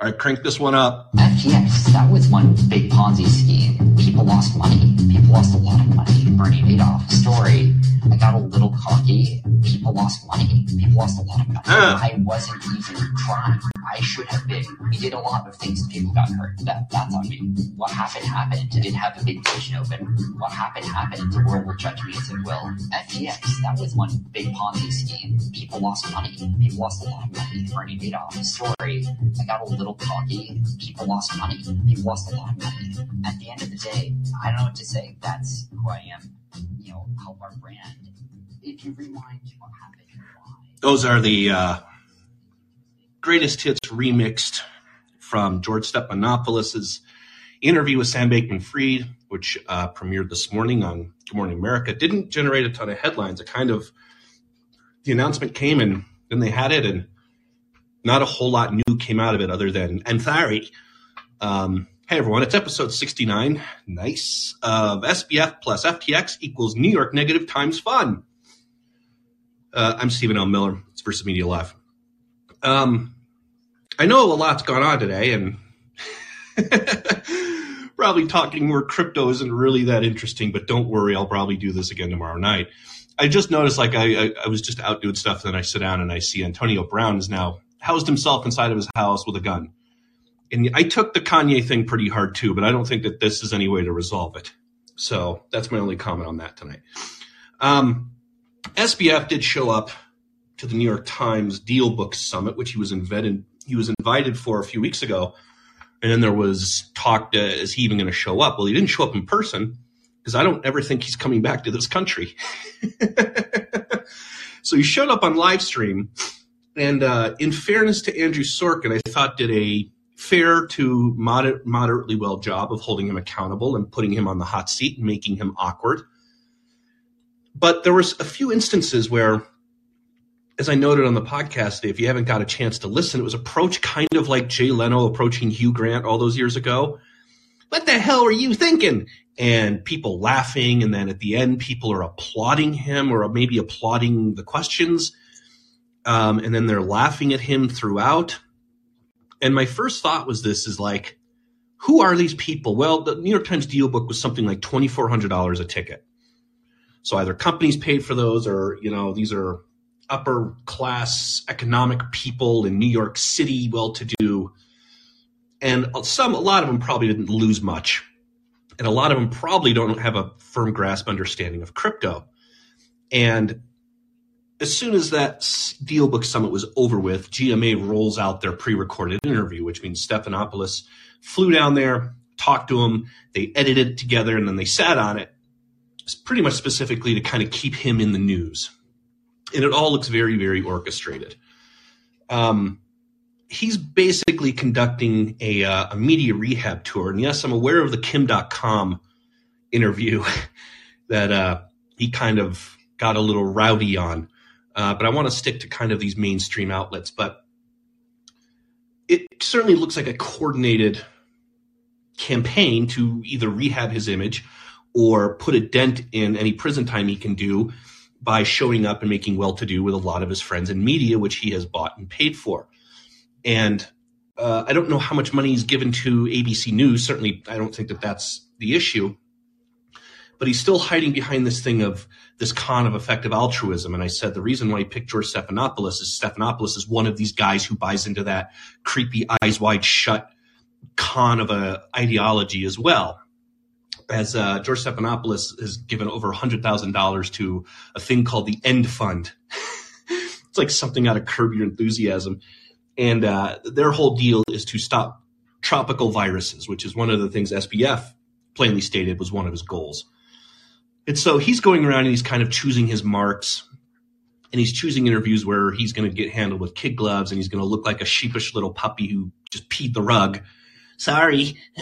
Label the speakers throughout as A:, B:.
A: All right, crank this one up.
B: FTX, that was one big Ponzi scheme. People lost money. People lost a lot of money. Bernie Madoff story. I got a little cocky. People lost money. People lost a lot of money.
A: Huh.
B: I wasn't even trying. I should have been. We did a lot of things and people got hurt. That, that's on me. What happened happened. Didn't have a big position open. What happened happened. The world will judge me as it will. FTX, that was one big Ponzi scheme. People lost money. People lost a lot of money. Bernie Madoff story. I got a little cocky. People lost money. People lost a lot of money. At the end of the day, I don't know what to say. That's who I am. You know, help our brand. If you rewind what happened, why?
A: Those are the uh, greatest hits remixed from George Stephanopoulos' interview with Sam Bankman Fried, which uh, premiered this morning on Good Morning America. Didn't generate a ton of headlines. It kind of, the announcement came and then they had it, and not a whole lot new came out of it other than, sorry. Um, hey everyone, it's episode 69. Nice. Of SBF plus FTX equals New York negative times fun. Uh, I'm Stephen L. Miller. It's Versus Media Live. Um, I know a lot's gone on today, and probably talking more crypto isn't really that interesting. But don't worry, I'll probably do this again tomorrow night. I just noticed, like, I, I, I was just out doing stuff, and then I sit down and I see Antonio Brown is now housed himself inside of his house with a gun. And I took the Kanye thing pretty hard too, but I don't think that this is any way to resolve it. So that's my only comment on that tonight. Um, SBF did show up to the New York Times Deal Book Summit, which he was invited he was invited for a few weeks ago, and then there was talk: uh, is he even going to show up? Well, he didn't show up in person because I don't ever think he's coming back to this country. so he showed up on live stream, and uh, in fairness to Andrew Sorkin, I thought did a fair to moder- moderately well job of holding him accountable and putting him on the hot seat and making him awkward. But there was a few instances where, as I noted on the podcast, if you haven't got a chance to listen, it was approached kind of like Jay Leno approaching Hugh Grant all those years ago. What the hell are you thinking? And people laughing, and then at the end, people are applauding him or maybe applauding the questions. Um, and then they're laughing at him throughout. And my first thought was this is like, who are these people? Well, the New York Times deal book was something like $2,400 a ticket. So either companies paid for those or, you know, these are upper class economic people in New York City, well to do. And some, a lot of them probably didn't lose much. And a lot of them probably don't have a firm grasp understanding of crypto. And as soon as that deal book summit was over with, GMA rolls out their pre-recorded interview, which means Stephanopoulos flew down there, talked to him, they edited it together, and then they sat on it, pretty much specifically to kind of keep him in the news. And it all looks very, very orchestrated. Um, he's basically conducting a, uh, a media rehab tour. And yes, I'm aware of the Kim Dotcom interview that uh, he kind of got a little rowdy on. Uh, but I want to stick to kind of these mainstream outlets. But it certainly looks like a coordinated campaign to either rehab his image or put a dent in any prison time he can do by showing up and making well to do with a lot of his friends in media, which he has bought and paid for. And uh, I don't know how much money he's given to ABC News. Certainly, I don't think that that's the issue. But he's still hiding behind this thing of this con of effective altruism. And I said the reason why he picked George Stephanopoulos is Stephanopoulos is one of these guys who buys into that creepy eyes wide shut con of a ideology as well. As uh, George Stephanopoulos has given over $100,000 to a thing called the End Fund. it's like something out of Curb Your Enthusiasm. And uh, their whole deal is to stop tropical viruses, which is one of the things SBF plainly stated was one of his goals. And so he's going around and he's kind of choosing his marks and he's choosing interviews where he's going to get handled with kid gloves and he's going to look like a sheepish little puppy who just peed the rug. Sorry.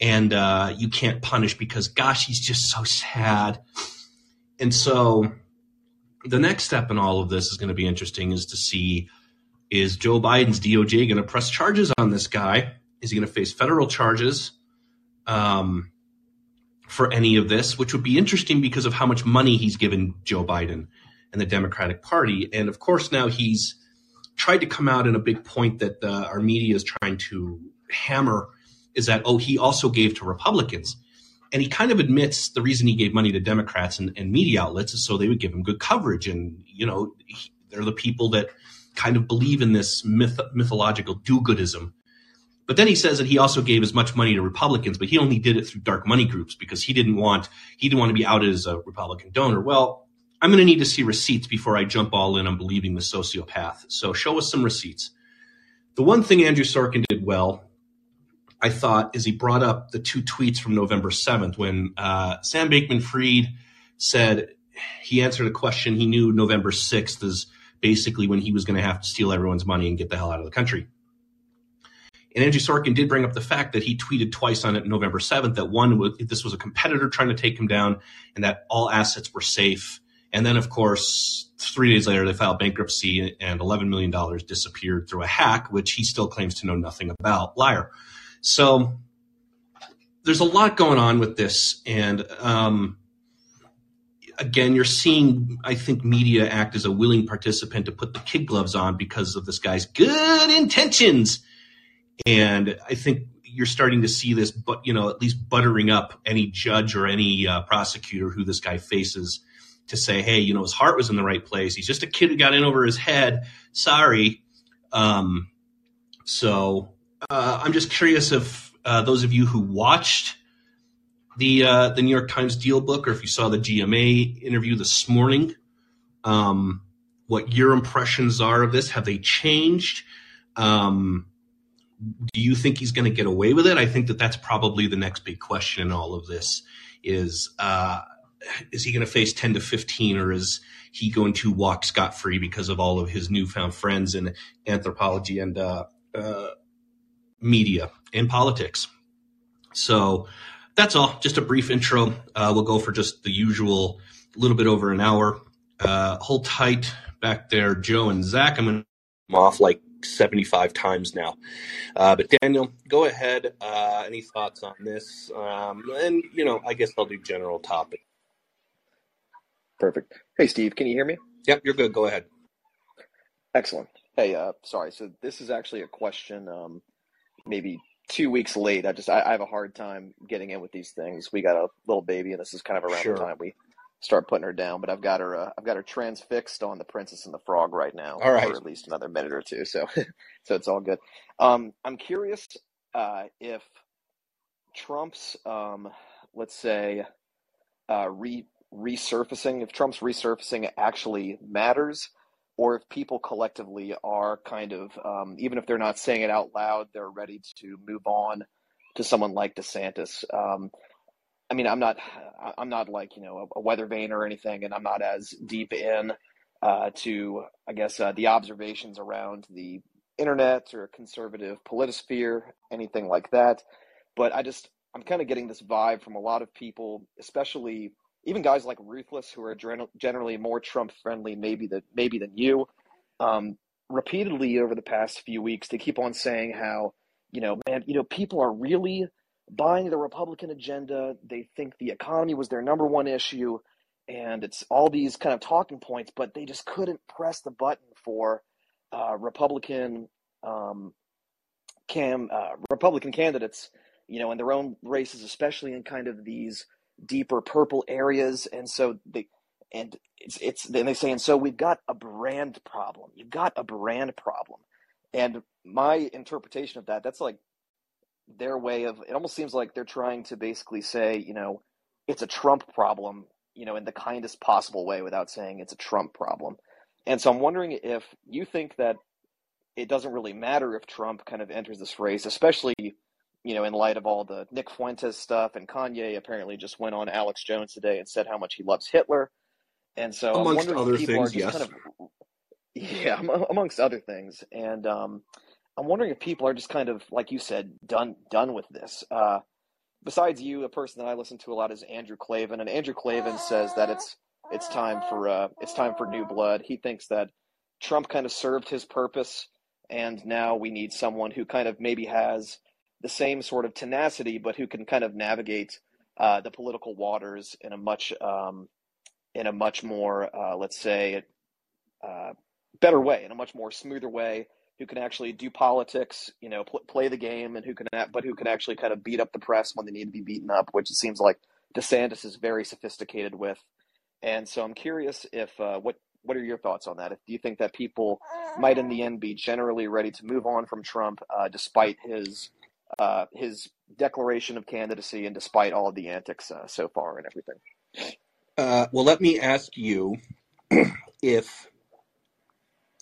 A: and uh, you can't punish because, gosh, he's just so sad. And so the next step in all of this is going to be interesting is to see is Joe Biden's DOJ going to press charges on this guy? Is he going to face federal charges? Um, for any of this, which would be interesting because of how much money he's given Joe Biden and the Democratic Party. And of course, now he's tried to come out in a big point that uh, our media is trying to hammer is that oh he also gave to Republicans, and he kind of admits the reason he gave money to Democrats and, and media outlets is so they would give him good coverage, and you know he, they're the people that kind of believe in this myth, mythological do-goodism. But then he says that he also gave as much money to Republicans, but he only did it through dark money groups because he didn't want he didn't want to be outed as a Republican donor. Well, I'm going to need to see receipts before I jump all in on believing the sociopath. So show us some receipts. The one thing Andrew Sorkin did well, I thought, is he brought up the two tweets from November 7th when uh, Sam Bankman Fried said he answered a question he knew November 6th is basically when he was going to have to steal everyone's money and get the hell out of the country. And Andrew Sorkin did bring up the fact that he tweeted twice on it November 7th that one, this was a competitor trying to take him down and that all assets were safe and then, of course, three days later, they filed bankruptcy and $11 million disappeared through a hack, which he still claims to know nothing about. Liar. So there's a lot going on with this. And um, again, you're seeing, I think, media act as a willing participant to put the kid gloves on because of this guy's good intentions. And I think you're starting to see this, but you know, at least buttering up any judge or any uh, prosecutor who this guy faces to say, hey, you know, his heart was in the right place. He's just a kid who got in over his head. Sorry. Um, so uh, I'm just curious if uh, those of you who watched the uh, the New York Times deal book, or if you saw the GMA interview this morning, um, what your impressions are of this? Have they changed? Um, do you think he's going to get away with it? I think that that's probably the next big question in all of this. Is uh, is he going to face 10 to 15 or is he going to walk scot free because of all of his newfound friends in anthropology and uh, uh, media and politics? So that's all. Just a brief intro. Uh, we'll go for just the usual a little bit over an hour. Uh, hold tight back there, Joe and Zach. I'm going off like 75 times now. Uh, but Daniel, go ahead. Uh, any thoughts on this? Um, and, you know, I guess I'll do general topic.
C: Perfect. Hey, Steve, can you hear me?
A: Yep, you're good. Go ahead.
C: Excellent. Hey, uh, sorry. So this is actually a question, um, maybe two weeks late. I just I, I, have a hard time getting in with these things. We got a little baby, and this is kind of around sure. the time we start putting her down. But I've got her. Uh, I've got her transfixed on the Princess and the Frog right now,
A: all right.
C: for at least another minute or two. So, so it's all good. Um, I'm curious uh, if Trump's, um, let's say, uh, re resurfacing, if Trump's resurfacing actually matters, or if people collectively are kind of, um, even if they're not saying it out loud, they're ready to move on to someone like DeSantis. Um, I mean, I'm not, I'm not like you know a, weather vane or anything, and I'm not as deep in uh, to, I guess, uh, the observations around the internet or conservative politisphere, anything like that. But I just, I'm kind of getting this vibe from a lot of people, especially even guys like Ruthless, who are generally more Trump friendly, maybe that maybe than you, um, repeatedly over the past few weeks, they keep on saying how you know, man, you know, people are really buying the Republican agenda. They think the economy was their number one issue, and it's all these kind of talking points, but they just couldn't press the button for uh, Republican um, cam uh, Republican candidates, you know, in their own races, especially in kind of these deeper purple areas, and so they and it's it's and they say and so we've got a brand problem. You've got a brand problem, and my interpretation of that that's like their way of it almost seems like they're trying to basically say you know it's a Trump problem you know in the kindest possible way without saying it's a Trump problem, and so I'm wondering if you think that it doesn't really matter if Trump kind of enters this race, especially you know, in light of all the Nick Fuentes stuff, and Kanye apparently just went on Alex Jones today and said how much he loves Hitler, and so
A: amongst I'm wondering other things, are just yes, kind of,
C: yeah, amongst other things, and um, I'm wondering if people are just kind of like you said, done done with this. Uh, besides you, a person that I listen to a lot is Andrew Klavan, and Andrew Klavan says that it's it's time for uh, it's time for new blood. He thinks that Trump kind of served his purpose, and now we need someone who kind of maybe has the same sort of tenacity, but who can kind of navigate uh, the political waters in a much um, in a much more uh, let's say uh, better way, in a much more smoother way, who can actually do politics, you know, pl- play the game, and who can, but who can actually kind of beat up the press when they need to be beaten up, which it seems like DeSantis is very sophisticated with. And so I'm curious if uh, what what are your thoughts on that? If do you think that people might in the end be generally ready to move on from Trump, uh, despite his uh, his declaration of candidacy and despite all of the antics uh, so far and everything?
A: Uh, well, let me ask you if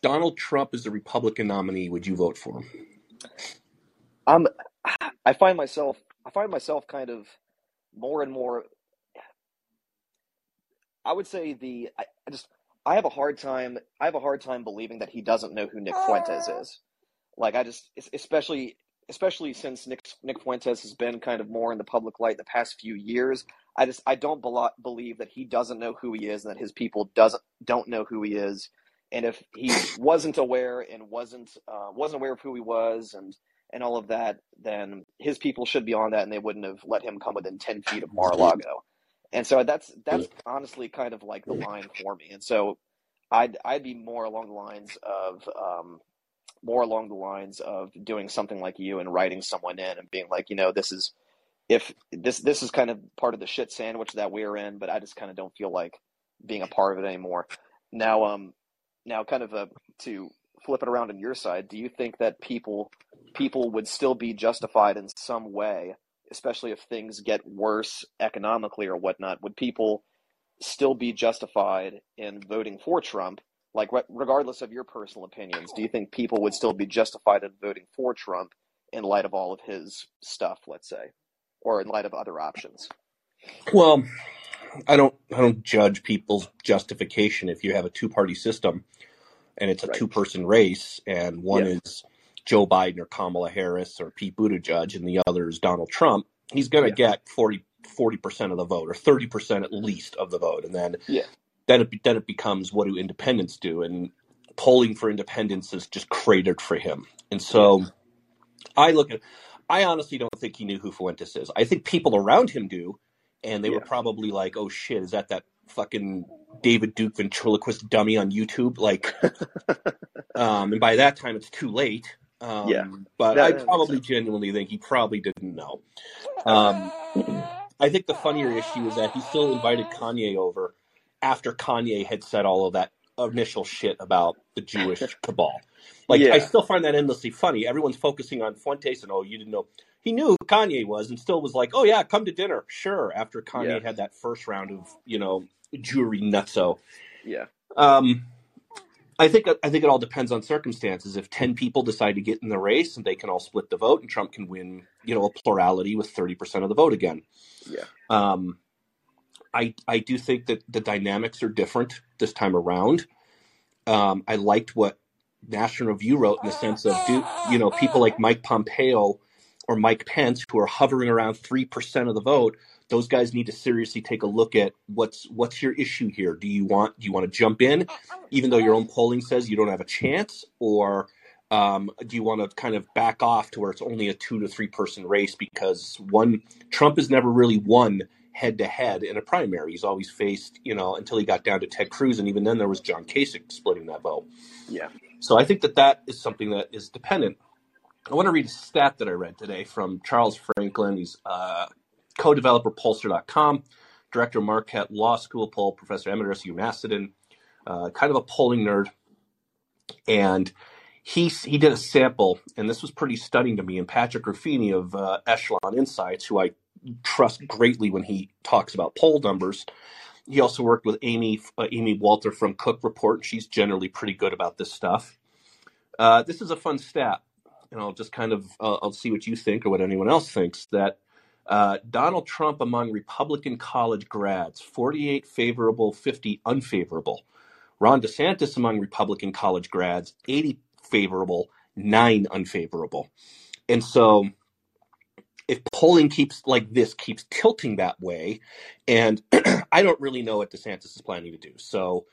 A: Donald Trump is the Republican nominee, would you vote for him?
C: Um, I find myself I find myself kind of more and more. I would say the I, I just I have a hard time I have a hard time believing that he doesn't know who Nick Fuentes is. Like I just especially especially since Nick Nick Fuentes has been kind of more in the public light the past few years. I just I don't be- believe that he doesn't know who he is and that his people doesn't don't know who he is. And if he wasn't aware and wasn't uh, wasn't aware of who he was and and all of that, then his people should be on that, and they wouldn't have let him come within ten feet of Mar-a-Lago. And so that's that's honestly kind of like the line for me. And so I'd I'd be more along the lines of um, more along the lines of doing something like you and writing someone in and being like, you know, this is if this this is kind of part of the shit sandwich that we're in, but I just kind of don't feel like being a part of it anymore. Now, um, now, kind of a, to flip it around on your side, do you think that people people would still be justified in some way, especially if things get worse economically or whatnot? Would people still be justified in voting for Trump? Like, regardless of your personal opinions, do you think people would still be justified in voting for Trump in light of all of his stuff, let's say, or in light of other options?
A: Well, I don't I don't judge people's justification if you have a two party system and it's a right. two person race and one yeah. is Joe Biden or Kamala Harris or Pete Buttigieg and the other is Donald Trump, he's going to yeah. get 40 percent of the vote or thirty percent at least of the vote, and then
C: yeah.
A: Then it then it becomes what do independents do, and polling for independents is just cratered for him, and so I look at. I honestly don't think he knew who Fuentes is. I think people around him do, and they yeah. were probably like, "Oh shit, is that that fucking David Duke ventriloquist dummy on YouTube?" Like, um, and by that time, it's too late. Um,
C: yeah,
A: but that, I probably genuinely think he probably didn't know. Um, I think the funnier issue is that he still invited Kanye over after Kanye had said all of that initial shit about the Jewish cabal. Like, yeah. I still find that endlessly funny. Everyone's focusing on Fuentes and oh, you didn't know he knew who Kanye was and still was like, "Oh yeah, come to dinner." Sure, after Kanye yeah. had that first round of, you know, Jewry nutso.
C: Yeah.
A: Um I think I think it all depends on circumstances. If 10 people decide to get in the race and they can all split the vote and Trump can win, you know, a plurality with 30% of the vote again.
C: Yeah.
A: Um I I do think that the dynamics are different this time around. Um, I liked what National Review wrote in the sense of, do you know, people like Mike Pompeo or Mike Pence, who are hovering around three percent of the vote, those guys need to seriously take a look at what's what's your issue here. Do you want do you want to jump in, even though your own polling says you don't have a chance, or um, do you want to kind of back off to where it's only a two to three person race because one Trump has never really won head to head in a primary. He's always faced, you know, until he got down to Ted Cruz, and even then there was John Kasich splitting that vote.
C: Yeah.
A: So I think that that is something that is dependent I want to read a stat that I read today from Charles Franklin. He's uh, co-developer Pollster.com, director of Marquette Law School poll, professor emeritus at UMassden, uh, kind of a polling nerd. And he he did a sample, and this was pretty stunning to me. And Patrick Ruffini of uh, Echelon Insights, who I trust greatly when he talks about poll numbers, he also worked with Amy uh, Amy Walter from Cook Report. And she's generally pretty good about this stuff. Uh, this is a fun stat and I'll just kind of uh, I'll see what you think or what anyone else thinks that uh, Donald Trump among Republican college grads, 48 favorable, 50 unfavorable. Ron DeSantis among Republican college grads, 80 favorable, 9 unfavorable. And so if polling keeps like this keeps tilting that way, and I don't really know what DeSantis is planning to do. So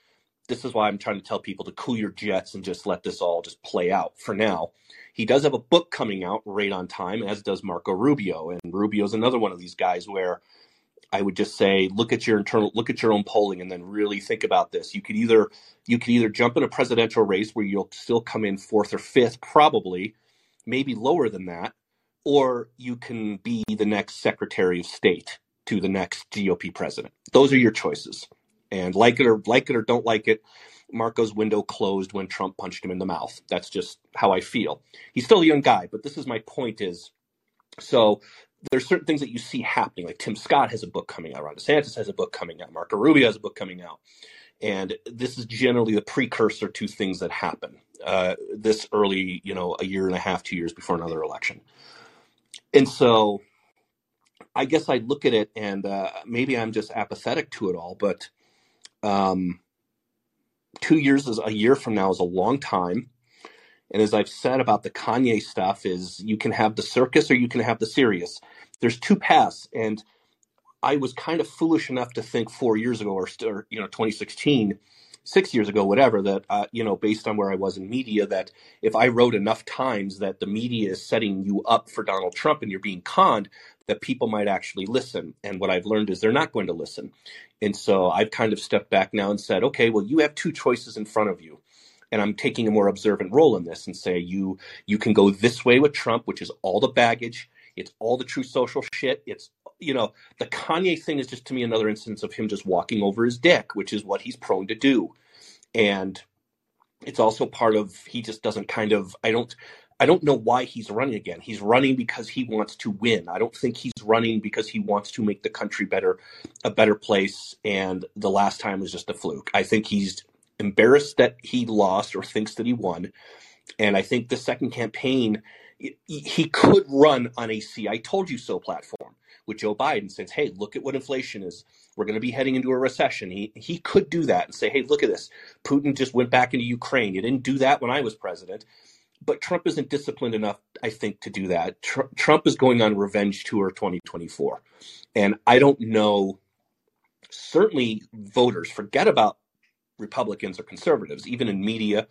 A: this is why I'm trying to tell people to cool your jets and just let this all just play out for now. He does have a book coming out right on time, as does Marco Rubio. And Rubio's another one of these guys where I would just say look at your internal look at your own polling and then really think about this. You could either you could either jump in a presidential race where you'll still come in fourth or fifth, probably, maybe lower than that, or you can be the next Secretary of State to the next GOP president. Those are your choices. And like it or like it or don't like it, Marco's window closed when Trump punched him in the mouth. That's just how I feel. He's still a young guy, but this is my point is so there's certain things that you see happening. Like Tim Scott has a book coming out, Ron DeSantis has a book coming out, Marco Rubio has a book coming out. And this is generally the precursor to things that happen uh, this early, you know, a year and a half, two years before another election. And so I guess I look at it and uh, maybe I'm just apathetic to it all, but um, two years is a year from now is a long time. And as I've said about the Kanye stuff, is you can have the circus or you can have the serious. There's two paths, and I was kind of foolish enough to think four years ago, or, or you know, 2016, six years ago, whatever, that uh, you know, based on where I was in media, that if I wrote enough times that the media is setting you up for Donald Trump and you're being conned, that people might actually listen. And what I've learned is they're not going to listen. And so I've kind of stepped back now and said, okay, well, you have two choices in front of you. And I'm taking a more observant role in this and say you you can go this way with Trump, which is all the baggage, it's all the Truth Social shit, it's you know, the Kanye thing is just to me another instance of him just walking over his dick, which is what he's prone to do. And it's also part of he just doesn't kind of I don't I don't know why he's running again. He's running because he wants to win. I don't think he's running because he wants to make the country better, a better place. And the last time was just a fluke. I think he's embarrassed that he lost or thinks that he won. And I think the second campaign, he could run on a see I told you so platform with Joe Biden says, hey, look at what inflation is. We're going to be heading into a recession. He, he could do that and say, hey, look at this. Putin just went back into Ukraine. You didn't do that when I was president but Trump isn't disciplined enough, I think, to do that. Tr- Trump is going on revenge tour 2024. And I don't know, certainly voters, forget about Republicans or conservatives, even in media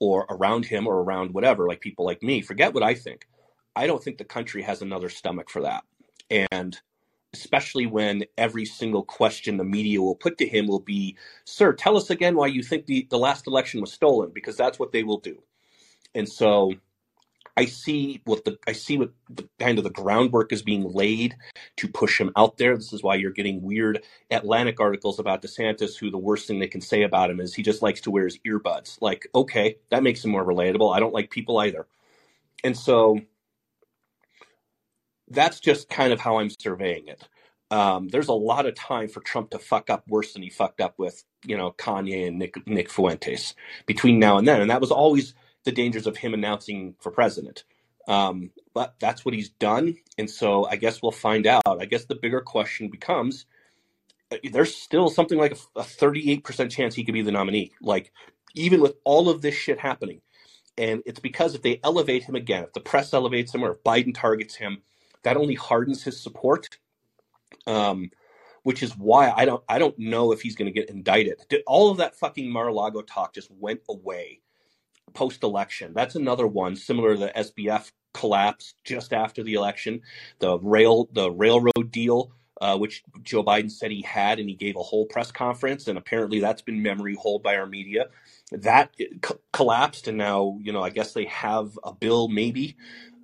A: or around him or around whatever, like people like me, forget what I think. I don't think the country has another stomach for that. And especially when every single question the media will put to him will be, Sir, tell us again why you think the, the last election was stolen, because that's what they will do and so I see what the I see what the kind of the groundwork is being laid to push him out there. This is why you're getting weird Atlantic articles about DeSantis, who the worst thing they can say about him is he just likes to wear his earbuds. Like, okay, that makes him more relatable. I don't like people either, and so that's just kind of how I'm surveying it. Um, there's a lot of time for Trump to fuck up worse than he fucked up with, you know, Kanye and Nick Nick Fuentes between now and then, and that was always the dangers of him announcing for president. Um, but that's what he's done. And so I guess we'll find out. I guess the bigger question becomes uh, there's still something like a, a 38% chance he could be the nominee. Like, even with all of this shit happening. And it's because if they elevate him again, if the press elevates him or if Biden targets him, that only hardens his support. Um, which is why I don't I don't know if he's going to get indicted. All of that fucking Mar-a-Lago talk just went away post election. That's another one similar to the SBF collapse just after the election. The rail the railroad deal, uh, which Joe Biden said he had, and he gave a whole press conference, and apparently that's been memory hold by our media. That co- collapsed, and now you know I guess they have a bill maybe.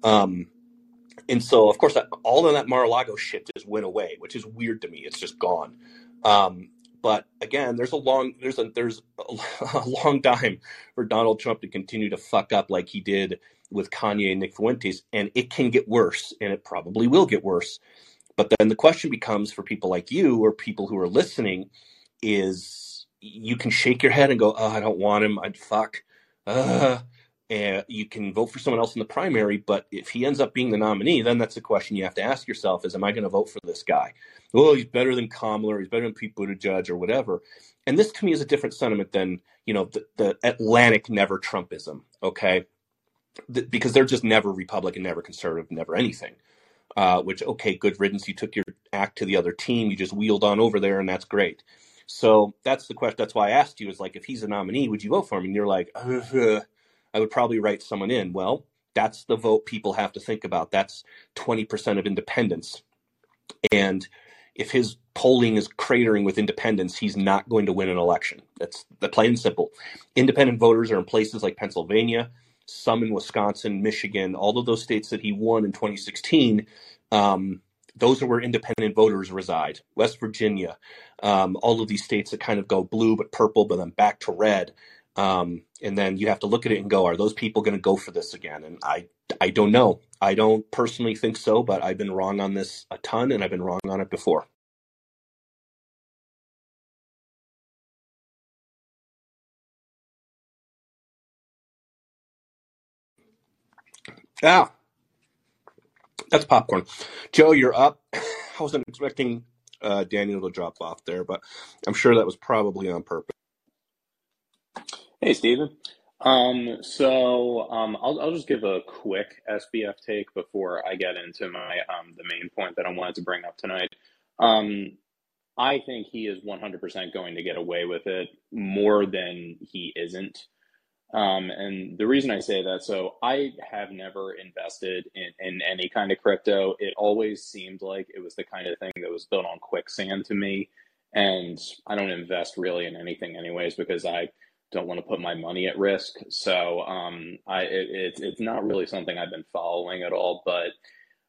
A: Um, and so, of course, that, all of that Mar-a-Lago shit just went away, which is weird to me. It's just gone. Um, but again, there's a long there's a there's a long time for Donald Trump to continue to fuck up like he did with Kanye and Nick Fuentes, and it can get worse, and it probably will get worse. But then the question becomes for people like you or people who are listening is you can shake your head and go, oh, I don't want him. I'd fuck. Uh, you can vote for someone else in the primary, but if he ends up being the nominee, then that's the question you have to ask yourself: Is am I going to vote for this guy? Well, he's better than Kamala, or he's better than Pete Buttigieg, or whatever. And this to me is a different sentiment than you know the, the Atlantic never Trumpism. Okay, because they're just never Republican, never conservative, never anything. Uh, which okay, good riddance. You took your act to the other team. You just wheeled on over there, and that's great. So that's the question. That's why I asked you: is like, if he's a nominee, would you vote for him? And you're like, uh, I would probably write someone in. Well, that's the vote people have to think about. That's 20% of independents. And if his polling is cratering with independents, he's not going to win an election. That's the plain and simple. Independent voters are in places like Pennsylvania, some in Wisconsin, Michigan, all of those states that he won in 2016. Um, those are where independent voters reside. West Virginia, um, all of these states that kind of go blue but purple, but then back to red. Um, and then you have to look at it and go, are those people going to go for this again? And I, I don't know. I don't personally think so, but I've been wrong on this a ton, and I've been wrong on it before. Yeah, that's popcorn. Joe, you're up. I wasn't expecting uh, Daniel to drop off there, but I'm sure that was probably on purpose.
D: Hey, Stephen. Um, so um, I'll, I'll just give a quick SBF take before I get into my um, the main point that I wanted to bring up tonight. Um, I think he is 100% going to get away with it more than he isn't. Um, and the reason I say that, so I have never invested in, in any kind of crypto. It always seemed like it was the kind of thing that was built on quicksand to me. And I don't invest really in anything, anyways, because I don't want to put my money at risk. So um, I, it, it's it's not really something I've been following at all. But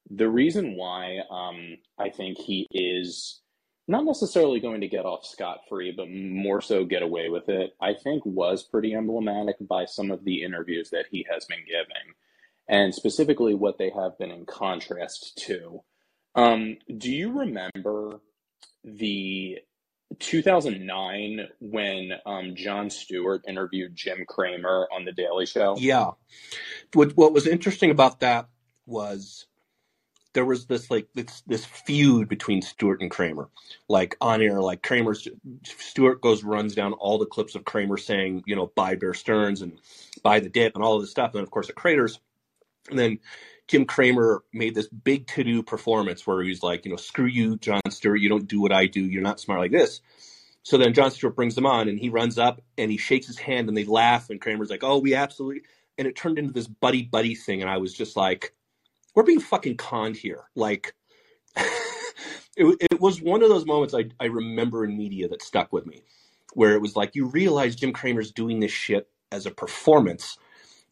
D: the reason why um, I think he is not necessarily going to get off scot free, but more so get away with it, I think was pretty emblematic by some of the interviews that he has been giving, and specifically what they have been in contrast to. Um, do you remember the 2009 when um, Jon Stewart interviewed Jim Cramer on The Daily Show?
A: Yeah. What, what was interesting about that was there was this like this this feud between Stewart and Cramer, like on air, like Cramer's Stewart goes runs down all the clips of Cramer saying, you know, buy Bear Stearns and buy the dip and all of this stuff, and then of course the craters, and then Jim Cramer made this big to do performance where he's like, you know, screw you, Jon Stewart, you don't do what I do, you're not smart like this. So then Jon Stewart brings him on and he runs up and he shakes his hand and they laugh and Cramer's like, oh, we absolutely, and it turned into this buddy buddy thing, and I was just like we're being fucking conned here. Like, it, it was one of those moments I, I remember in media that stuck with me, where it was like you realize Jim Cramer's doing this shit as a performance,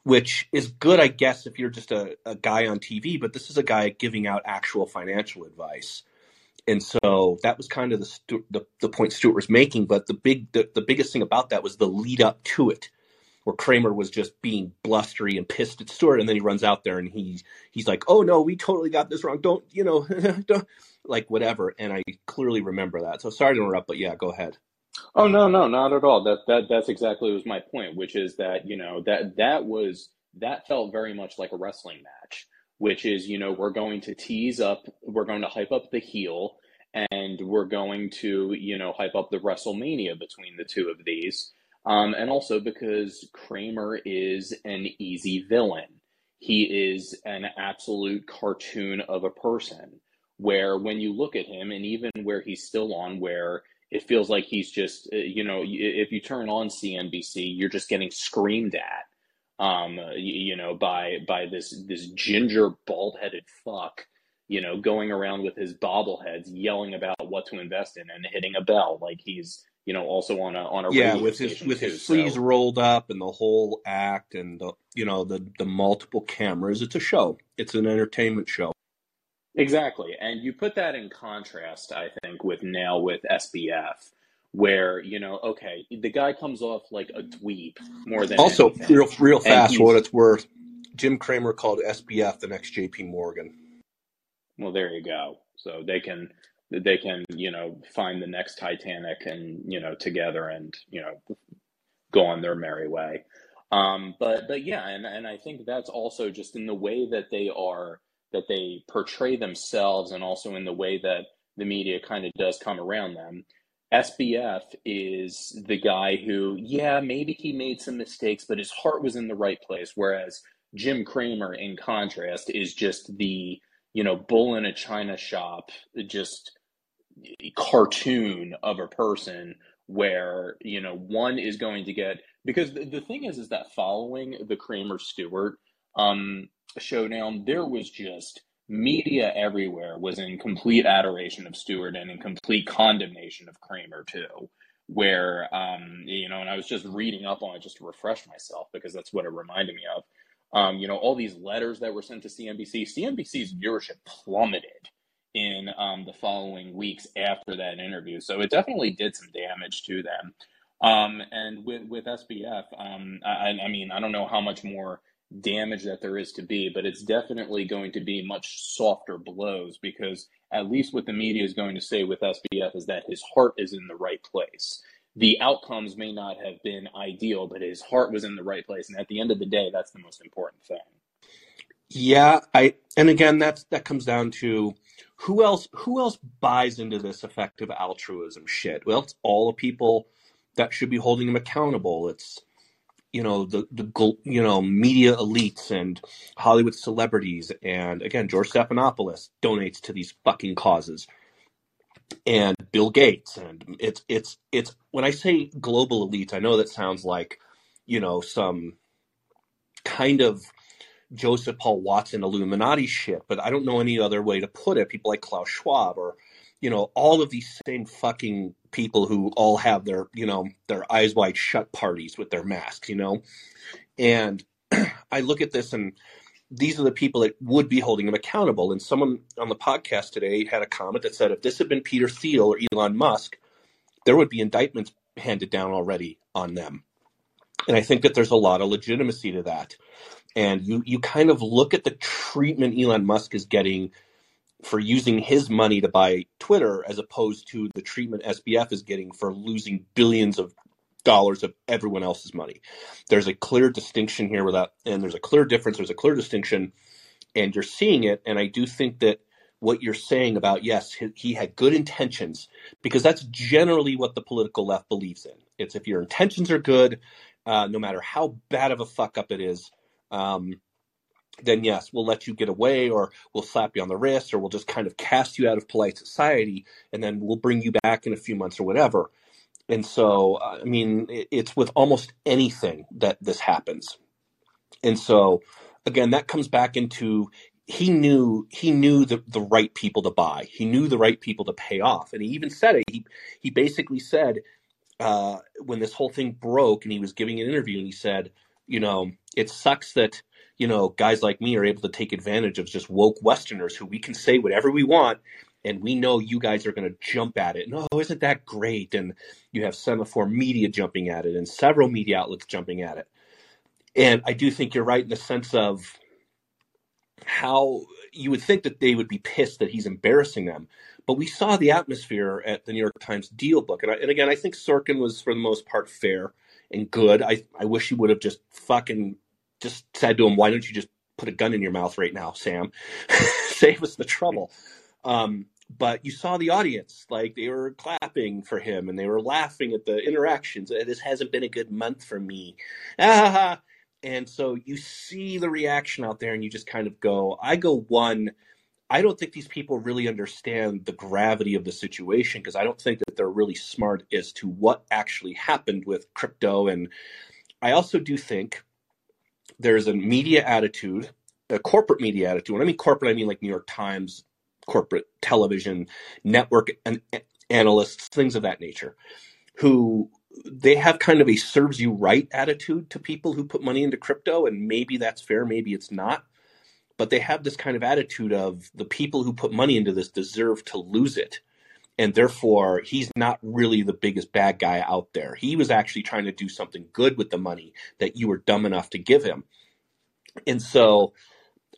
A: which is good, I guess, if you're just a, a guy on TV, but this is a guy giving out actual financial advice. And so that was kind of the, the, the point Stewart was making. But the big the, the biggest thing about that was the lead up to it where Cramer was just being blustery and pissed at Stewart, and then he runs out there and he's he's like, "Oh no, we totally got this wrong. Don't you know, don't like whatever." And I clearly remember that. So sorry to interrupt, but yeah, go ahead.
D: Oh no, no, not at all. That that that's exactly was my point, which is that you know that that was that felt very much like a wrestling match, which is you know we're going to tease up, we're going to hype up the heel, and we're going to you know hype up the WrestleMania between the two of these um, and also because Cramer is an easy villain. He is an absolute cartoon of a person. Where when you look at him, and even where he's still on, where it feels like he's just, uh, you know, if you turn on CNBC, you're just getting screamed at, um, you, you know, by by this this ginger bald headed fuck, you know, going around with his bobbleheads, yelling about what to invest in and hitting a bell like he's you know, also on a on a
A: yeah with his with too, his sleeves so. rolled up and the whole act and the you know the the multiple cameras. It's a show. It's an entertainment show.
D: Exactly, and you put that in contrast, I think, with now with SBF, where you know, okay, the guy comes off like a dweeb more than
A: also
D: anything.
A: real real fast for what it's worth. Jim Cramer called SBF the next J.P. Morgan.
D: Well, there you go. So they can they can you know find the next Titanic and you know together and you know go on their merry way. Um, but but yeah, and and I think that's also just in the way that they are that they portray themselves, and also in the way that the media kind of does come around them. SBF is the guy who, yeah, maybe he made some mistakes, but his heart was in the right place. Whereas Jim Cramer, in contrast, is just the you know bull in a china shop, just cartoon of a person where you know one is going to get because the, the thing is is that following the Cramer Stewart um, showdown, there was just media everywhere was in complete adoration of Stewart and in complete condemnation of Cramer too. Where um, you know, and I was just reading up on it just to refresh myself because that's what it reminded me of. Um, you know, all these letters that were sent to CNBC, CNBC's viewership plummeted in um, the following weeks after that interview. So it definitely did some damage to them. Um, and with with SBF, um, I, I mean, I don't know how much more damage that there is to be, but it's definitely going to be much softer blows because at least what the media is going to say with SBF is that his heart is in the right place. The outcomes may not have been ideal, but his heart was in the right place. And at the end of the day, that's the most important thing.
A: Yeah, I and again that's that comes down to who else who else buys into this effective altruism shit? Well, it's all the people that should be holding him accountable. It's you know the the you know media elites and Hollywood celebrities, and again George Stephanopoulos donates to these fucking causes, and Bill Gates, and it's it's it's when I say global elites I know that sounds like you know some kind of Joseph Paul Watson Illuminati shit, but I don't know any other way to put it. People like Klaus Schwab or you know all of these same fucking people who all have their you know their eyes wide shut parties with their masks you know? And i look at this and these are the people that would be holding them accountable. And someone on the podcast today had a comment that said if this had been peter thiel or elon musk there would be indictments handed down already on them. And i think that there's a lot of legitimacy to that. And you you kind of look at the treatment elon musk is getting for using his money to buy Twitter as opposed to the treatment SBF is getting for losing billions of dollars of everyone else's money. There's a clear distinction here with that, and there's a clear difference. There's a clear distinction, and you're seeing it. And I do think that what you're saying about yes, he, he had good intentions, because that's generally what the political left believes in. It's if your intentions are good, uh, no matter how bad of a fuck up it is, um, then yes, we'll let you get away or we'll slap you on the wrist or we'll just kind of cast you out of polite society and then we'll bring you back in a few months or whatever. And so, uh, I mean, it's with almost anything that this happens. And so, again, that comes back into he knew he knew the, the right people to buy. He knew the right people to pay off. And he even said it. He he basically said uh, when this whole thing broke and he was giving an interview and he said, you know, it sucks that you know, guys like me are able to take advantage of just woke Westerners who we can say whatever we want, and we know you guys are going to jump at it. No, oh, isn't that great? And you have Semafor Media jumping at it, and several media outlets jumping at it. And I do think you're right in the sense of how you would think that they would be pissed that he's embarrassing them. But we saw the atmosphere at the New York Times deal book. And, I, and again, I think Sorkin was, for the most part, fair and good. I, I wish he would have just fucking just said to him, "Why don't you just put a gun in your mouth right now, Sam? Save us the trouble." Um, but you saw the audience like they were clapping for him and they were laughing at the interactions. This hasn't been a good month for me. And so you see the reaction out there, and you just kind of go, "I go one." I don't think these people really understand the gravity of the situation because I don't think that they're really smart as to what actually happened with crypto. And I also do think there's a media attitude, a corporate media attitude. When I mean corporate, I mean like New York Times, corporate television, network and analysts, things of that nature, who they have kind of a serves you right attitude to people who put money into crypto, and maybe that's fair, maybe it's not. But they have this kind of attitude of the people who put money into this deserve to lose it. And therefore, he's not really the biggest bad guy out there. He was actually trying to do something good with the money that you were dumb enough to give him. And so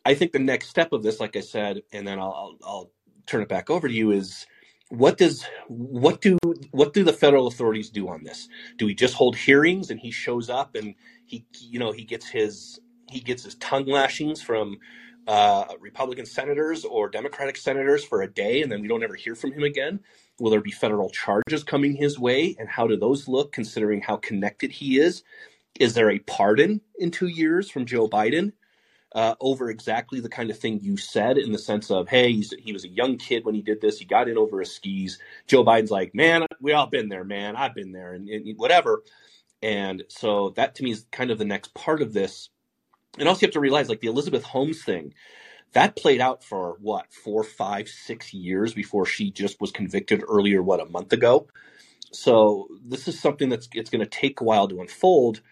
A: I think the next step of this, like I said, and then I'll, I'll, I'll turn it back over to you is what does what do what do the federal authorities do on this? Do we just hold hearings and he shows up and he you know he gets his he gets his tongue lashings from uh, Republican senators or Democratic senators for a day and then we don't ever hear from him again? Will there be federal charges coming his way? And how do those look considering how connected he is? Is there a pardon in two years from Joe Biden uh, over exactly the kind of thing you said in the sense of, hey, he was a young kid when he did this. He got in over his skis. Joe Biden's like, man, we all been there, man. I've been there and, and whatever. And so that to me is kind of the next part of this. And also you have to realize like the Elizabeth Holmes thing, that played out for what four, five, six years before she just was convicted earlier, what a month ago. So this is something that's it's going to take a while to unfold.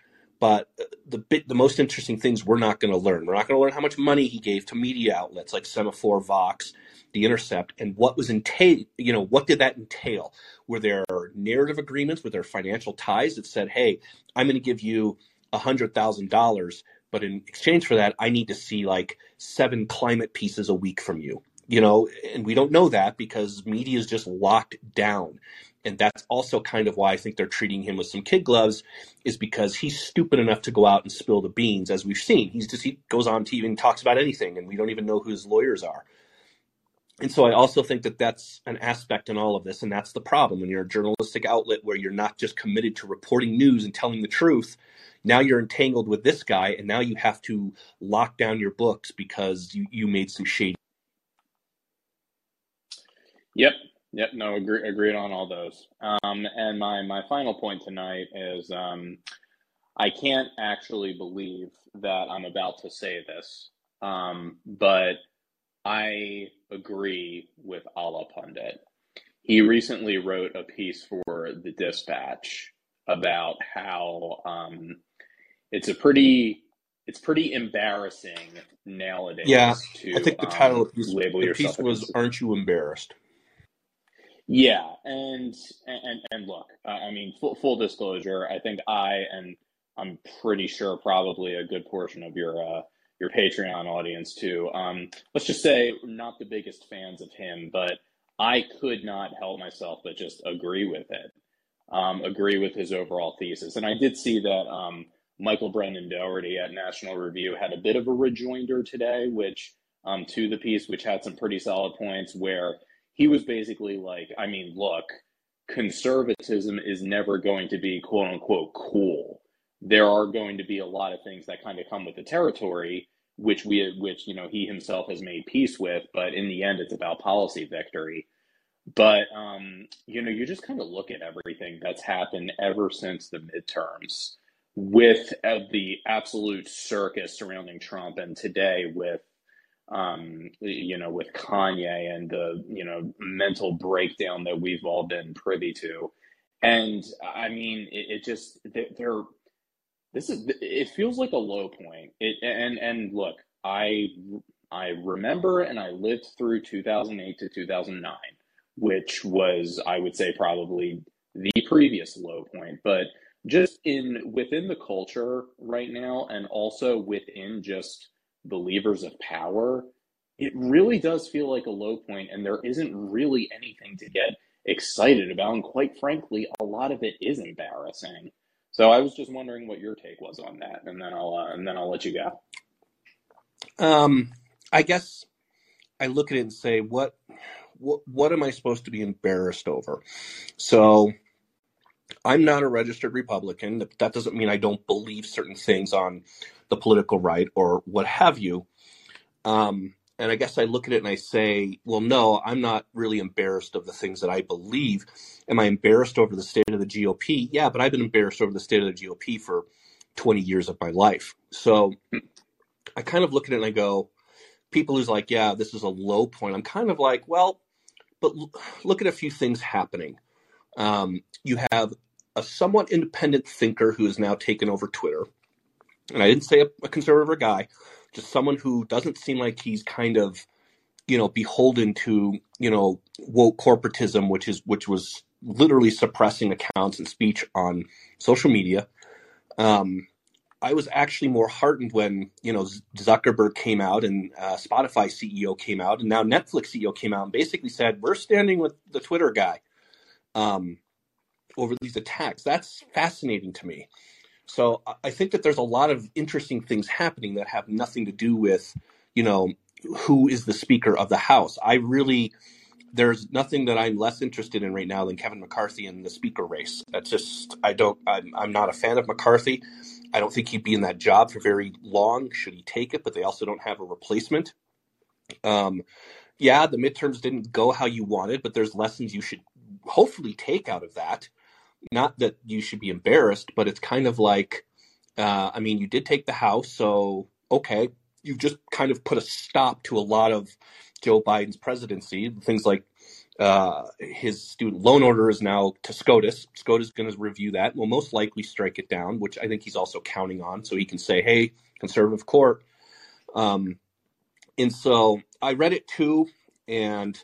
A: But uh, the bit, the most interesting things we're not going to learn. We're not going to learn how much money he gave to media outlets like Semafor, Vox, The Intercept, and what was entail. You know, what did that entail? Were there narrative agreements with their financial ties that said, "Hey, I'm going to give you hundred thousand dollars, but in exchange for that, I need to see like seven climate pieces a week from you." You know, and we don't know that because media is just locked down and that's also kind of why I think they're treating him with some kid gloves, is because he's stupid enough to go out and spill the beans, as we've seen. He's just he goes on TV and talks about anything, and we don't even know who his lawyers are. And so I also think that that's an aspect in all of this, and that's the problem when you're a journalistic outlet where you're not just committed to reporting news and telling the truth. Now you're entangled with this guy, and now you have to lock down your books because you, you made some shady.
D: Yep, Yep, no, agree, agreed on all those. Um, and my my final point tonight is um, I can't actually believe that I'm about to say this, um, but I agree with Allahpundit. He recently wrote a piece for the Dispatch about how um, it's a pretty it's pretty embarrassing nowadays.
A: Yeah,
D: to,
A: I think the title
D: um,
A: of the piece,
D: label
A: the
D: yourself
A: piece was "Aren't You Embarrassed?"
D: Yeah, and and and look, I mean, full, full disclosure, I think I and I'm pretty sure probably a good portion of your uh, your Patreon audience too. Um, let's just say not the biggest fans of him, but I could not help myself but just agree with it, um, agree with his overall thesis. And I did see that um, Michael Brendan Dougherty at National Review had a bit of a rejoinder today, which um, to the piece, which had some pretty solid points where he was basically like, I mean, look, conservatism is never going to be quote unquote cool. There are going to be a lot of things that kind of come with the territory, which we, which you know, he himself has made peace with. But in the end, it's about policy victory. But um, you know, you just kind of look at everything that's happened ever since the midterms, with uh, the absolute circus surrounding Trump, and today with um, you know, with Kanye and the, you know, mental breakdown that we've all been privy to. And I mean, it, it just, they're, this is, it feels like a low point. It, and, and look, I, I remember and I lived through 2008 to 2009, which was, I would say, probably the previous low point. But just in within the culture right now, and also within just the levers of power, it really does feel like a low point, and there isn't really anything to get excited about. And quite frankly, a lot of it is embarrassing. So I was just wondering what your take was on that, and then I'll uh, and then I'll let you go.
A: Um, I guess I look at it and say, what, what, what am I supposed to be embarrassed over? So I'm not a registered Republican. That doesn't mean I don't believe certain things on the political right or what have you. Um, and I guess I look at it and I say, well, no, I'm not really embarrassed of the things that I believe. Am I embarrassed over the state of the GOP? Yeah, but I've been embarrassed over the state of the GOP for 20 years of my life. So I kind of look at it and I go, people who's like, yeah, this is a low point. I'm kind of like, well, but look at a few things happening. Um, you have a somewhat independent thinker who has now taken over Twitter. And I didn't say a, a conservative guy, just someone who doesn't seem like he's kind of, you know, beholden to, you know, woke corporatism, which is which was literally suppressing accounts and speech on social media. Um, I was actually more heartened when you know Zuckerberg came out and uh, Spotify CEO came out, and now Netflix CEO came out and basically said we're standing with the Twitter guy. Um, over these attacks. That's fascinating to me. So I think that there's a lot of interesting things happening that have nothing to do with, you know, who is the Speaker of the House. I really, there's nothing that I'm less interested in right now than Kevin McCarthy and the Speaker race. That's just, I don't, I'm, I'm not a fan of McCarthy. I don't think he'd be in that job for very long should he take it, but they also don't have a replacement. Um, yeah, the midterms didn't go how you wanted, but there's lessons you should hopefully take out of that not that you should be embarrassed, but it's kind of like, uh, I mean, you did take the house, so okay, you've just kind of put a stop to a lot of Joe Biden's presidency. Things like uh, his student loan order is now to SCOTUS. SCOTUS is going to review that. Will most likely strike it down, which I think he's also counting on, so he can say, "Hey, conservative court." Um, and so I read it too, and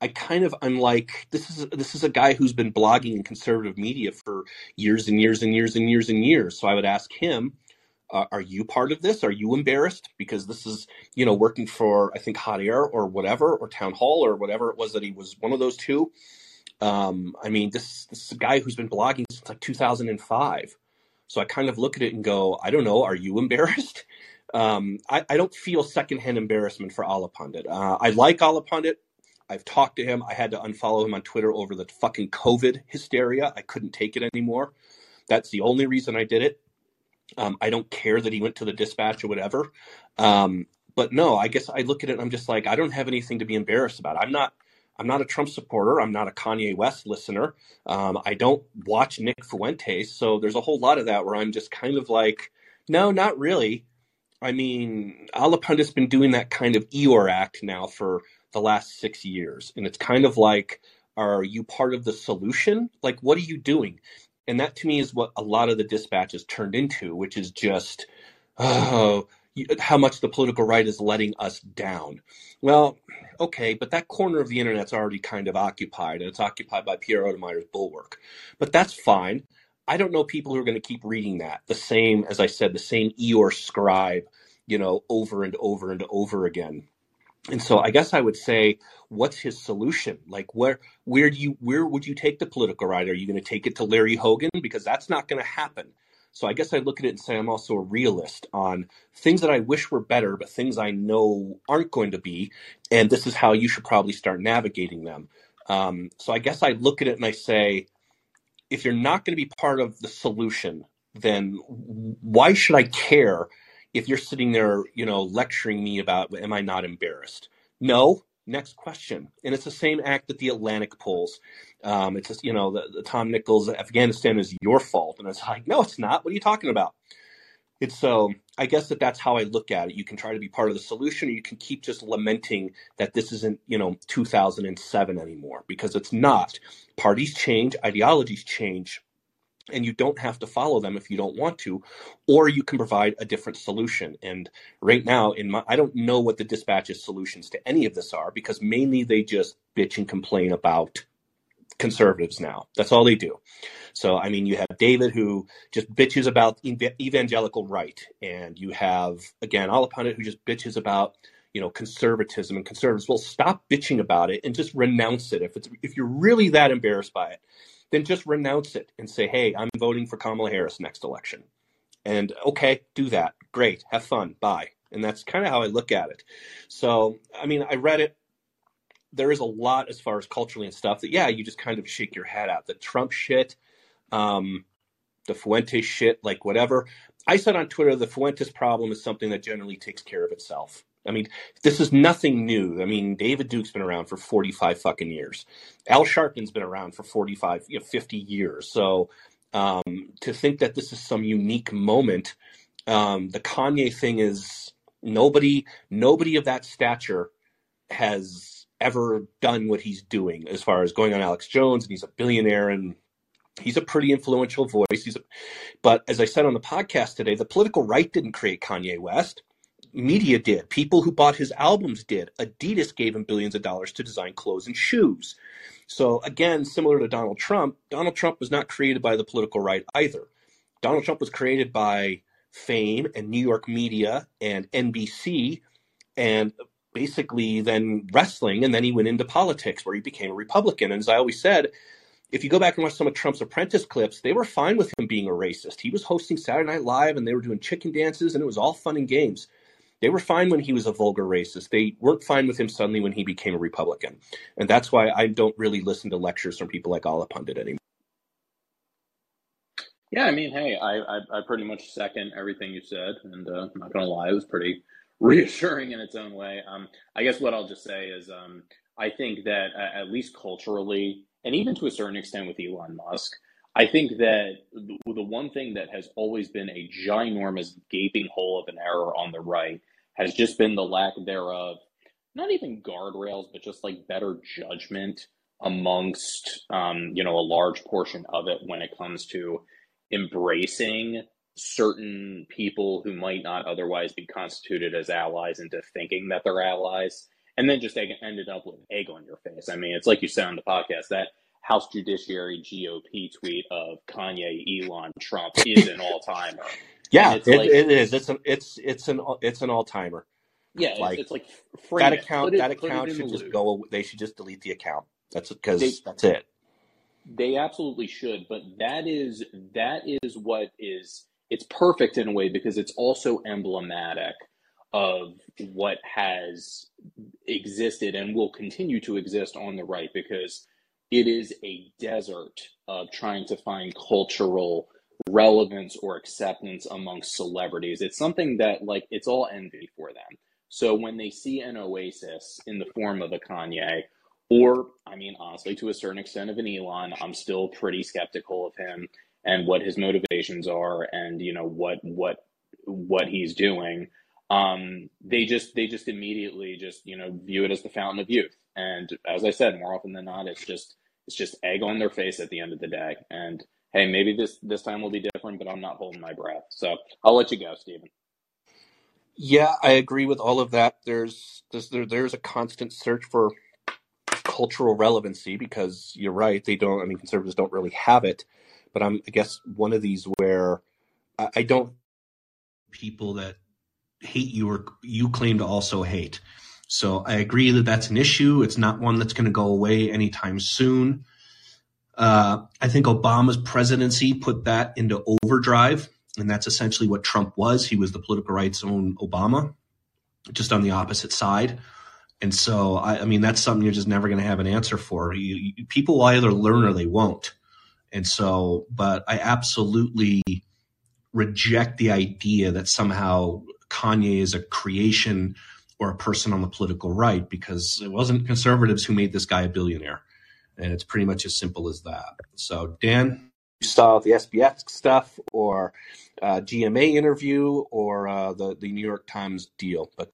A: I kind of I'm like this is this is a guy who's been blogging in conservative media for years and years and years and years and years. So I would ask him, uh, are you part of this? Are you embarrassed because this is you know working for I think Hot Air or whatever or Town Hall or whatever it was that he was one of those two. Um, I mean this this is a guy who's been blogging since like 2005. So I kind of look at it and go, I don't know, are you embarrassed? Um, I, I, don't feel secondhand embarrassment for Allahpundit. Uh, I like Allahpundit. I've talked to him. I had to unfollow him on Twitter over the fucking COVID hysteria. I couldn't take it anymore. That's the only reason I did it. Um, I don't care that he went to the dispatch or whatever. Um, but no, I guess I look at it and I'm just like, I don't have anything to be embarrassed about. I'm not. I'm not a Trump supporter. I'm not a Kanye West listener. Um, I don't watch Nick Fuentes. So there's a whole lot of that where I'm just kind of like, no, not really. I mean, Allahpundit's been doing that kind of Eeyore act now for the last six years. And it's kind of like, are you part of the solution? Like, what are you doing? And that to me is what a lot of the dispatches turned into, which is just, oh, how much the political right is letting us down. Well, okay, but that corner of the internet's already kind of occupied, and it's occupied by Pierre Omidyar's bulwark. But that's fine. I don't know people who are going to keep reading that. The same, as I said, the same Eeyore scribe, you know, over and over and over again and so I guess I would say, what's his solution? Like, where where do you where would you take the political right? Are you going to take it to Larry Hogan because that's not going to happen? So I guess I look at it and say I'm also a realist on things that I wish were better, but things I know aren't going to be, and this is how you should probably start navigating them. Um, so I guess I look at it and I say, if you're not going to be part of the solution, then why should I care if you're sitting there, you know, lecturing me about, am I not embarrassed? No. Next question. And it's the same act that the Atlantic pulls. Um, it's just, you know, the, the Tom Nichols, Afghanistan is your fault. And it's like, no, it's not. What are you talking about? It's so, I guess that that's how I look at it. You can try to be part of the solution, or you can keep just lamenting that this isn't, you know, 2007 anymore because it's not. Parties change, ideologies change, and you don't have to follow them if you don't want to or you can provide a different solution. And right now in my i don't know what the dispatch's solutions to any of this are because mainly they just bitch and complain about conservatives now. That's all they do. So i mean you have david who just bitches about evangelical right and you have again Allahpundit who just bitches about you know conservatism and conservatives well stop bitching about it and just renounce it if it's if you're really that embarrassed by it then just renounce it and say, hey, I'm voting for Kamala Harris next election. And okay, do that. Great. Have fun. Bye. And that's kind of how I look at it. So, I mean, I read it. There is a lot as far as culturally and stuff that, yeah, you just kind of shake your head at. The Trump shit, um, the Fuentes shit, like whatever. I said on Twitter the Fuentes problem is something that generally takes care of itself. I mean, this is nothing new. I mean, David Duke's been around for 45 fucking years. Al Sharpton's been around for 45, you know, 50 years. So um, to think that this is some unique moment, um, the Kanye thing is nobody, nobody of that stature has ever done what he's doing as far as going on Alex Jones, and he's a billionaire and he's a pretty influential voice. He's a, but as I said on the podcast today, the political right didn't create Kanye West media did. People who bought his albums did. Adidas gave him billions of dollars to design clothes and shoes. So again, similar to Donald Trump, Donald Trump was not created by the political right either. Donald Trump was created by fame and New York media and NBC and basically then wrestling and then he went into politics where he became a Republican. And as I always said, if you go back and watch some of Trump's apprentice clips, they were fine with him being a racist. He was hosting Saturday Night Live and they were doing chicken dances and it was all fun and games. They were fine when he was a vulgar racist. They weren't fine with him suddenly when he became a Republican. And that's why I don't really listen to lectures from people like Allahpundit anymore.
D: Yeah, I mean, hey, I, I, I pretty much second everything you said, and uh, I'm not gonna lie, it was pretty reassuring in its own way. Um, I guess what I'll just say is, um, I think that uh, at least culturally, and even to a certain extent with Elon Musk, I think that the one thing that has always been a ginormous gaping hole of an error on the right has just been the lack thereof, not even guardrails, but just like better judgment amongst, um, you know, a large portion of it when it comes to embracing certain people who might not otherwise be constituted as allies into thinking that they're allies, and then just ended up with egg on your face. I mean, it's like you said on the podcast that House Judiciary GOP tweet of Kanye, Elon, Trump is an all timer.
A: yeah, it, like, it is. It's an it's it's an it's an all timer.
D: Yeah, like, it's, it's like
A: that account. It, that account should just loop. go. They should just delete the account. That's because that's it.
D: They absolutely should, but that is that is what is it's perfect in a way because it's also emblematic of what has existed and will continue to exist on the right because it is a desert of trying to find cultural relevance or acceptance amongst celebrities. It's something that like it's all envy for them. So when they see an oasis in the form of a Kanye, or I mean honestly to a certain extent of an Elon, I'm still pretty skeptical of him and what his motivations are and you know what what what he's doing um, they just they just immediately just you know view it as the fountain of youth and as i said more often than not it's just it's just egg on their face at the end of the day. And hey maybe this this time will be different but i'm not holding my breath. So i'll let you go stephen
A: yeah i agree with all of that. There's there's there, there's a constant search for cultural relevancy because you're right they don't i mean conservatives don't really have it. But I'm I guess one of these where I, I don't people that hate you or you claim to also hate. So I agree that that's an issue. It's not one that's going to go away anytime soon. Uh, I think Obama's presidency put that into overdrive, and that's essentially what Trump was. He was the political rights own Obama, just on the opposite side. And so, I, I mean, that's something you're just never going to have an answer for. You, you, people will either learn or they won't. And so, but I absolutely reject the idea that somehow Kanye is a creation or a person on the political right because it wasn't conservatives who made this guy a billionaire. And it's pretty much as simple as that. So, Dan, you saw the SBF stuff or uh, GMA interview or uh, the, the New York Times deal, but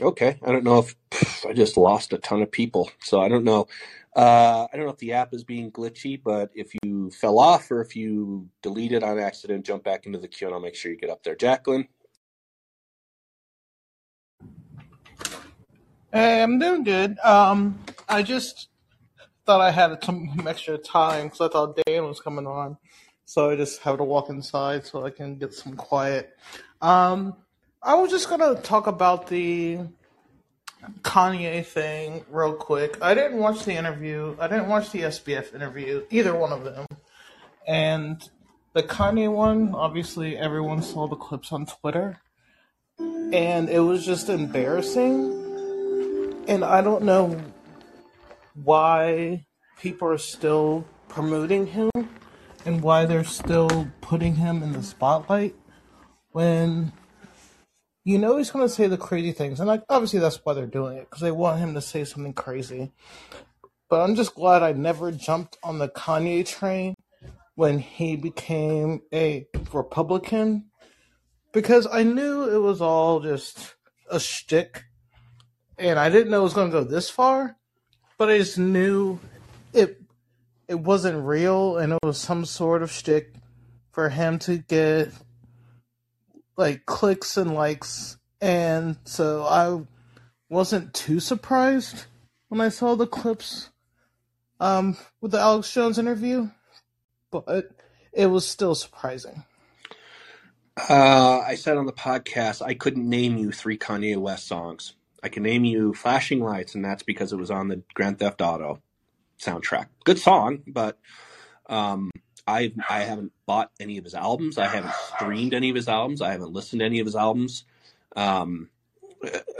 A: Okay, I don't know if pff, I just lost a ton of people, so I don't know. Uh, I don't know if the app is being glitchy, but if you fell off or if you deleted on accident, jump back into the queue and I'll make sure you get up there. Jacqueline.
E: Hey, I'm doing good. Um, I just thought I had some extra time because I thought Dan was coming on, so I just have to walk inside so I can get some quiet. Um, I was just gonna talk about the Kanye thing real quick. I didn't watch the interview. I didn't watch the SBF interview, either one of them. And the Kanye one, obviously, everyone saw the clips on Twitter, and it was just embarrassing. And I don't know why people are still promoting him and why they're still putting him in the spotlight when you know he's going to say the crazy things, and like obviously that's why they're doing it because they want him to say something crazy. But I'm just glad I never jumped on the Kanye train when he became a Republican because I knew it was all just a shtick, and I didn't know it was going to go this far. But I just knew it it wasn't real, and it was some sort of shtick for him to get like clicks and likes, and so I wasn't too surprised when I saw the clips um, with the Alex Jones interview, but it was still surprising.
A: Uh, I said on the podcast I couldn't name you three Kanye West songs. I can name you "Flashing Lights," and that's because it was on the Grand Theft Auto soundtrack. Good song, but um, I I haven't bought any of his albums. I haven't streamed any of his albums. I haven't listened to any of his albums. Um,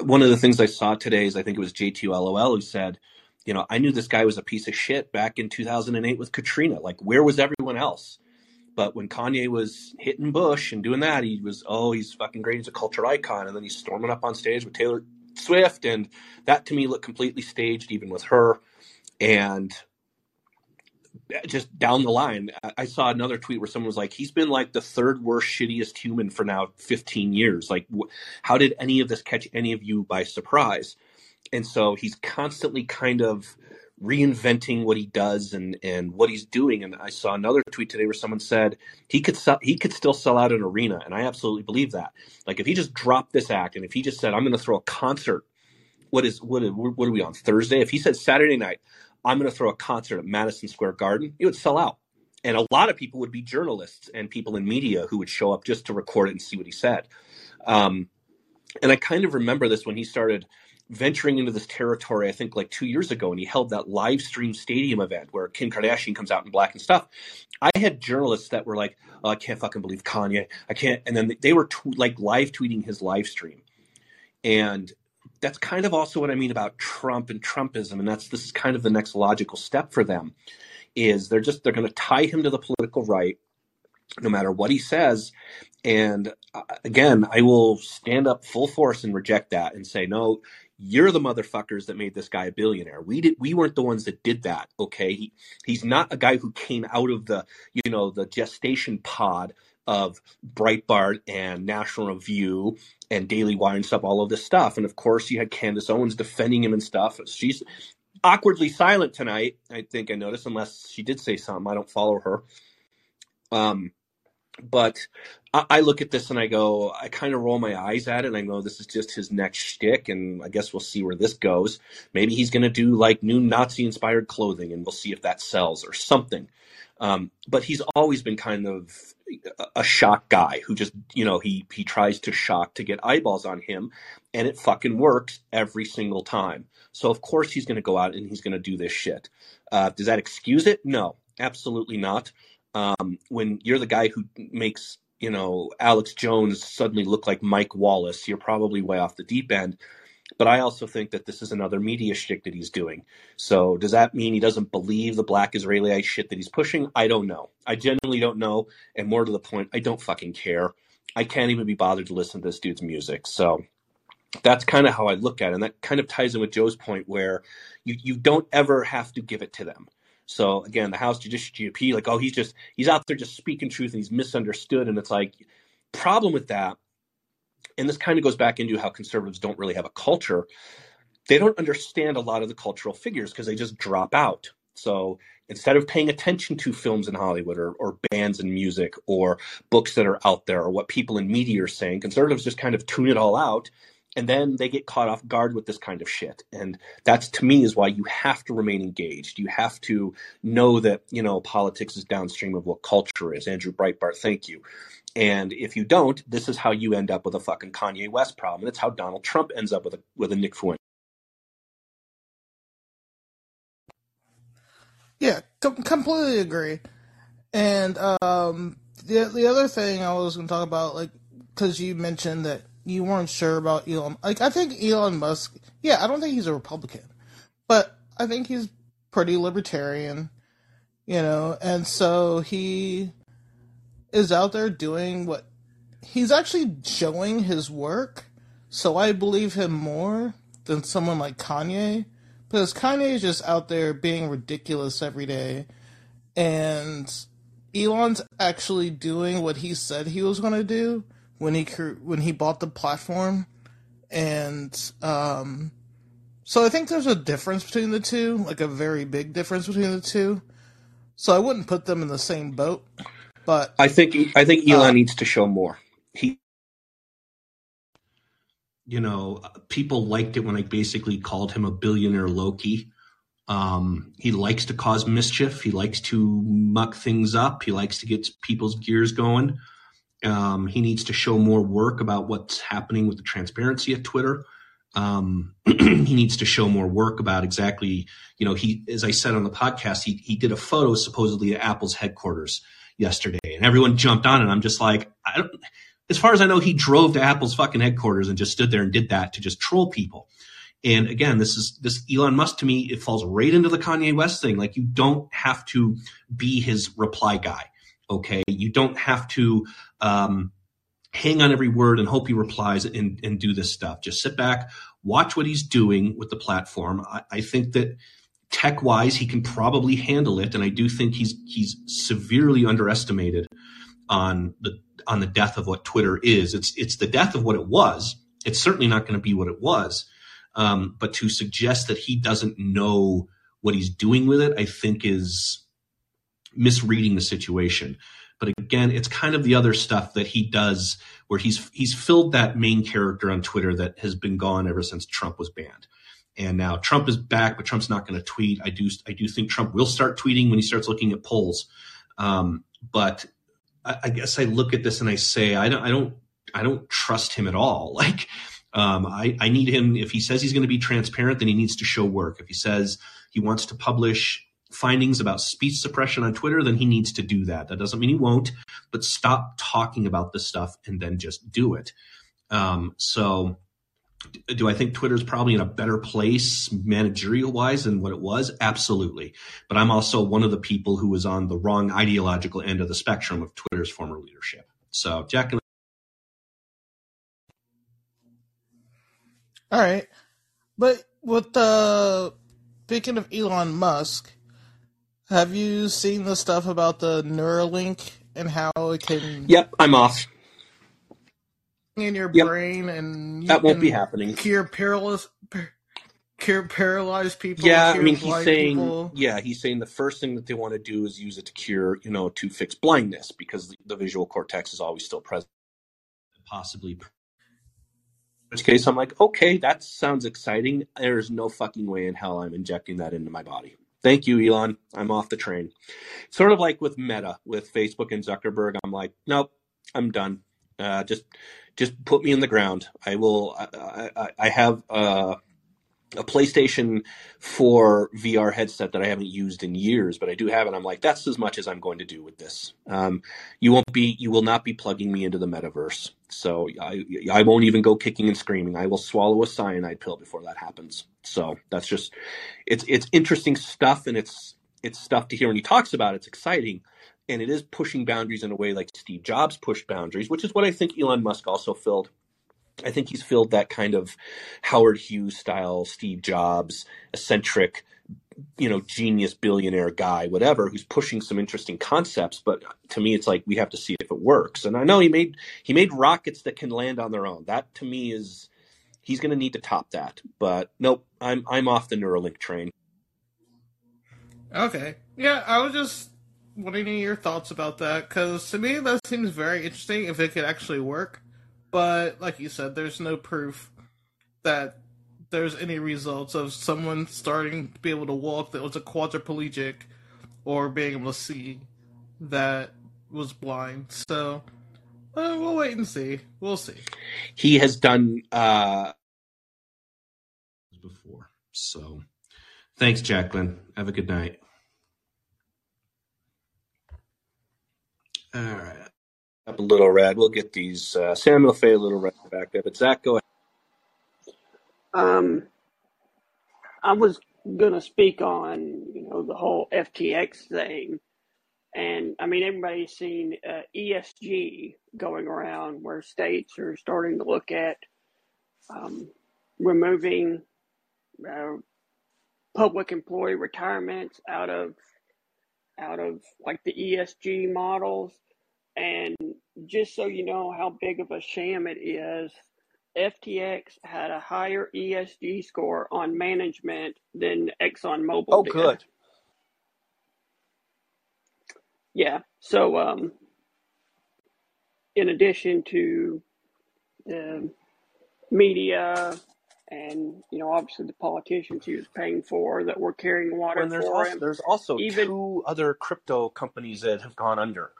A: one of the things I saw today is I think it was J2LOL who said, you know, I knew this guy was a piece of shit back in 2008 with Katrina. Like, where was everyone else? But when Kanye was hitting Bush and doing that, he was, oh, he's fucking great. He's a culture icon. And then he's storming up on stage with Taylor Swift. And that to me looked completely staged, even with her. And just down the line, I saw another tweet where someone was like, he's been like the third worst, shittiest human for now 15 years. Like, wh- how did any of this catch any of you by surprise? And so he's constantly kind of reinventing what he does and and what he's doing. And I saw another tweet today where someone said he could sell, he could still sell out an arena, and I absolutely believe that. Like if he just dropped this act and if he just said I'm going to throw a concert, what is what what are we on Thursday? If he said Saturday night I'm going to throw a concert at Madison Square Garden, it would sell out. And a lot of people would be journalists and people in media who would show up just to record it and see what he said. Um, and I kind of remember this when he started venturing into this territory, I think like two years ago, and he held that live stream stadium event where Kim Kardashian comes out in black and stuff. I had journalists that were like, oh, I can't fucking believe Kanye. I can't. And then they were t- like live tweeting his live stream. And that's kind of also what I mean about Trump and Trumpism. And that's this is kind of the next logical step for them is they're just, they're going to tie him to the political right no matter what he says. And uh, again, I will stand up full force and reject that and say, no, you're the motherfuckers that made this guy a billionaire. We did we weren't the ones that did that, okay? He he's not a guy who came out of the, you know, the gestation pod of Breitbart and National Review and Daily Wire and stuff, all of this stuff. And of course you had Candace Owens defending him and stuff. She's awkwardly silent tonight, I think I noticed, unless she did say something. I don't follow her. Um but I, I look at this and I go, I kind of roll my eyes at it, and I know this is just his next shtick, and I guess we'll see where this goes. Maybe he's going to do like new Nazi-inspired clothing, and we'll see if that sells or something. Um, but he's always been kind of a shock guy who just, you know, he he tries to shock to get eyeballs on him, and it fucking works every single time. So of course he's going to go out and he's going to do this shit. Uh, does that excuse it? No, absolutely not. Um, when you're the guy who makes you know Alex Jones suddenly look like Mike Wallace, you're probably way off the deep end. But I also think that this is another media shtick that he's doing. So does that mean he doesn't believe the black Israeli shit that he's pushing? I don't know. I genuinely don't know. And more to the point, I don't fucking care. I can't even be bothered to listen to this dude's music. So that's kind of how I look at it. And that kind of ties in with Joe's point where you, you don't ever have to give it to them. So again, the House Judiciary GOP, like, oh, he's just he's out there just speaking truth and he's misunderstood. And it's like problem with that, and this kind of goes back into how conservatives don't really have a culture. They don't understand a lot of the cultural figures because they just drop out. So instead of paying attention to films in Hollywood or, or bands and music or books that are out there or what people in media are saying, conservatives just kind of tune it all out and then they get caught off guard with this kind of shit. And that's to me is why you have to remain engaged. You have to know that you know politics is downstream of what culture is. Andrew breitbart thank you. And if you don't this is how you end up with a fucking kanye west problem. And it's how donald trump ends up with a with a nick fuentes.
E: Yeah, com- completely agree. And um, the the other thing I was going to talk about, like, because you mentioned that you weren't sure about Elon. Like, I think Elon Musk. Yeah, I don't think he's a Republican, but I think he's pretty libertarian. You know, and so he is out there doing what he's actually showing his work. So I believe him more than someone like Kanye, because Kanye is just out there being ridiculous every day, and Elon's actually doing what he said he was going to do when he when he bought the platform, and um, so I think there's a difference between the two, like a very big difference between the two. So I wouldn't put them in the same boat, but
A: i think i think elon uh, needs to show more. He you know people liked it when i basically called him a billionaire loki. Um, he likes to cause mischief. He likes to muck things up. He likes to get people's gears going um, he needs to show more work about what's happening with the transparency at Twitter. Um, he needs to show more work about exactly, you know, he, as I said on the podcast, he, he did a photo supposedly at Apple's headquarters yesterday and everyone jumped on it. I'm just like, I don't, as far as I know, he drove to Apple's fucking headquarters and just stood there and did that to just troll people. And again, this is this Elon Musk to me, it falls right into the Kanye West thing. Like you don't have to be his reply guy Okay, you don't have to um, hang on every word and hope he replies and, and do this stuff. Just sit back, watch what he's doing with the platform. I, I think that tech wise, he can probably handle it, and I do think he's he's severely underestimated on the on the death of what Twitter is. It's it's the death of what it was. It's certainly not going to be what it was. Um, but to suggest that he doesn't know what he's doing with it, I think is misreading the situation. But again, it's kind of the other stuff that he does where he's he's filled that main character on Twitter that has been gone ever since Trump was banned. And now Trump is back, but Trump's not going to tweet. I do I do think Trump will start tweeting when he starts looking at polls. Um, but I, I, guess I look at this and I say I don't I don't I don't trust him at all. Like um, I, I need him if he says he's going to be transparent, then he needs to show work. If he says he wants to publish findings about speech suppression on Twitter, then he needs to do that. That doesn't mean he won't, but stop talking about this stuff and then just do it. Um, so, do I think Twitter's probably in a better place managerial wise than what it was? Absolutely. But I'm also one of the people who was on the wrong ideological end of the spectrum of Twitter's former leadership. So, Jack and
E: All right. But with the speaking of Elon Musk, have you seen the stuff about the Neuralink and how it can?
A: Yep, I'm off.
E: In your yep. brain, and
A: that won't be happening.
E: Cure paralyzed, cure paralyzed people.
A: Yeah, I mean, he's saying, people. yeah, he's saying the first thing that they want to do is use it to cure, you know, to fix blindness because the, the visual cortex is always still present, possibly. In which case, I'm like, okay, that sounds exciting. There's no fucking way in hell I'm injecting that into my body. Thank you, Elon. I'm off the train. Sort of like with Meta, with Facebook and Zuckerberg. I'm like, nope, I'm done. Uh, just, just put me in the ground. I will. I, I, I have uh, a PlayStation 4 VR headset that I haven't used in years, but I do have it. I'm like, that's as much as I'm going to do with this. Um, you won't be, you will not be plugging me into the metaverse. So I, I won't even go kicking and screaming. I will swallow a cyanide pill before that happens. So that's just, it's, it's interesting stuff and it's, it's stuff to hear when he talks about. It. It's exciting. And it is pushing boundaries in a way like Steve Jobs pushed boundaries, which is what I think Elon Musk also filled I think he's filled that kind of Howard Hughes style, Steve Jobs, eccentric, you know, genius billionaire guy, whatever, who's pushing some interesting concepts. But to me, it's like we have to see if it works. And I know he made he made rockets that can land on their own. That to me is he's going to need to top that. But nope, I'm I'm off the Neuralink train.
E: Okay, yeah, I was just wanting your thoughts about that because to me that seems very interesting if it could actually work. But like you said, there's no proof that there's any results of someone starting to be able to walk that was a quadriplegic or being able to see that was blind. So uh, we'll wait and see. We'll see.
A: He has done uh, before. So thanks, Jacqueline. Have a good night. All right up a little red. We'll get these uh, Samuel Fay a little red back there. But Zach, go ahead.
F: Um, I was gonna speak on you know the whole FTX thing, and I mean everybody's seen uh, ESG going around where states are starting to look at um, removing uh, public employee retirements out of out of like the ESG models and just so you know how big of a sham it is, FTX had a higher ESG score on management than ExxonMobil
A: Oh,
F: did.
A: good.
F: Yeah. So, um, in addition to the media and you know obviously the politicians he was paying for that were carrying water
A: And there's
F: for
A: also
F: him,
A: there's also
F: even
A: two other crypto companies that have gone under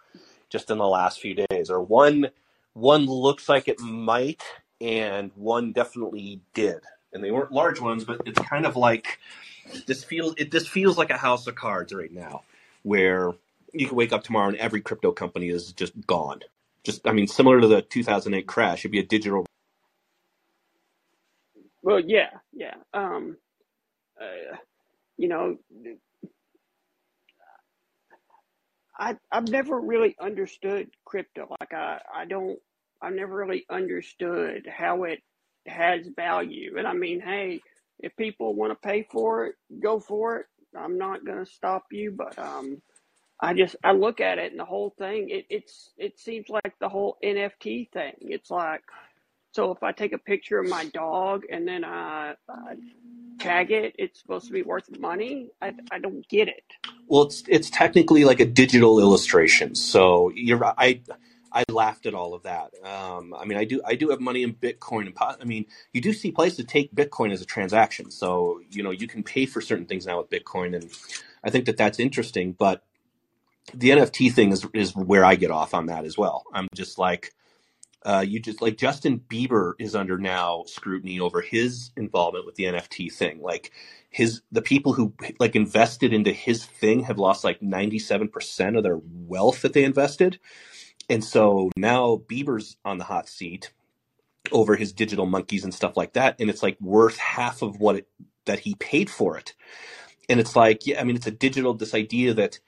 A: just in the last few days, or one one looks like it might, and one definitely did. And they weren't large ones, but it's kind of like this feels it this feels like a house of cards right now, where you can wake up tomorrow and every crypto company is just gone. Just I mean, similar to the 2008 crash, it'd be a digital.
F: well, yeah, yeah. Um, uh, you know, I I've never really understood crypto. Like I I don't I've never really understood how it has value. And I mean, hey, if people want to pay for it, go for it. I'm not to stop you, but um I just I look at it and the whole thing it it's it seems like the whole NFT thing. It's like so if I take a picture of my dog and then I, I tag it, it's supposed to be worth money. I, I don't get it.
A: Well, it's it's technically like a digital illustration. So you're I I laughed at all of that. Um, I mean, I do I do have money in Bitcoin I mean, you do see places to take Bitcoin as a transaction. So you know you can pay for certain things now with Bitcoin, and I think that that's interesting. But the NFT thing is is where I get off on that as well. I'm just like uh, you just like Justin Bieber is under now scrutiny over his involvement with the NFT thing. Like his the people who like invested into his thing have lost like 97% of their wealth that they invested. And so now Bieber's on the hot seat over his digital monkeys and stuff like that and it's like worth half of what it that he paid for it. And it's like yeah, I mean it's a digital this idea that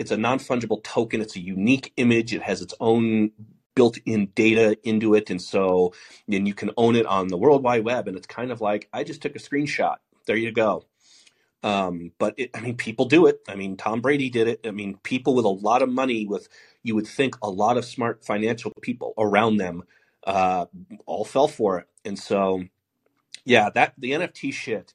A: it's a non-fungible token, it's a unique image, it has its own built-in data into it, and so and you can own it on the World Wide Web. And it's kind of like I just took a screenshot. There you go. Um, but it, I mean, people do it. I mean, Tom Brady did it. I mean, people with a lot of money, with you would think a lot of smart financial people around them, uh, all fell for it. And so, yeah, that the NFT shit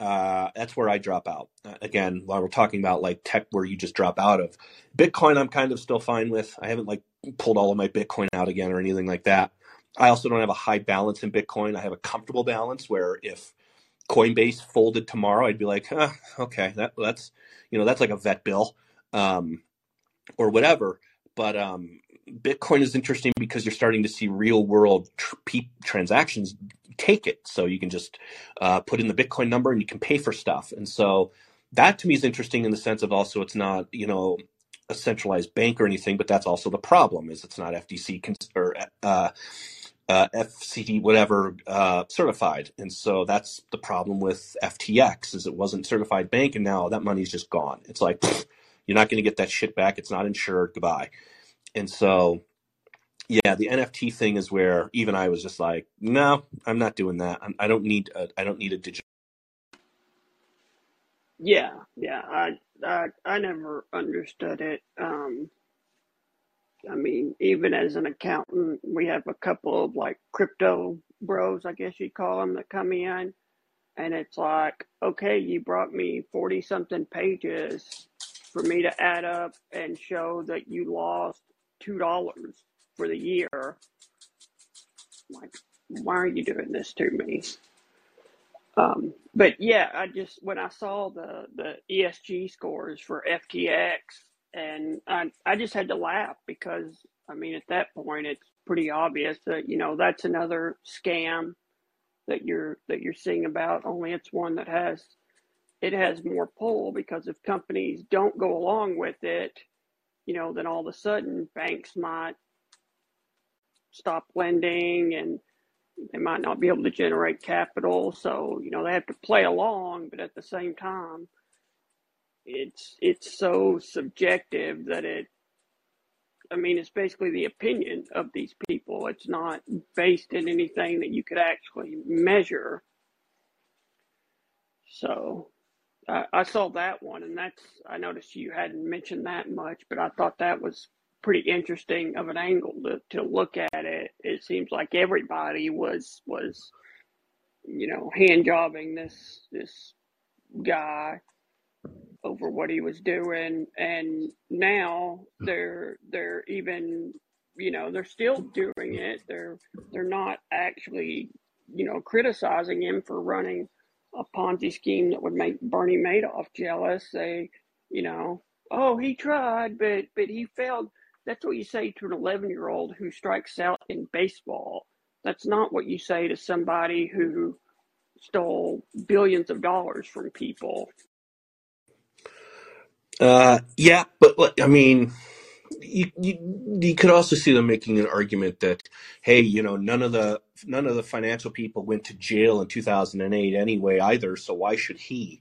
A: uh, that's where I drop out. Uh, again, while we're talking about like tech where you just drop out of Bitcoin, I'm kind of still fine with. I haven't like pulled all of my Bitcoin out again or anything like that. I also don't have a high balance in Bitcoin. I have a comfortable balance where if Coinbase folded tomorrow, I'd be like, huh, okay, that that's you know that's like a vet bill um, or whatever. But um, Bitcoin is interesting because you're starting to see real world tr- transactions take it. So you can just uh, put in the Bitcoin number and you can pay for stuff. And so that to me is interesting in the sense of also it's not you know a centralized bank or anything, but that's also the problem is it's not FDC or uh, uh, FCT whatever uh, certified, and so that's the problem with FTX is it wasn't certified bank, and now that money's just gone. It's like pfft, you're not going to get that shit back. It's not insured. Goodbye. And so yeah, the NFT thing is where even I was just like, no, I'm not doing that. I don't need a, I don't need a digital.
F: Yeah, yeah. I I I never understood it. Um, I mean, even as an accountant, we have a couple of like crypto bros, I guess you'd call them, that come in, and it's like, okay, you brought me forty something pages for me to add up and show that you lost two dollars for the year. Like, why are you doing this to me? Um, but yeah, I just when I saw the the ESG scores for FTX, and I I just had to laugh because I mean at that point it's pretty obvious that you know that's another scam that you're that you're seeing about. Only it's one that has it has more pull because if companies don't go along with it, you know, then all of a sudden banks might stop lending and they might not be able to generate capital. So, you know, they have to play along, but at the same time, it's it's so subjective that it I mean it's basically the opinion of these people. It's not based in anything that you could actually measure. So I, saw that one and that's I noticed you hadn't mentioned that much, but I thought that was pretty interesting of an angle to, to look at it. It seems like everybody was was you know hand jobbing this this guy over what he was doing and now they're they're even you know they're still doing it they're they're not actually you know criticizing him for running a ponzi scheme that would make bernie madoff jealous Say, you know oh he tried but but he failed that's what you say to an 11 year old who strikes out in baseball. That's not what you say to somebody who stole billions of dollars from people.
A: Uh, yeah, but I mean, you, you you could also see them making an argument that hey, you know, none of the none of the financial people went to jail in 2008 anyway either, so why should he?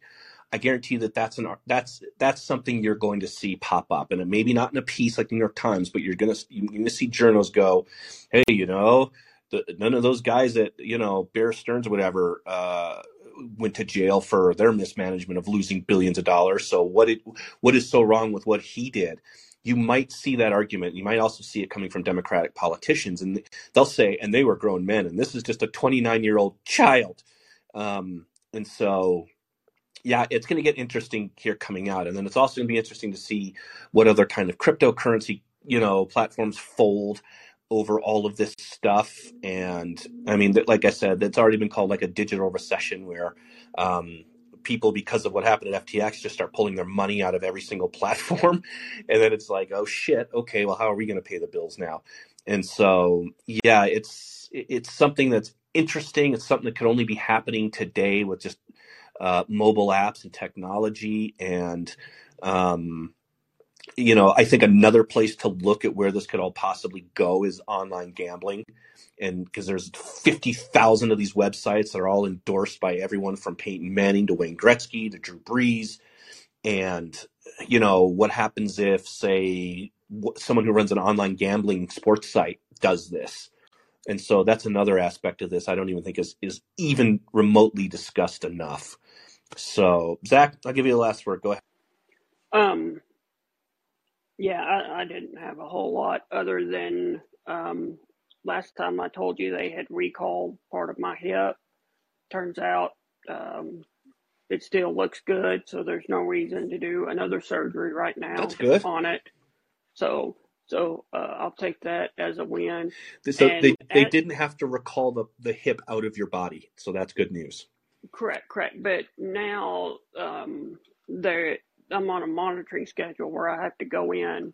A: I guarantee that that's an that's that's something you're going to see pop up, and maybe not in a piece like New York Times, but you're gonna you're gonna see journals go, hey, you know, the, none of those guys that you know Bear Stearns or whatever uh, went to jail for their mismanagement of losing billions of dollars. So what it what is so wrong with what he did? You might see that argument. You might also see it coming from Democratic politicians, and they'll say, and they were grown men, and this is just a 29 year old child. Um, and so yeah, it's going to get interesting here coming out, and then it's also going to be interesting to see what other kind of cryptocurrency you know platforms fold over all of this stuff. And I mean, like I said, it's already been called like a digital recession where um, people, because of what happened at FTX, just start pulling their money out of every single platform, and then it's like, oh shit, okay, well, how are we going to pay the bills now? And so, yeah, it's it's something that's interesting. It's something that could only be happening today with just uh, mobile apps and technology and um, you know i think another place to look at where this could all possibly go is online gambling and because there's 50,000 of these websites that are all endorsed by everyone from Peyton Manning to Wayne Gretzky to Drew Brees and you know what happens if say someone who runs an online gambling sports site does this and so that's another aspect of this i don't even think is is even remotely discussed enough so, Zach, I'll give you the last word. Go ahead.
F: Um, yeah, I, I didn't have a whole lot other than um, last time I told you they had recalled part of my hip. Turns out um, it still looks good, so there's no reason to do another surgery right now
A: That's good.
F: on it. So, so uh, I'll take that as a win.
A: So
F: And
A: they, they
F: at,
A: didn't have to recall the, the hip out of your body. So that's good news.
F: Correct, correct. But now um, there, I'm on a monitoring schedule where I have to go in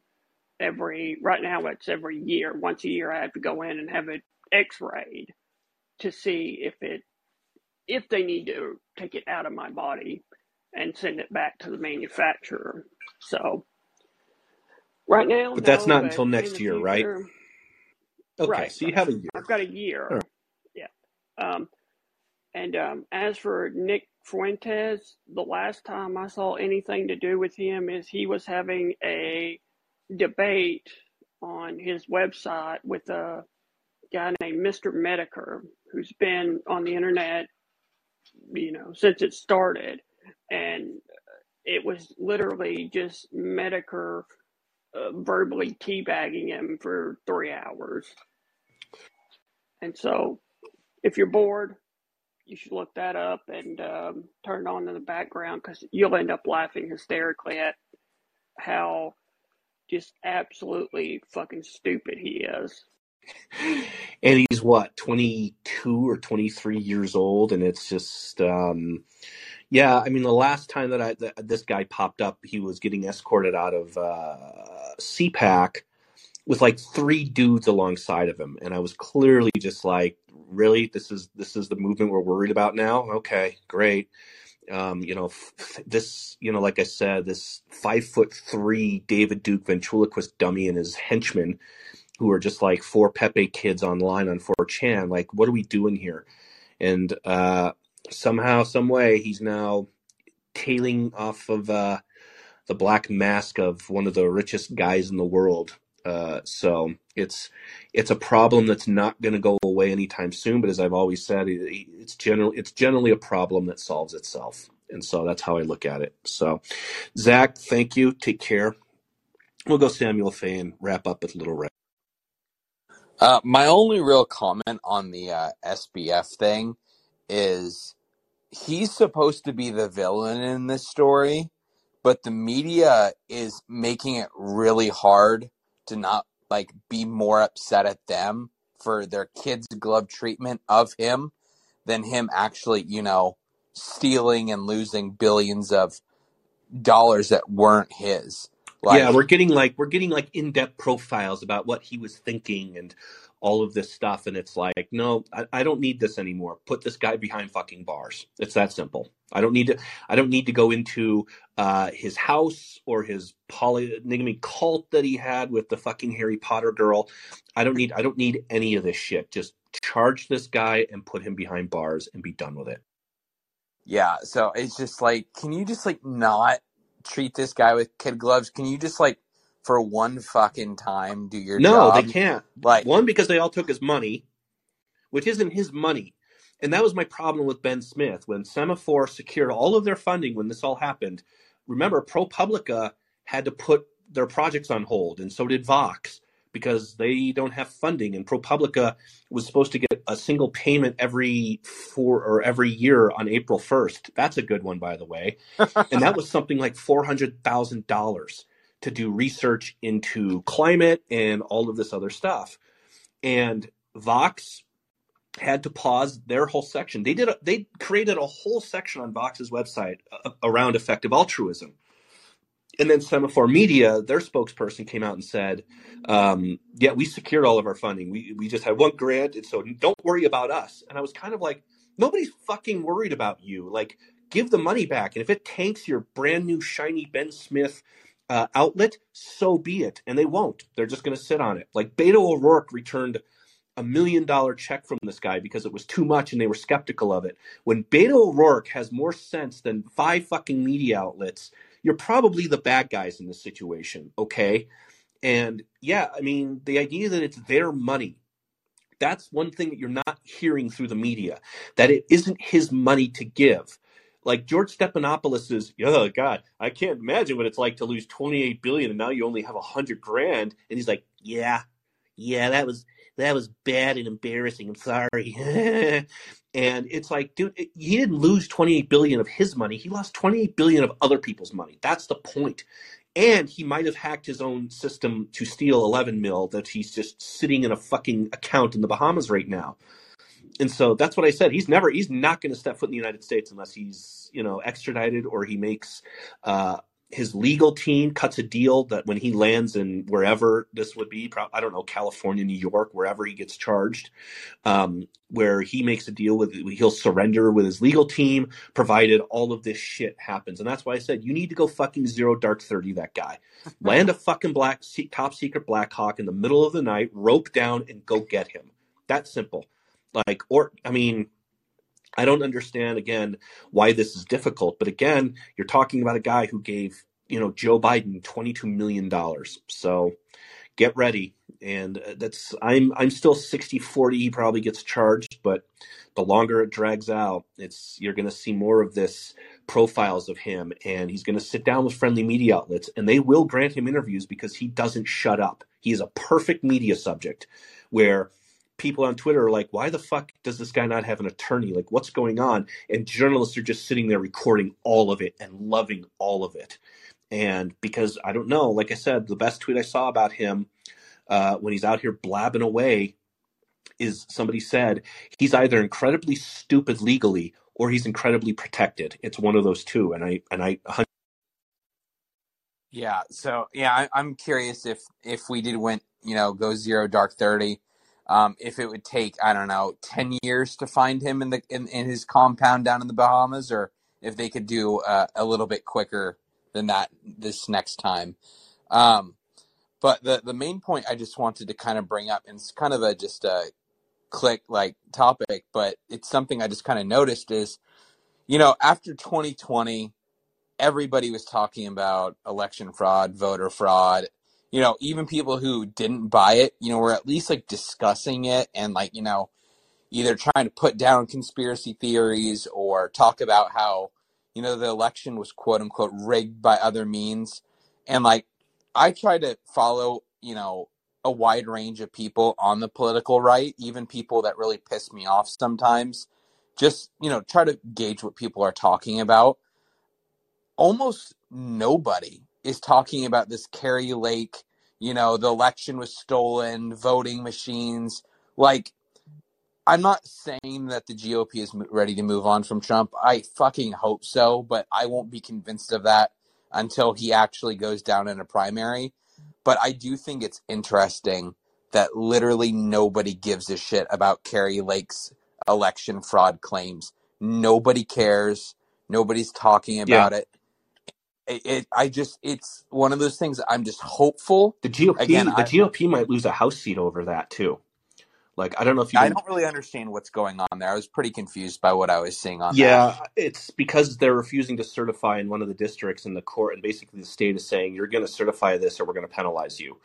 F: every. Right now, it's every year. Once a year, I have to go in and have it X-rayed to see if it if they need to take it out of my body and send it back to the manufacturer. So right now,
A: But that's
F: no.
A: not
F: But
A: until next year, right? Okay,
F: right,
A: so you have a year.
F: I've got a year.
A: right.
F: Yeah. Um, And um, as for Nick Fuentes, the last time I saw anything to do with him is he was having a debate on his website with a guy named Mr. Metokur, who's been on the internet, you know, since it started. And it was literally just Metokur uh, verbally teabagging him for three hours. And so if you're bored, you should look that up and um, turn it on in the background because you'll end up laughing hysterically at how just absolutely fucking stupid he is.
A: And he's what, 22 or 23 years old. And it's just, um, yeah, I mean, the last time that I that this guy popped up, he was getting escorted out of uh, CPAC with like three dudes alongside of him, and I was clearly just like, really, this is this is the movement we're worried about now. Okay, great. Um, you know, f- this, you know, like I said, this five foot three David Duke ventriloquist dummy and his henchmen, who are just like four Pepe kids online on 4chan. Like, what are we doing here? And uh, somehow, some way, he's now tailing off of uh, the black mask of one of the richest guys in the world. Uh, so it's it's a problem that's not going to go away anytime soon. But as I've always said, it, it's generally it's generally a problem that solves itself, and so that's how I look at it. So, Zach, thank you. Take care. We'll go Samuel Faye and wrap up with Little Red.
G: Uh, my only real comment on the uh, SBF thing is he's supposed to be the villain in this story, but the media is making it really hard to not like be more upset at them for their kids' glove treatment of him than him actually, you know, stealing and losing billions of dollars that weren't his.
A: Yeah, we're getting like we're getting like in-depth profiles about what he was thinking and all of this stuff, and it's like, no, I, I don't need this anymore. Put this guy behind fucking bars. It's that simple. I don't need to. I don't need to go into uh, his house or his polygamy cult that he had with the fucking Harry Potter girl. I don't need. I don't need any of this shit. Just charge this guy and put him behind bars and be done with it.
G: Yeah, so it's just like, can you just like not treat this guy with kid gloves? Can you just like for one fucking time do your job.
A: No, they can't.
G: Like,
A: One, because they all took his money, which isn't his money. And that was my problem with Ben Smith. When Semafor secured all of their funding when this all happened, remember, ProPublica had to put their projects on hold, and so did Vox, because they don't have funding. And ProPublica was supposed to get a single payment every four or every year on April 1st. That's a good one, by the way. and that was something like $400,000 to do research into climate and all of this other stuff. And Vox had to pause their whole section. They did. A, they created a whole section on Vox's website uh, around effective altruism. And then Semafor Media, their spokesperson came out and said, um, "Yeah, we secured all of our funding. We we just had one grant, and so don't worry about us." And I was kind of like, "Nobody's fucking worried about you. Like, give the money back. And if it tanks your brand new shiny Ben Smith uh, outlet, so be it. And they won't. They're just going to sit on it. Like Beto O'Rourke returned a million dollar check from this guy because it was too much and they were skeptical of it. When Beto O'Rourke has more sense than five fucking media outlets, you're probably the bad guys in this situation, okay? And yeah, I mean, the idea that it's their money, that's one thing that you're not hearing through the media, that it isn't his money to give. Like George Stephanopoulos is, oh God, I can't imagine what it's like to lose 28 billion and now you only have 100 grand. And he's like, yeah, yeah, that was that was bad and embarrassing. I'm sorry. and it's like, dude, he didn't lose 28 billion of his money. He lost 28 billion of other people's money. That's the point. And he might have hacked his own system to steal 11 mil that he's just sitting in a fucking account in the Bahamas right now. And so that's what I said. He's never, he's not going to step foot in the United States unless he's, you know, extradited or he makes uh, his legal team cuts a deal that when he lands in wherever this would be, I don't know, California, New York, wherever he gets charged, um, where he makes a deal with, he'll surrender with his legal team, provided all of this shit happens. And that's why I said, you need to go fucking zero dark 30 that guy. Land a fucking black, top secret Black Hawk in the middle of the night, rope down and go get him. That simple. Like, or, I mean, I don't understand again why this is difficult, but again, you're talking about a guy who gave you know Joe Biden 22 million dollars. So get ready, and uh, that's I'm I'm still 60 40. He probably gets charged, but the longer it drags out, it's you're going to see more of this profiles of him, and he's going to sit down with friendly media outlets, and they will grant him interviews because he doesn't shut up. He is a perfect media subject, where people on Twitter are like, why the fuck does this guy not have an attorney? Like, what's going on? And journalists are just sitting there recording all of it and loving all of it. And because I don't know, like I said, the best tweet I saw about him uh, when he's out here blabbing away is somebody said he's either incredibly stupid legally or he's incredibly protected. It's one of those two. And I and I
G: yeah, so yeah, I, I'm curious if if we did went, you know, go zero dark 30, um, if it would take I don't know 10 years to find him in the in, in his compound down in the Bahamas, or if they could do uh, a little bit quicker than that this next time. Um, but the the main point I just wanted to kind of bring up, and it's kind of a just a click like topic, but it's something I just kind of noticed is, you know, after 2020, everybody was talking about election fraud, voter fraud. You know, even people who didn't buy it, you know, were at least like discussing it and like, you know, either trying to put down conspiracy theories or talk about how, you know, the election was quote unquote rigged by other means. And like, I try to follow, you know, a wide range of people on the political right, even people that really piss me off sometimes. Just, you know, try to gauge what people are talking about. Almost nobody is talking about this Kari Lake, you know, the election was stolen, voting machines. Like, I'm not saying that the GOP is ready to move on from Trump. I fucking hope so, but I won't be convinced of that until he actually goes down in a primary. But I do think it's interesting that literally nobody gives a shit about Kari Lake's election fraud claims. Nobody cares. Nobody's talking
A: yeah,
G: about it. It, it. I just, it's one of those things. I'm just hopeful.
A: the GOP
G: Again,
A: the
G: I
A: GOP might lose a house seat over that too. Like I don't know if you.
G: I don't really understand what's going on there. I was pretty confused by what I was seeing on.
A: Yeah,
G: that.
A: it's because they're refusing to certify in one of the districts in the court, and basically the state is saying you're going to certify this or we're going to penalize you.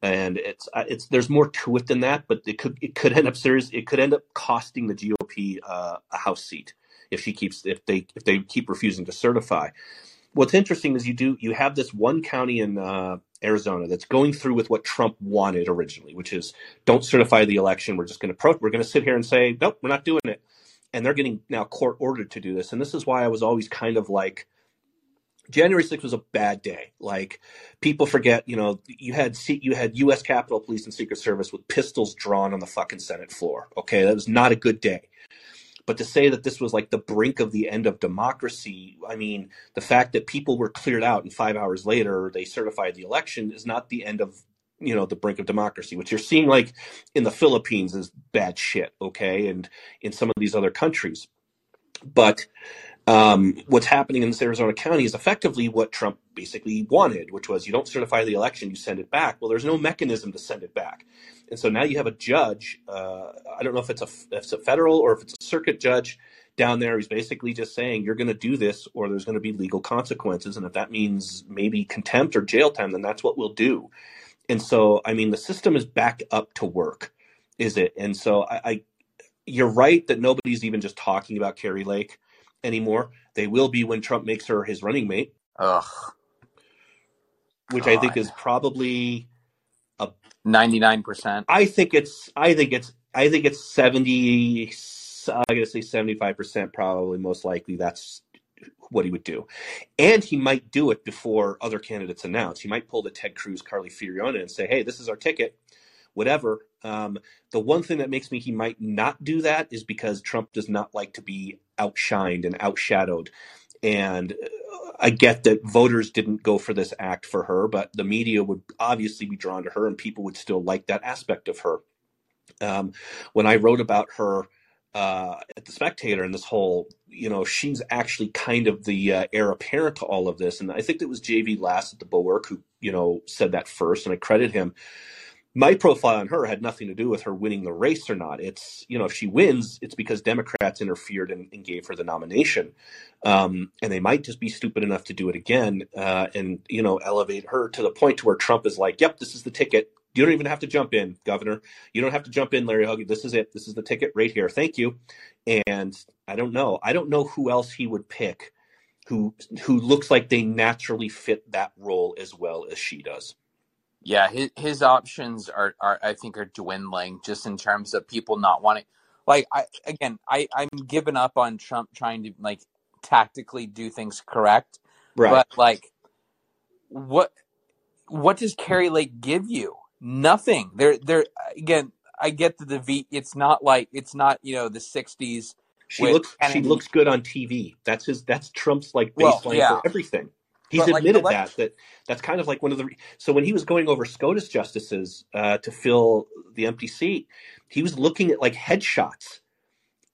A: And it's uh, it's there's more to it than that, but it could it could end up serious. It could end up costing the GOP uh, a House seat if she keeps if they if they keep refusing to certify. What's interesting is you do you have this one county in uh, Arizona that's going through with what Trump wanted originally, which is don't certify the election. We're just going to pro- we're going to sit here and say nope, we're not doing it. And they're getting now court ordered to do this. And this is why I was always kind of like January 6th was a bad day. Like people forget, you know, you had you had U.S. Capitol Police and Secret Service with pistols drawn on the fucking Senate floor. Okay, that was not a good day. But to say that this was like the brink of the end of democracy, I mean, the fact that people were cleared out and five hours later they certified the election is not the end of you know the brink of democracy. What you're seeing like in the Philippines is bad shit, okay, and in some of these other countries. But um, what's happening in this Arizona County is effectively what Trump basically wanted, which was you don't certify the election, you send it back. Well, there's no mechanism to send it back. And so now you have a judge. Uh, I don't know if it's a if it's a federal or if it's a circuit judge down there. He's basically just saying you're going to do this, or there's going to be legal consequences. And if that means maybe contempt or jail time, then that's what we'll do. And so, I mean, the system is back up to work, is it? And so, I, I you're right that nobody's even just talking about Kari Lake anymore. They will be when Trump makes her his running mate.
G: Ugh.
A: Which God. I think is probably
G: Ninety nine percent.
A: I think it's. I think it's. I think it's seventy. I gotta say seventy five percent probably. Most likely that's what he would do, and he might do it before other candidates announce. He might pull the Ted Cruz, Carly Fiorina, and say, "Hey, this is our ticket." Whatever. Um, the one thing that makes me he might not do that is because Trump does not like to be outshined and outshadowed. And I get that voters didn't go for this act for her, but the media would obviously be drawn to her, and people would still like that aspect of her. Um, when I wrote about her uh, at the Spectator and this whole, you know, she's actually kind of the uh, heir apparent to all of this, and I think it was J.V. Last at the Bulwark who, you know, said that first, and I credit him my profile on her had nothing to do with her winning the race or not. It's, you know, if she wins, it's because Democrats interfered and, and gave her the nomination. Um, and they might just be stupid enough to do it again uh, and, you know, elevate her to the point to where Trump is like, yep, this is the ticket. You don't even have to jump in, Governor. You don't have to jump in, Larry Hogan. This is it. This is the ticket right here. Thank you. And I don't know. I don't know who else he would pick who who looks like they naturally fit that role as well as she does.
G: Yeah, his his options are, are I think are dwindling just in terms of people not wanting like I again, I, I'm giving up on Trump trying to like tactically do things correct.
A: Right.
G: But like what what does Kari Lake give you? Nothing. There there again, I get that the V it's not like it's not, you know, the sixties.
A: She looks Kennedy. she looks good on TV. That's his that's Trump's like baseline well, yeah. for everything. He's but admitted like that that that's kind of like one of the so when he was going over SCOTUS justices uh, to fill the empty seat, he was looking at like headshots.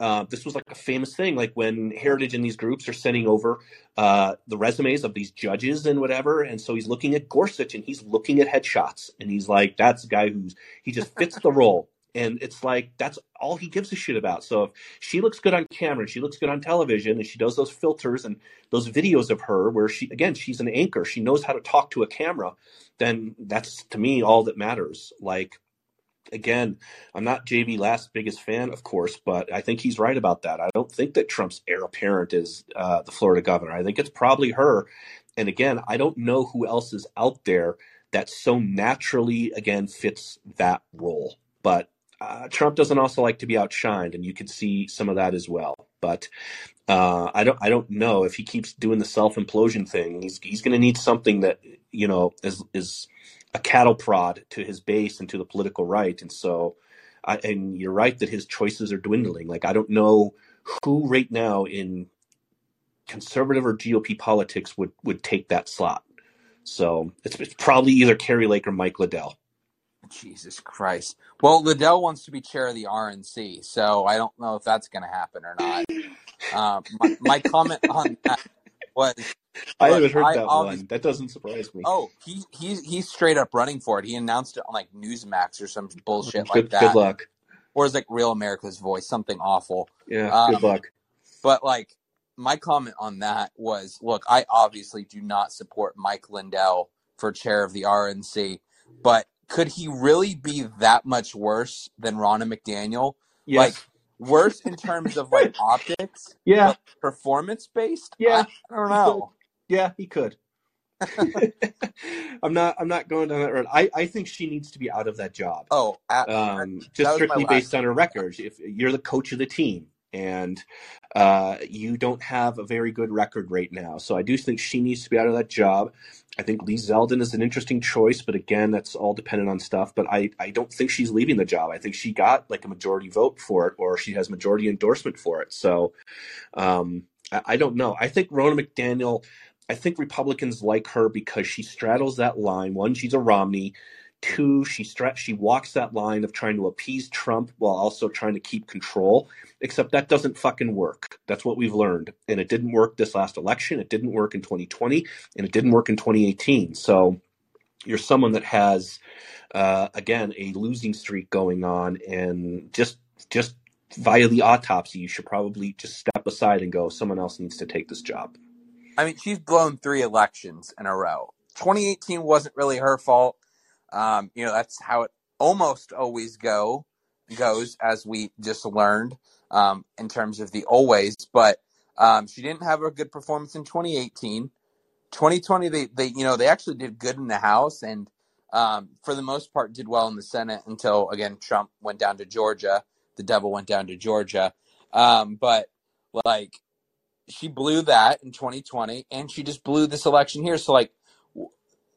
A: Uh, this was like a famous thing, like when Heritage and these groups are sending over uh, the resumes of these judges and whatever, and so he's looking at Gorsuch and he's looking at headshots, and he's like, "That's a guy who's he just fits the role." And it's like that's all he gives a shit about. So if she looks good on camera, and she looks good on television, and she does those filters and those videos of her where she again she's an anchor, she knows how to talk to a camera, then that's to me all that matters. Like again, I'm not JV Last's biggest fan, of course, but I think he's right about that. I don't think that Trump's heir apparent is uh, the Florida governor. I think it's probably her. And again, I don't know who else is out there that so naturally again fits that role. But uh, Trump doesn't also like to be outshined, and you can see some of that as well. But uh, I don't I don't know if he keeps doing the self implosion thing. He's he's going to need something that you know is is a cattle prod to his base and to the political right. And so, I, and you're right that his choices are dwindling. Like I don't know who right now in conservative or GOP politics would would take that slot. So it's, it's probably either Kari Lake or Mike Lindell.
G: Jesus Christ. Well, Lindell wants to be chair of the RNC, so I don't know if that's going to happen or not. Um, my, my, comment on that was.
A: I haven't heard I that one. That doesn't surprise me.
G: Oh, he, he's he's straight up running for it. He announced it on like Newsmax or some bullshit
A: good,
G: like that.
A: Good luck.
G: or is like Real America's Voice, something awful.
A: Yeah,
G: Um,
A: good luck.
G: But like my comment on that was, look, I obviously do not support Mike Lindell for chair of the RNC, but could he really be that much worse than Ronna McDaniel?
A: Yes.
G: Like worse in terms of like optics,
A: yeah,
G: performance based?
A: Yeah,
G: I, I don't
A: he
G: know.
A: yeah, he could. I'm not. I'm not going down that road. I, I think she needs to be out of that job.
G: Oh, at,
A: um, just strictly based on her record. If you're the coach of the team and uh, you don't have a very good record right now, so I do think she needs to be out of that job. I think Lee Zeldin is an interesting choice, but again, that's all dependent on stuff. But I, I don't think she's leaving the job. I think she got like a majority vote for it, or she has majority endorsement for it. So um, I, I don't know. I think Ronna McDaniel. I think Republicans like her because she straddles that line. One, she's a Romney. Two, she stra- she walks that line of trying to appease Trump while also trying to keep control. Except that doesn't fucking work. That's what we've learned, and it didn't work this last election. It didn't work in 2020, and it didn't work in 2018. So you're someone that has, uh, again, a losing streak going on, and just just via the autopsy, you should probably just step aside and go. Someone else needs to take this job.
G: I mean, she's blown three elections in a row. 2018 wasn't really her fault. Um, you know, that's how it almost always go goes, as we just learned um, in terms of the always. But um, she didn't have a good performance in 2018. 2020, they, they you know they actually did good in the House and um, for the most part did well in the Senate until again Trump went down to Georgia. The devil went down to Georgia. Um, but like she blew that in 2020 and she just blew this election here so like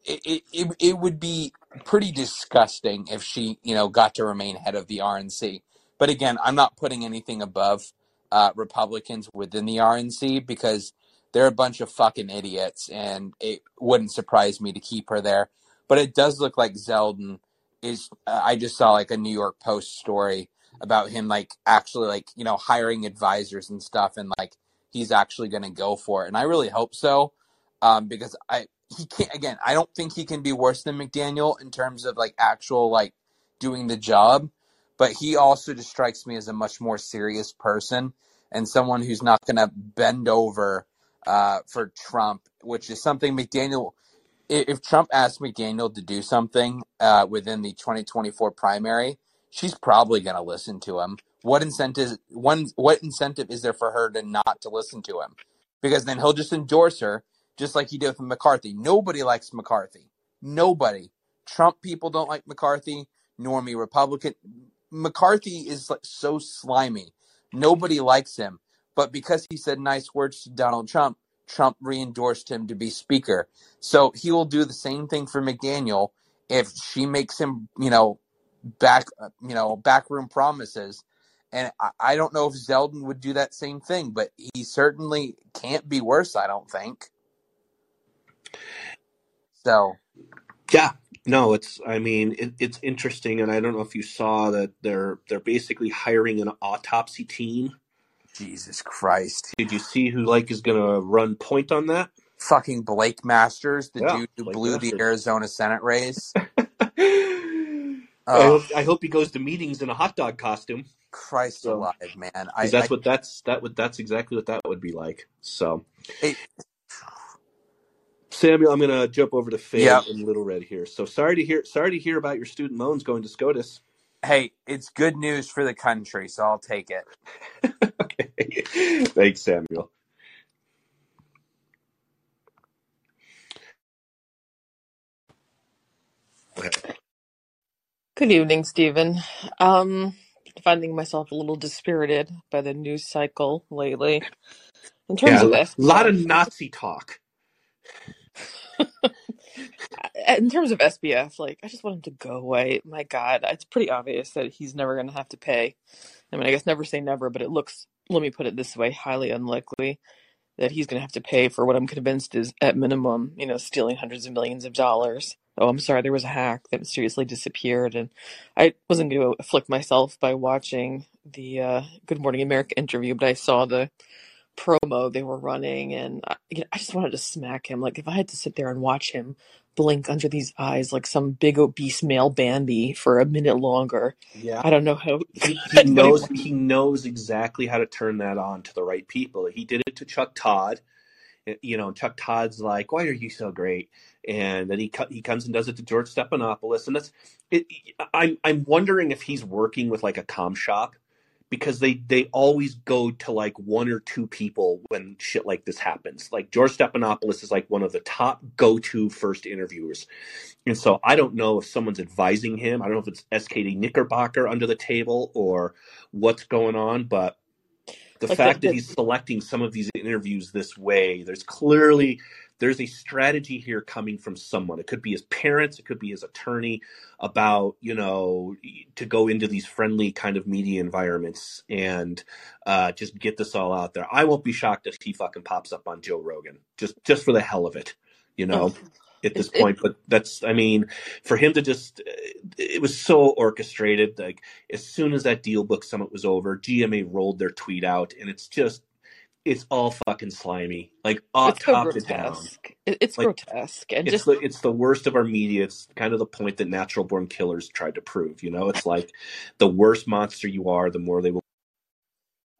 G: it, it, it, would be pretty disgusting if she you know got to remain head of the rnc but again i'm not putting anything above uh, republicans within the rnc because they're a bunch of fucking idiots and it wouldn't surprise me to keep her there but it does look like zeldin is uh, i just saw like a new york post story about him like actually like you know hiring advisors and stuff and like he's actually going to go for it. And I really hope so um, because I he can't again. I don't think he can be worse than McDaniel in terms of like actual like doing the job, but he also just strikes me as a much more serious person and someone who's not going to bend over uh, for Trump, which is something McDaniel. If Trump asked McDaniel to do something uh, within the 2024 primary, she's probably going to listen to him. What incentive? One, what incentive is there for her to not to listen to him? Because then he'll just endorse her, just like he did with McCarthy. Nobody likes McCarthy. Nobody. Trump people don't like McCarthy, nor me Republican. McCarthy is so slimy. Nobody likes him. But because he said nice words to Donald Trump, Trump re-endorsed him to be speaker. So he will do the same thing for McDaniel if she makes him, you know, back, you know, backroom promises. And I don't know if Zeldin would do that same thing, but he certainly can't be worse. I don't think. So
A: Yeah, no, it's. I mean, it, it's interesting, and I don't know if you saw that they're they're basically hiring an autopsy team.
G: Jesus Christ,
A: Did you see who like is going to run point on that?
G: fucking Blake Masters, the
A: Yeah,
G: dude who
A: Blake
G: blew the
A: Masters.
G: Arizona Senate race.
A: I
G: Oh,
A: hope I hope he goes to meetings in a hot dog costume.
G: Christ
A: So,
G: alive, man! I,
A: that's what that's that would that's exactly what that would be like. So, Samuel, I'm going to jump over to Faye
G: yep.
A: and Little Red here. So sorry to hear sorry to hear about your student loans going to SCOTUS.
G: Hey, it's good news for the country, so I'll take it.
A: okay, thanks, Samuel.
H: Good evening, Stephen. Um, finding myself a little dispirited by the news cycle lately. In terms
A: Yeah,
H: of
A: a lot of Nazi talk.
H: in terms of SBF, like I just want him to go away. My God, it's pretty obvious that he's never going to have to pay. I mean, I guess never say never, but it looks. Let me put it this way: highly unlikely that he's going to have to pay for what I'm convinced is, at minimum, you know, stealing hundreds of millions of dollars. Oh, I'm sorry, there was a hack that mysteriously disappeared, and I wasn't going to afflict myself by watching the uh, Good Morning America interview, but I saw the promo they were running, and I, you know, I just wanted to smack him. Like if I had to sit there and watch him blink under these eyes like some big obese male Bambi for a minute longer,
A: Yeah.
H: I don't know how.
A: He, he knows he knows exactly how to turn that on to the right people. He did it to Chuck Todd. Eh, you know, Chuck Todd's like, "Why are you so great?" And then he he comes and does it to George Stephanopoulos, and that's it. I'm I'm wondering if he's working with like a com shop because they they always go to like one or two people when shit like this happens. Like George Stephanopoulos is like one of the top go to first interviewers, and so I don't know if someone's advising him. I don't know if it's SKD Knickerbocker under the table or what's going on, but the
H: Like
A: fact
H: the-
A: that he's selecting some of these interviews this way, there's clearly there's a strategy here coming from someone. It could be his parents, it could be his attorney about, you know, to go into these friendly kind of media environments and uh, just get this all out there. I won't be shocked if he fucking pops up on Joe Rogan just just for the hell of it, you know. At this point, but that's, I mean, for him to just, it was so orchestrated. Like, as soon as that DealBook summit was over, GMA rolled their tweet out, and it's just, it's all fucking slimy, like uh,
H: it's so
A: top to down.
H: It's
A: Like,
H: grotesque, and
A: It's
H: just
A: the it's the worst of our media. It's kind of the point that natural born killers tried to prove. You know, it's like the worse monster you are, the more they will.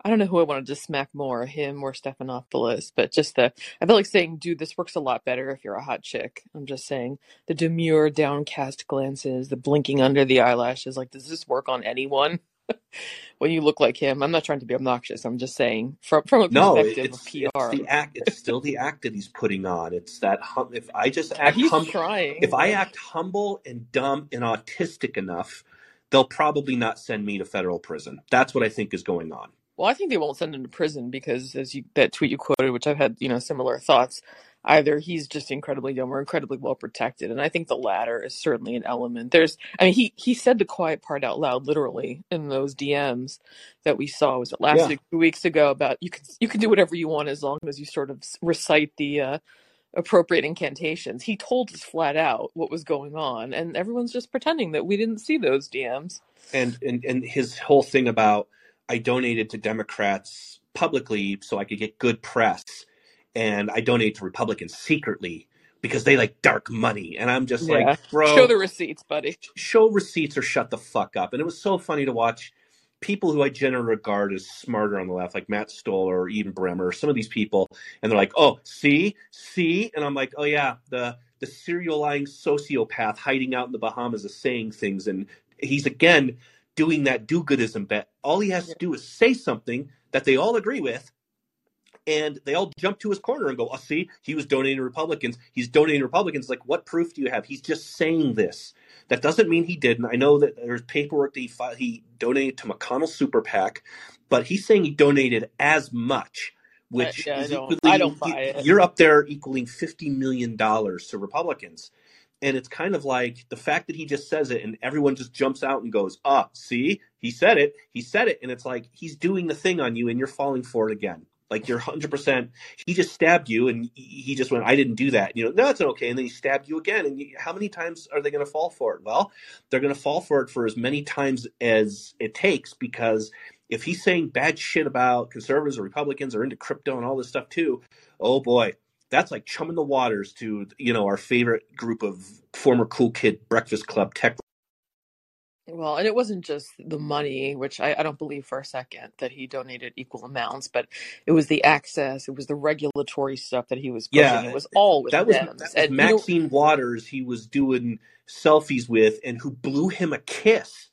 H: I don't know who I wanted to smack more, him or Stephanopoulos, but just the I felt like saying, dude, this works a lot better if you're a hot chick. I'm just saying the demure, downcast glances, the blinking under the eyelashes. Like, does this work on anyone? when you look like him, I'm not trying to be obnoxious. I'm just saying from from a
A: No,
H: perspective
A: it's,
H: of
A: it's
H: PR.
A: the act. It's still the act that he's putting on. It's that hum, if I just act
H: he's
A: hum,
H: trying.
A: if I act humble and dumb and autistic enough, they'll probably not send me to federal prison. That's what I think is going on.
H: Well, I think they won't send him to prison because, as you that tweet you quoted, which I've had you know similar thoughts. Either he's just incredibly dumb or incredibly well protected, and I think the latter is certainly an element. There's, I mean, he he said the quiet part out loud, literally in those DMs that we saw. Was it last
A: Yeah.
H: week, two weeks ago? About you can you can do whatever you want as long as you sort of recite the uh, appropriate incantations. He told us flat out what was going on, and everyone's just pretending that we didn't see those DMs.
A: and and and his whole thing about I donated to Democrats publicly so I could get good press, and I donate to Republicans secretly because they like dark money. And I'm just
H: Yeah,
A: like, bro,
H: show the receipts, buddy.
A: show receipts or shut the fuck up. And it was so funny to watch people who I generally regard as smarter on the left, like Matt Stoller or Eden Bremer, some of these people, and they're like, "Oh, see, see," and I'm like, "Oh yeah, the the serial lying sociopath hiding out in the Bahamas is saying things, and he's again doing that do-goodism bet. All he has to do is say something that they all agree with." And they all jump to his corner and go, "Oh, see, he was donating to Republicans. He's donating to Republicans. Like, what proof do you have? He's just saying this. That doesn't mean he didn't. I know that there's paperwork that he fi- he donated to McConnell Super PAC, but he's saying he donated as much, which
H: yeah, I
A: is
H: don't-
A: equally
H: I don't buy it.
A: you're up there equaling fifty million dollars to Republicans. And it's kind of like the fact that he just says it and everyone just jumps out and goes, ah, see, he said it, he said it. And it's like he's doing the thing on you and you're falling for it again. Like you're 100%, he just stabbed you and he just went, I didn't do that. You know, no, it's okay. And then he stabbed you again. And you, how many times are they going to fall for it? Well, they're going to fall for it for as many times as it takes because if he's saying bad shit about conservatives or Republicans or into crypto and all this stuff too, oh boy, that's like chumming the waters to you know our favorite group of former cool kid breakfast club tech
H: Well, and it wasn't just the money, which I, I don't believe for a second that he donated equal amounts, but it was the access, it was the regulatory stuff that he was pushing.
A: Yeah,
H: it was all with
A: that was that was
H: And, you know,
A: Maxine Waters he was doing selfies with and who blew him a kiss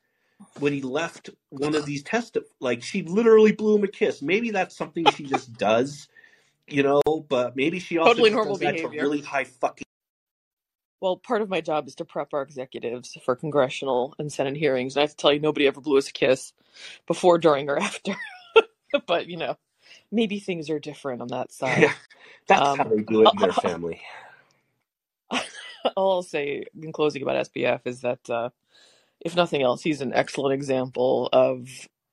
A: when he left one of these test like she literally blew him a kiss. Maybe that's something she just does you know but maybe she also
H: Totally normal
A: does that to really high fucking
H: well, part of my job is to prep our executives for congressional and Senate hearings. And I have to tell you, nobody ever blew us a kiss before, during, or after. but, you know, maybe things are different on that side.
A: yeah that's
H: Um,
A: how they do it in their family
H: all I'll say in closing about SBF is that, uh, if nothing else, he's an excellent example of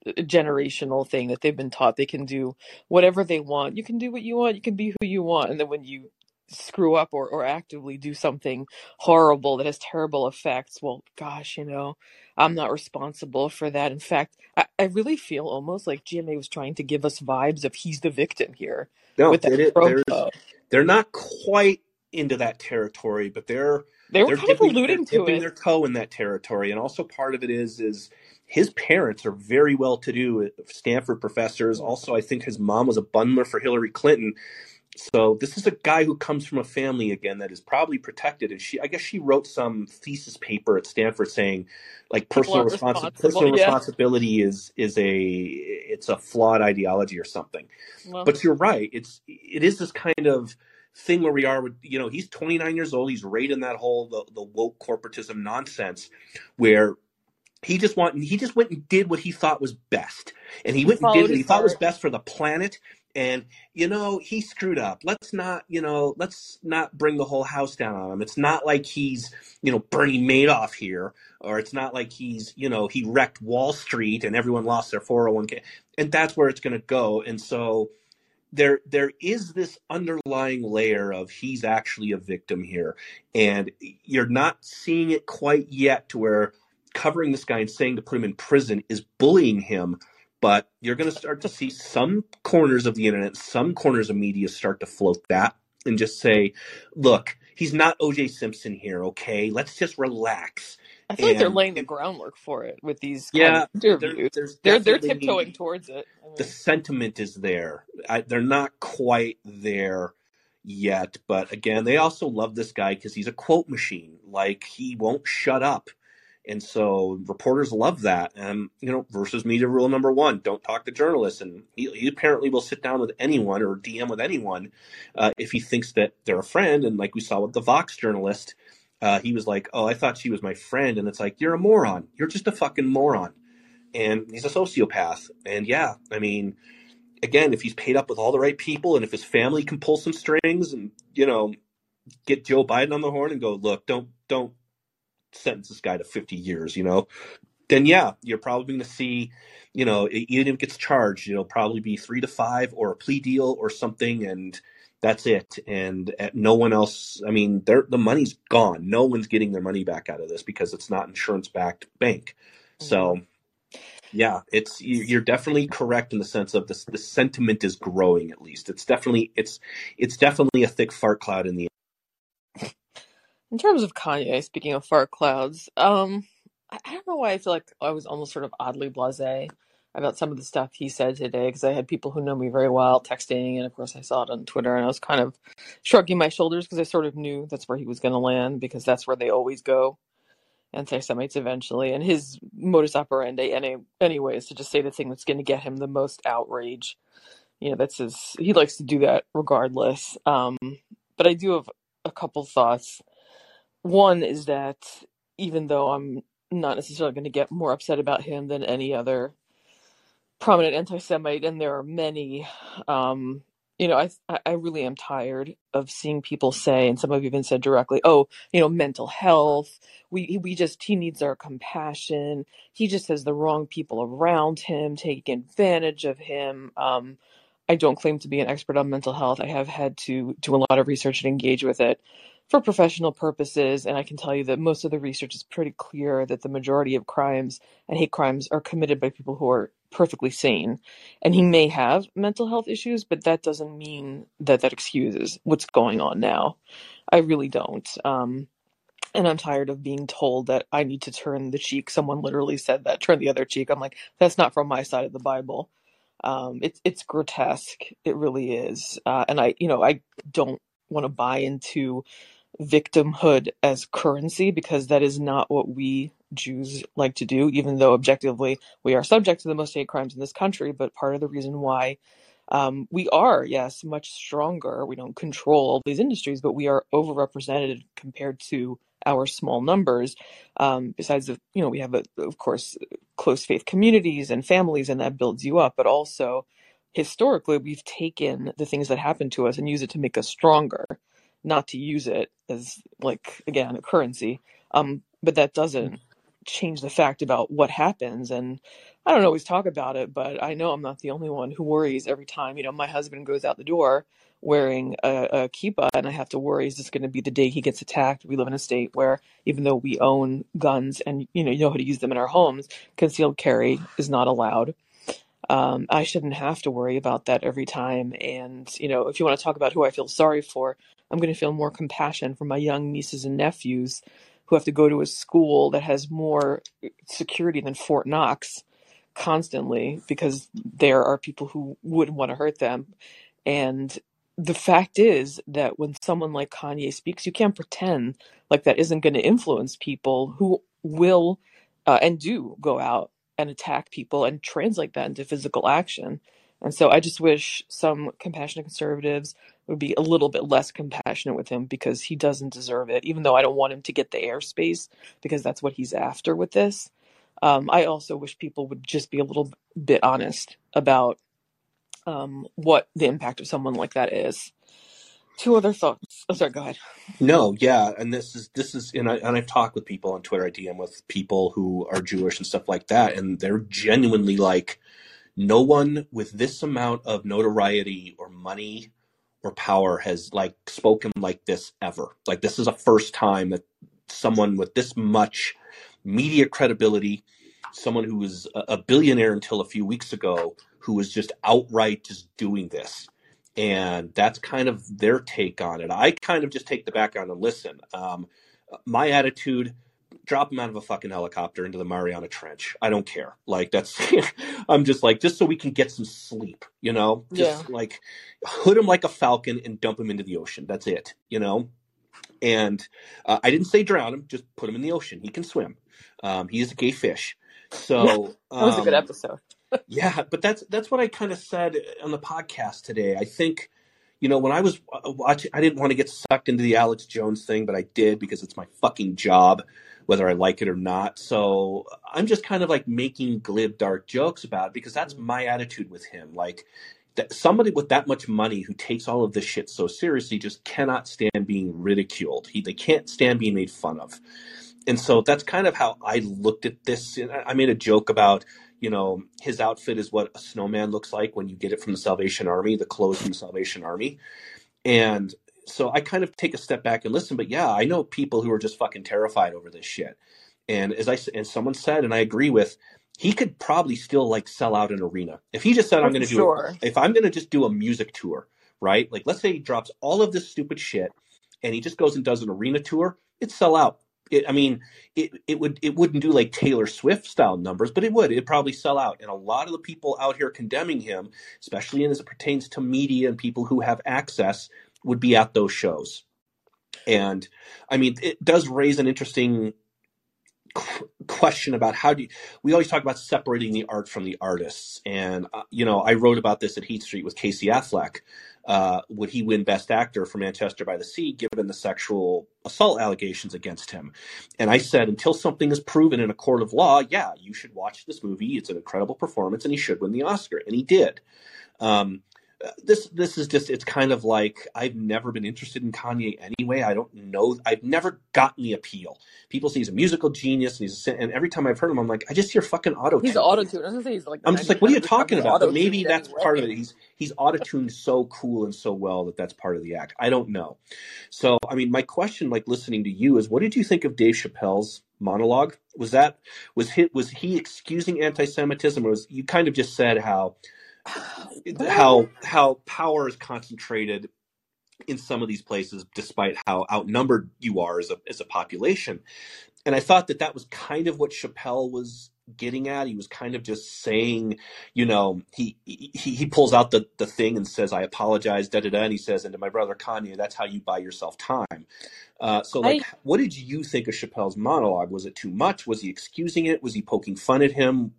H: a generational thing that they've been taught they can do whatever they want. You can do what you want. You can be who you want. And then when you screw up or, or actively do something horrible that has terrible effects, well, gosh, you know, I'm not responsible for that. In fact, I, I really feel almost like GMA was trying to give us vibes of he's the victim here
A: No,
H: with that
A: it, it, there's
H: promo.
A: they're not quite into that territory, but they're
H: They were
A: they're
H: kind of
A: dipping they're
H: alluding to it.
A: their toe in that territory, and also part of it is is his parents are very well to do Stanford professors. Also, I think his mom was a bundler for Hillary Clinton. So this is a guy who comes from a family again that is probably protected, and she I guess she wrote some thesis paper at Stanford saying like personal responsi- personal
H: Yeah.
A: responsibility is is a it's a flawed ideology or something
H: Well,
A: but you're right. It's it is this kind of thing where we are with you know he's 29 years old. He's right in that whole the, the woke corporatism nonsense where he just want he just went and did what he thought was best, and he
H: he
A: went and did what he thought was best for the planet. And you know he screwed up. Let's not you know let's not bring the whole house down on him. It's not like he's you know Bernie Madoff here, or it's not like he's you know he wrecked Wall Street and everyone lost their 401k, and that's where it's going to go. And so there there is this underlying layer of he's actually a victim here and you're not seeing it quite yet to where covering this guy and saying to put him in prison is bullying him but you're going to start to see some corners of the internet some corners of media start to float that and just say look he's not oj simpson here okay let's just relax
H: I feel like they're laying the groundwork for it with these kind of
A: yeah
H: interviews. They're they're tiptoeing towards it. I
A: the sentiment is there. I, they're not quite there yet, but again, they also love this guy because he's a quote machine. Like he won't shut up, and so reporters love that. And you know, versus media rule number one: don't talk to journalists. And he, he apparently will sit down with anyone or DM with anyone uh, if he thinks that they're a friend. And like we saw with the Vox journalist. Uh, he was like, "Oh, I thought she was my friend," and it's like, "You're a moron. You're just a fucking moron." And he's a sociopath. And yeah, I mean, again, if he's paid up with all the right people and if his family can pull some strings and, you know, get Joe Biden on the horn and go, look, don't don't sentence this guy to 50 years, you know, then yeah, you're probably going to see, you know, even if it gets charged, it'll probably be three to five or a plea deal or something, and that's it. And uh, no one else. I mean, they're, the money's gone. No one's getting their money back out of this because it's not insurance backed bank.
H: mhm.
A: So yeah, it's you- you're definitely correct in the sense of this. The sentiment is growing. At least it's definitely it's it's definitely a thick fart cloud in the.
H: In terms of Kanye, speaking of fart clouds, um, I, I don't know why I feel like I was almost sort of oddly blasé about some of the stuff he said today because I had people who know me very well texting, and of course I saw it on Twitter, and I was kind of shrugging my shoulders because I sort of knew that's where he was going to land because that's where they always go, anti-Semites eventually, and his modus operandi any anyway is to just say the thing that's going to get him the most outrage. You know, that's his. He likes to do that regardless. Um, but I do have a couple thoughts. One is that even though I'm not necessarily going to get more upset about him than any other prominent anti-Semite, and there are many. Um, you know, I I really am tired of seeing people say, and some have even said directly, "Oh, you know, mental health. We we just he needs our compassion. He just has the wrong people around him taking advantage of him." Um, I don't claim to be an expert on mental health. I have had to do a lot of research and engage with it for professional purposes, and I can tell you that most of the research is pretty clear that the majority of crimes and hate crimes are committed by people who are perfectly sane. And he may have mental health issues, but that doesn't mean that that excuses what's going on now. I really don't. Um, and I'm tired of being told that I need to turn the cheek. Someone literally said that, turn the other cheek. I'm like, that's not from my side of the Bible. Um, it's it's grotesque. It really is. Uh, and I, you know, I don't want to buy into victimhood as currency because that is not what we Jews like to do, even though objectively we are subject to the most hate crimes in this country. But part of the reason why um, we are, yes, much stronger. We don't control these industries, but we are overrepresented compared to our small numbers. Um, besides, the, you know, we have, a, of course, close faith communities and families, and that builds you up. But also, historically, we've taken the things that happen to us and use it to make us stronger, not to use it as, like, again, a currency. Um, but that doesn't change the fact about what happens. And I don't always talk about it, but I know I'm not the only one who worries every time, you know, my husband goes out the door wearing a, a kippah, and I have to worry: is this going to be the day he gets attacked? We live in a state where, even though we own guns and you know you know how to use them in our homes, concealed carry is not allowed. Um, I shouldn't have to worry about that every time. And you know, if you want to talk about who I feel sorry for, I'm going to feel more compassion for my young nieces and nephews who have to go to a school that has more security than Fort Knox constantly because there are people who wouldn't want to hurt them. And the fact is that when someone like Kanye speaks, you can't pretend like that isn't going to influence people who will uh, and do go out and attack people and translate that into physical action. And so I just wish some compassionate conservatives would be a little bit less compassionate with him because he doesn't deserve it, even though I don't want him to get the airspace because that's what he's after with this. Um, I also wish people would just be a little bit honest about um, what the impact of someone like that is. Two other thoughts. Oh, sorry, go ahead.
A: No, yeah, and this is this is and I and I've talked with people on Twitter. I DM with people who are Jewish and stuff like that, and they're genuinely like, no one with this amount of notoriety or money or power has like spoken like this ever. Like this is a first time that someone with this much media credibility, someone who was a billionaire until a few weeks ago, who was just outright just doing this. And that's kind of their take on it. I kind of just take the background and listen. Um, my attitude drop him out of a fucking helicopter into the Mariana Trench. I don't care. Like that's I'm just like just so we can get some sleep, you know?
H: Yeah.
A: Just like hood him like a falcon and dump him into the ocean. That's it, you know? And uh, I didn't say drown him, just put him in the ocean. He can swim. Um, he is a gay fish. So,
H: that was a good
A: um,
H: episode.
A: yeah, but that's that's what I kind of said on the podcast today. I think, you know, when I was uh, watching, I didn't want to get sucked into the Alex Jones thing, but I did because it's my fucking job, whether I like it or not. So I'm just kind of like making glib, dark jokes about it because that's mm-hmm. my attitude with him. Like, that somebody with that much money who takes all of this shit so seriously just cannot stand being ridiculed. He they can't stand being made fun of and so that's kind of how I looked at this. And I I made a joke about, you know, his outfit is what a snowman looks like when you get it from the Salvation Army, the clothes from the Salvation Army. And so I kind of take a step back and listen. But yeah, I know people who are just fucking terrified over this shit. And as I and someone said, and I agree with, he could probably still like sell out an arena if he just said, "I'm going to do
H: sure.
A: a, if I'm going to just do a music tour, right? Like let's say he drops all of this stupid shit and he just goes and does an arena tour, it'd sell out. It, I mean, it it would it wouldn't do like Taylor Swift style numbers, but it would. It'd probably sell out. And a lot of the people out here condemning him, especially as it pertains to media and people who have access, would be at those shows. And I mean, it does raise an interesting question about how do you, we always talk about separating the art from the artists. And uh, you know i wrote about this at heat street with casey affleck. Uh, would he win best actor for manchester by the sea given the sexual assault allegations against him? And i said until something is proven in a court of law yeah you should watch this movie. It's an incredible performance and he should win the oscar. And he did. Um, this this is just it's kind of like I've never been interested in Kanye anyway. I don't know. I've never gotten the appeal. People say he's a musical genius, and he's a, and every time I've heard him, I'm like, I just hear fucking auto
H: He's auto tuned. I was gonna say he's like
A: I'm just like, what are you
H: of the time
A: talking about? But maybe that's part of it. He's he's auto tuned so cool and so well that that's part of the act. I don't know. So I mean, my question, like listening to you, is what did you think of Dave Chappelle's monologue? Was that was he was he excusing anti-Semitism, or was you kind of just said how how how power is concentrated in some of these places, despite how outnumbered you are as a as a population. And I thought that that was kind of what Chappelle was getting at. He was kind of just saying, you know, he he, he pulls out the the thing and says, "I apologize," da da da, and he says, "And to my brother Kanye, that's how you buy yourself time." Uh, so, like,
H: I
A: what did you think of Chappelle's monologue? Was it too much? Was he excusing it? Was he poking fun at him?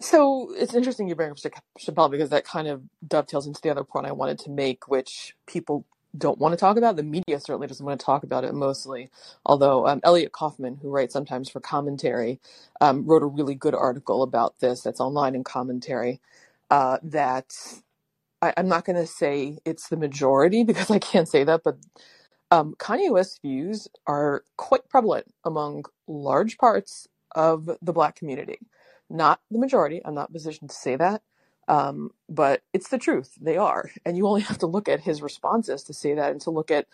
H: So it's interesting you bring up Chappelle because that kind of dovetails into the other point I wanted to make, which people don't want to talk about. The media certainly doesn't want to talk about it mostly. Although um, Elliot Kaufman, who writes sometimes for commentary, um, wrote a really good article about this that's online in commentary. Uh, that I, I'm not going to say it's the majority because I can't say that, but um, Kanye West's views are quite prevalent among large parts of the Black community. Not the majority. I'm not positioned to say that. Um, but it's the truth. They are. And you only have to look at his responses to say that and to look at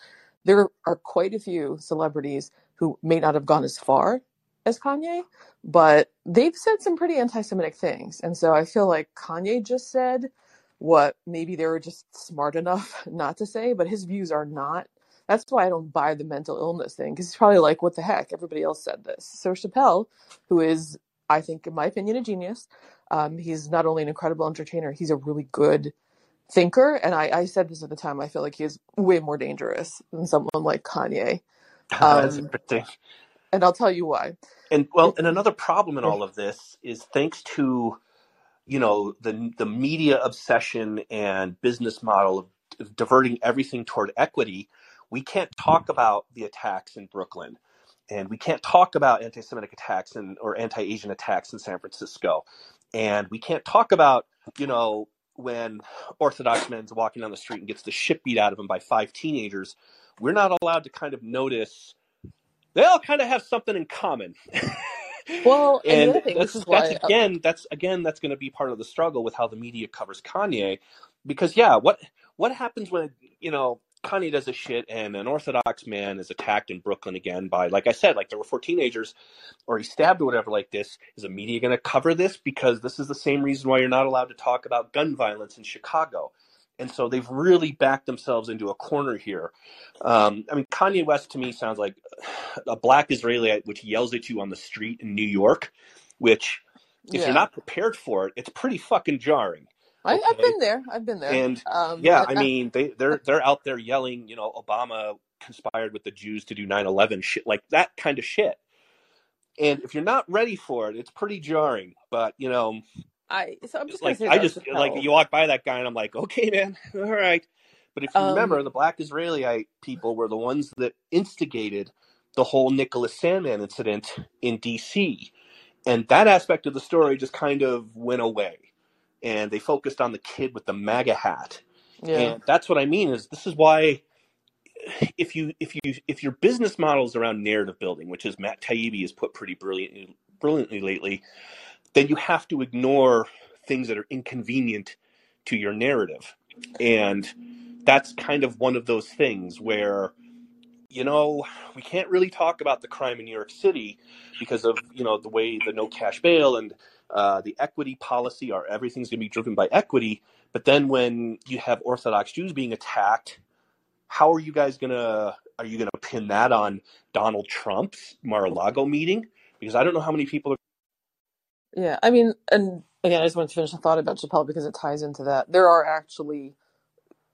H: there are quite a few celebrities who may not have gone as far as Kanye, but they've said some pretty anti Semitic things. And so I feel like Kanye just said what maybe they were just smart enough not to say, but his views are not. That's why I don't buy the mental illness thing, because he's probably like, what the heck? Everybody else said this. So Chappelle, who is, I think, in my opinion, a genius, um, he's not only an incredible entertainer, he's a really good thinker. And I, I said this at the time, I feel like he is way more dangerous than someone like Kanye.
A: That's
H: Um,
A: interesting.
H: and I'll tell you why.
A: And well, and another problem in all of this is thanks to you know the the media obsession and business model of, of diverting everything toward equity. We can't talk about the attacks in Brooklyn, and we can't talk about anti-Semitic attacks and or anti-Asian attacks in San Francisco, and we can't talk about you know when Orthodox men's walking down the street and gets the shit beat out of him by five teenagers. We're not allowed to kind of notice they all kind of have something in common.
H: well, and
A: and
H: other thing, this
A: that's
H: is
A: that's
H: why, uh,
A: again that's again that's going to be part of the struggle with how the media covers Kanye because yeah what what happens when you know Kanye does a shit and an orthodox man is attacked in Brooklyn again by like I said like there were four teenagers or he's stabbed or whatever like this. Is the media going to cover this? Because this is the same reason why you're not allowed to talk about gun violence in Chicago. And so they've really backed themselves into a corner here. Um, I mean, Kanye West to me sounds like a black Israeli which yells at you on the street in New York, which, if you're not prepared for it, it's pretty fucking jarring.
H: I, I've
A: Okay,
H: been there. I've been there.
A: and
H: Um,
A: yeah, I
H: I,
A: mean, they they're they're out there yelling, you know, Obama conspired with the Jews to do 9/11 shit, like that kind of shit. And if you're not ready for it, it's pretty jarring. But you know,
H: I, so I'm just
A: like I just like you walk by that guy and I'm like, okay, man, all right. But if you
H: Um,
A: remember, the black Israelite people were the ones that instigated the whole Nicholas Sandmann incident in D.C. And that aspect of the story just kind of went away. And they focused on the kid with the MAGA hat.
H: yeah,
A: And that's what I mean is this is why if you if you if your business model is around narrative building, which is Matt Taibbi has put pretty brilliantly brilliantly lately, then you have to ignore things that are inconvenient to your narrative. And that's kind of one of those things where you know we can't really talk about the crime in New York City because of you know the way the no cash bail and uh, the equity policy or everything's going to be driven by equity. But then when you have Orthodox Jews being attacked, how are you guys gonna are you gonna pin that on Donald Trump's Mar-a-Lago meeting? Because I don't know how many people are.
H: yeah. I mean, and again, I just wanted to finish the thought about Chappelle because it ties into that. There are actually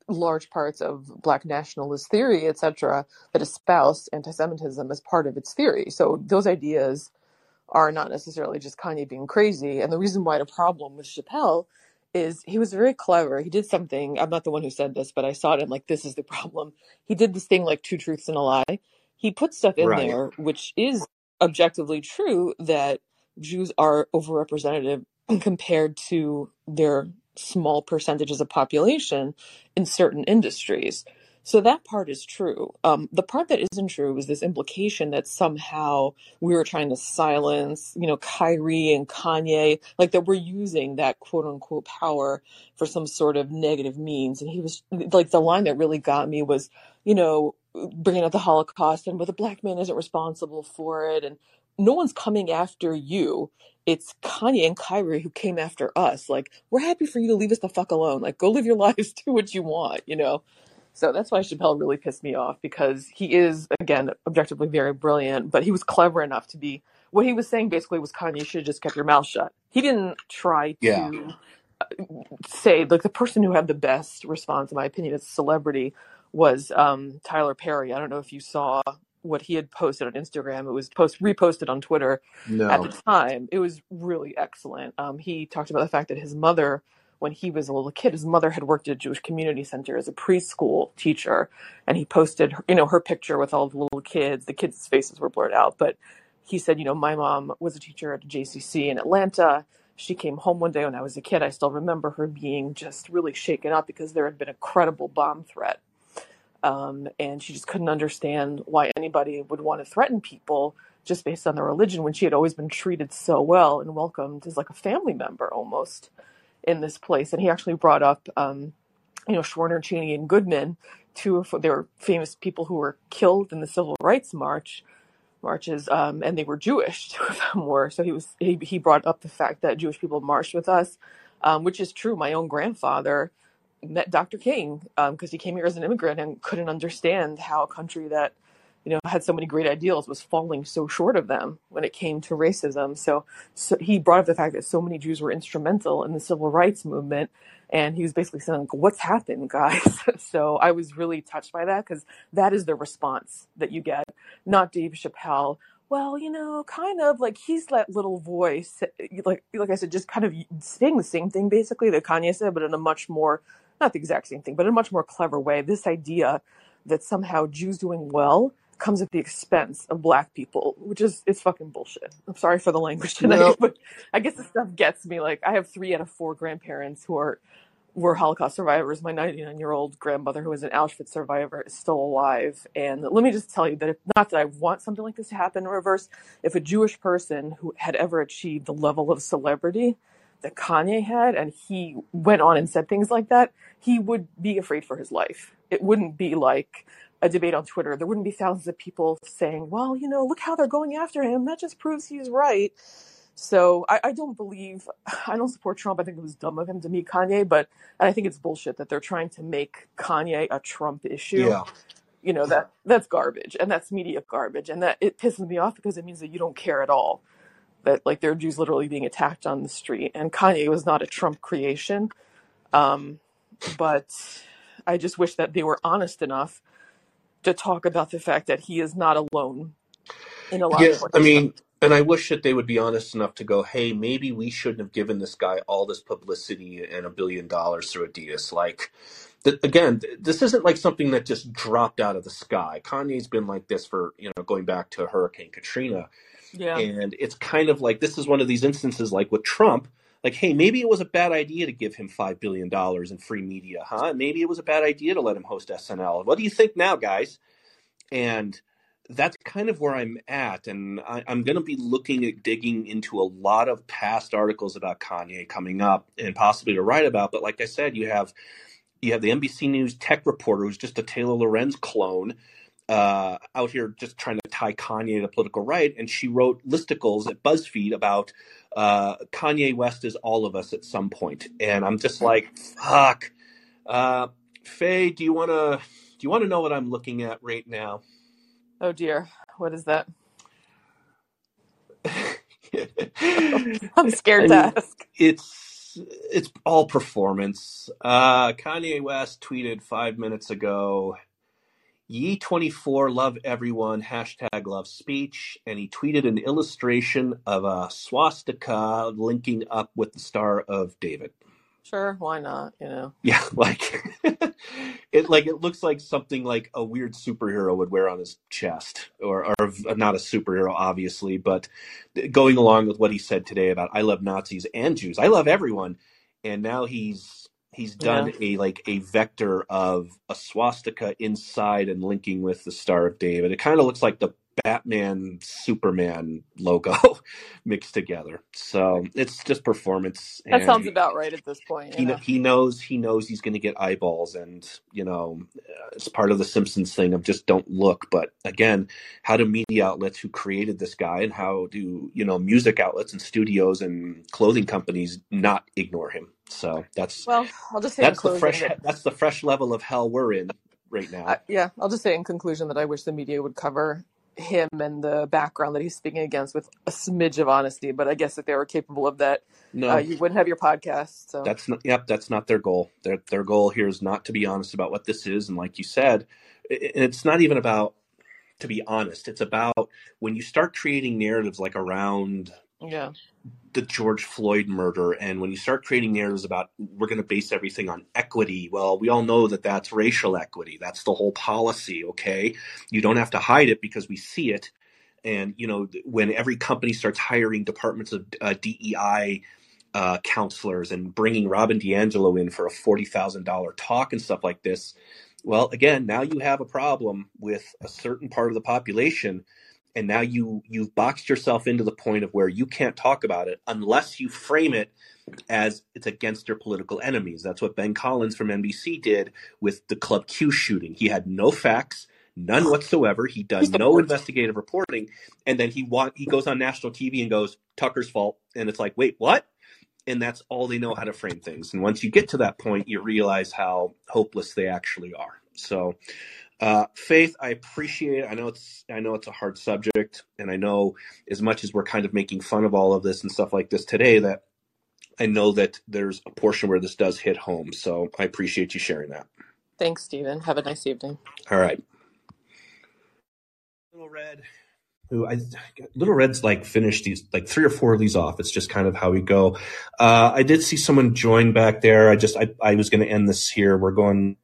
H: large parts of Black nationalist theory, etc., that espouse anti-Semitism as part of its theory. So those ideas are not necessarily just Kanye being crazy. And the reason why the problem with Chappelle is he was very clever. He did something. I'm not the one who said this, but I saw it and like this is the problem. He did this thing like two truths and a lie. He put stuff in
A: Right.
H: there which is objectively true that Jews are overrepresented compared to their small percentages of population in certain industries. So that part is true. Um, the part that isn't true is this implication that somehow we were trying to silence, you know, Kyrie and Kanye, like that we're using that quote unquote power for some sort of negative means. And he was like, the line that really got me was, you know, bringing up the Holocaust and, but the black man isn't responsible for it. And no one's coming after you. It's Kanye and Kyrie who came after us. Like, we're happy for you to leave us the fuck alone. Like, go live your lives, do what you want, you know? So that's why Chappelle really pissed me off because he is, again, objectively very brilliant, but he was clever enough to be. What he was saying basically was Kanye should have just kept your mouth shut. He didn't try
A: Yeah.
H: to say, like, the person who had the best response, in my opinion, as a celebrity was um, Tyler Perry. I don't know if you saw what he had posted on Instagram. It was post reposted on Twitter at the time. It was really excellent. Um, he talked about the fact that his mother, when he was a little kid, his mother had worked at a Jewish community center as a preschool teacher, and he posted, you know, her picture with all the little kids. The kids' faces were blurred out, but he said, you know, my mom was a teacher at a JCC in Atlanta. She came home one day when I was a kid. I still remember her being just really shaken up because there had been a credible bomb threat um, and she just couldn't understand why anybody would want to threaten people just based on their religion when she had always been treated so well and welcomed as like a family member almost in this place. And he actually brought up, um, you know, Schwerner, Chaney, and Goodman, two of their famous people who were killed in the Civil Rights March marches, um, and they were Jewish. Two of them were. So he was he, he brought up the fact that Jewish people marched with us, um, which is true. My own grandfather met Dr. King because he came here as an immigrant and couldn't understand how a country that you know had so many great ideals was falling so short of them when it came to racism. So, so he brought up the fact that so many Jews were instrumental in the civil rights movement. And he was basically saying, "What's happened, guys?" so I was really touched by that because that is the response that you get, not Dave Chappelle. Well, you know, kind of like he's that little voice, eh, like like I said, just kind of saying the same thing basically that Kanye said, but in a much more not the exact same thing, but in a much more clever way. This idea that somehow Jews doing well comes at the expense of black people, which is it's fucking bullshit. I'm sorry for the language tonight,
E: Well,
H: but I guess this stuff gets me. Like I have three out of four grandparents who are were Holocaust survivors. My 99 year old grandmother, who was an Auschwitz survivor, is still alive. And let me just tell you that if not that I want something like this to happen in reverse, if a Jewish person who had ever achieved the level of celebrity that Kanye had, and he went on and said things like that, he would be afraid for his life. It wouldn't be like a debate on Twitter. There wouldn't be thousands of people saying, well, you know, look how they're going after him. That just proves he's right. So I, I don't believe, I don't support Trump. I think it was dumb of him to meet Kanye, but I think it's bullshit that they're trying to make Kanye a Trump issue.
A: Yeah.
H: You know, that that's garbage and that's media garbage. And that it pisses me off because it means that you don't care at all. That like there are Jews literally being attacked on the street. And Kanye was not a Trump creation. Um, but I just wish that they were honest enough to talk about the fact that he is not alone in a lot
A: Yeah,
H: of what
A: I
H: he's
A: mean, and I wish that they would be honest enough to go, hey, maybe we shouldn't have given this guy all this publicity and a billion dollars through Adidas. Like, th- again, th- this isn't like something that just dropped out of the sky. Kanye's been like this for, you know, going back to Hurricane Katrina.
H: Yeah.
A: And it's kind of like this is one of these instances like with Trump, like, hey, maybe it was a bad idea to give him $5 billion in free media, huh? Maybe it was a bad idea to let him host SNL. What do you think now, guys? And that's kind of where I'm at. And I, I'm going to be looking at digging into a lot of past articles about Kanye coming up and possibly to write about. But like I said, you have you have the NBC News tech reporter who's just a Taylor Lorenz clone uh, out here just trying to tie Kanye to the political right. And she wrote listicles at BuzzFeed about uh, Kanye West is all of us at some point. And I'm just like, fuck. Uh, Faye, do you want to do you want to know what I'm looking at right now?
H: Oh dear. What is that? I'm scared to ask.
A: it's it's all performance. Uh, Kanye West tweeted five minutes ago, "Ye twenty four love everyone." Hashtag love speech, and he tweeted an illustration of a swastika linking up with the Star of David.
H: Sure, why not? You know.
A: Yeah, like it like it looks like something like a weird superhero would wear on his chest, or or not a superhero, obviously, but going along with what he said today about I love Nazis and Jews, I love everyone, and now he's he's
H: Yeah.
A: done a like a vector of a swastika inside and linking with the Star of David. It kind of looks like the Batman Superman logo mixed together. So it's just performance
H: That sounds about right at this point,
A: he he knows he knows he's going to get eyeballs and you know it's part of the simpsons thing of just don't look but again how do media outlets who created this guy and how do you know music outlets and studios and clothing companies not ignore him so that's
H: Well, I'll just say in
A: that's the
H: closing
A: fresh
H: that
A: that's the fresh level of hell we're in right now
H: I, yeah, I'll just say in conclusion that I wish the media would cover him and the background that he's speaking against with a smidge of honesty. But I guess if they were capable of that, uh,
A: no
H: you wouldn't have your podcast. So
A: That's not. Yep, that's not their goal. Their their goal here is not to be honest about what this is, and like you said, i- and it's not even about to be honest. It's about when you start creating narratives like around
H: yeah,
A: the George Floyd murder, and when you start creating narratives about we're going to base everything on equity. Well, we all know that that's racial equity. That's the whole policy. Okay, you don't have to hide it because we see it. And you know, when every company starts hiring departments of uh, DEI uh, counselors and bringing Robin DiAngelo in for a forty thousand dollar talk and stuff like this, well, again, now you have a problem with a certain part of the population and now you you've boxed yourself into the point of where you can't talk about it unless you frame it as it's against your political enemies. That's what Ben Collins from NBC did with the Club Q shooting. He had no facts, none whatsoever. He does no investigative reporting, and then he he goes on national TV and goes Tucker's fault, and it's like, wait, what? And that's all they know how to frame things. And once you get to that point, you realize how hopeless they actually are. So, uh, Faith, I appreciate it. I know it's I know it's a hard subject, and I know as much as we're kind of making fun of all of this and stuff like this today, that I know that there's a portion where this does hit home. So I appreciate you sharing that.
H: Thanks, Stephen. Have a nice evening.
A: All right. Little Red, who I Little Red's like finished these like three or four of these off. It's just kind of how we go. Uh, I did see someone join back there. I just I, I was going to end this here. We're going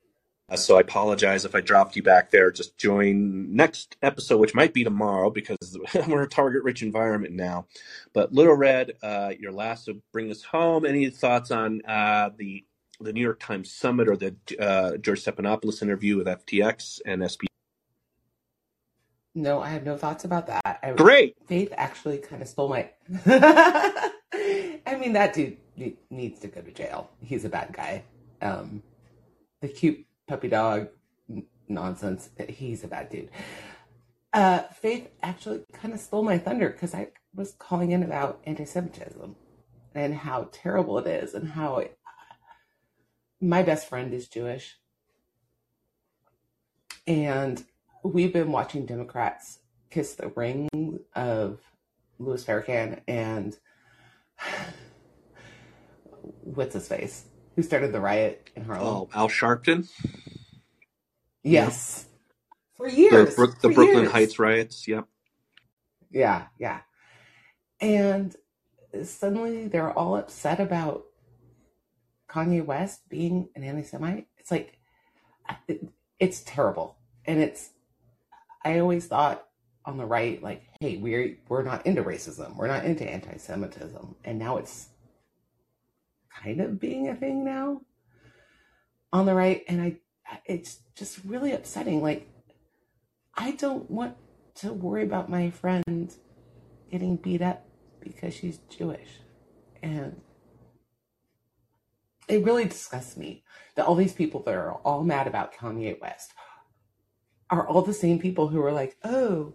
A: uh, so I apologize if I dropped you back there. Just join next episode, which might be tomorrow because we're a target rich environment now. But Little Red, uh, your last to bring us home. Any thoughts on uh, the the New York Times summit or the uh, George Stephanopoulos interview with FTX and SB?
I: No, I have no thoughts about that. I,
A: Great.
I: Faith actually kind of stole my. I mean, that dude needs to go to jail. He's a bad guy. Um, the cute puppy dog nonsense. He's a bad dude. Uh, Faith actually kind of stole my thunder because I was calling in about anti-Semitism and how terrible it is, and how it, my best friend is Jewish, and we've been watching Democrats kiss the ring of Louis Farrakhan and what's his face who started the riot in Harlem.
A: Oh, Al Sharpton.
I: Yes, for years.
A: The, the
I: for
A: Brooklyn
I: years.
A: Heights riots. Yep.
I: Yeah, yeah. And suddenly they're all upset about Kanye West being an anti-Semite. It's like it, it's terrible, and it's. I always thought on the right, like, hey, we're we're not into racism, we're not into anti-Semitism, and now it's kind of being a thing now on the right, and I, it's just really upsetting. Like, I don't want to worry about my friend getting beat up because she's Jewish, and it really disgusts me that all these people that are all mad about Kanye West are all the same people who are like, oh,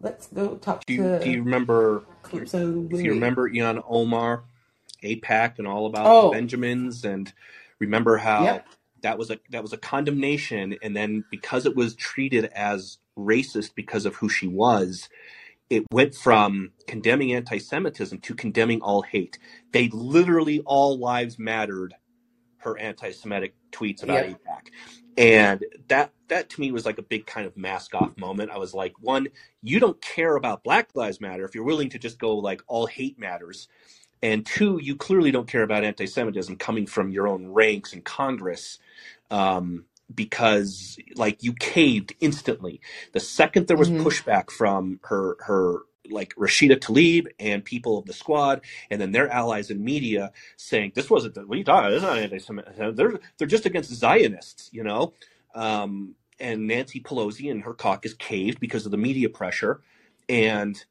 I: let's go talk
A: Do you,
I: to
A: do you remember?
I: Calypso
A: Do you remember Ilhan Omar, AIPAC, and all about the
I: Oh,
A: Benjamins? And remember how
I: yep.
A: that was a that was a condemnation, and then because it was treated as racist because of who she was, it went from condemning anti-Semitism to condemning all hate. They literally all lives mattered her anti-Semitic tweets about
I: Yep.
A: AIPAC. And that that to me was like a big kind of mask off moment. I was like, one, you don't care about Black Lives Matter if you're willing to just go like all hate matters. And two, you clearly don't care about anti-Semitism coming from your own ranks in Congress. Um, because like you caved instantly the second there was
I: hmm
A: pushback from her her like Rashida Tlaib and people of the squad, and then their allies in media saying this wasn't the, what are you talking about? This is not anti-Semitic. They're they're just against Zionists, you know. Um, and Nancy Pelosi and her caucus caved because of the media pressure, and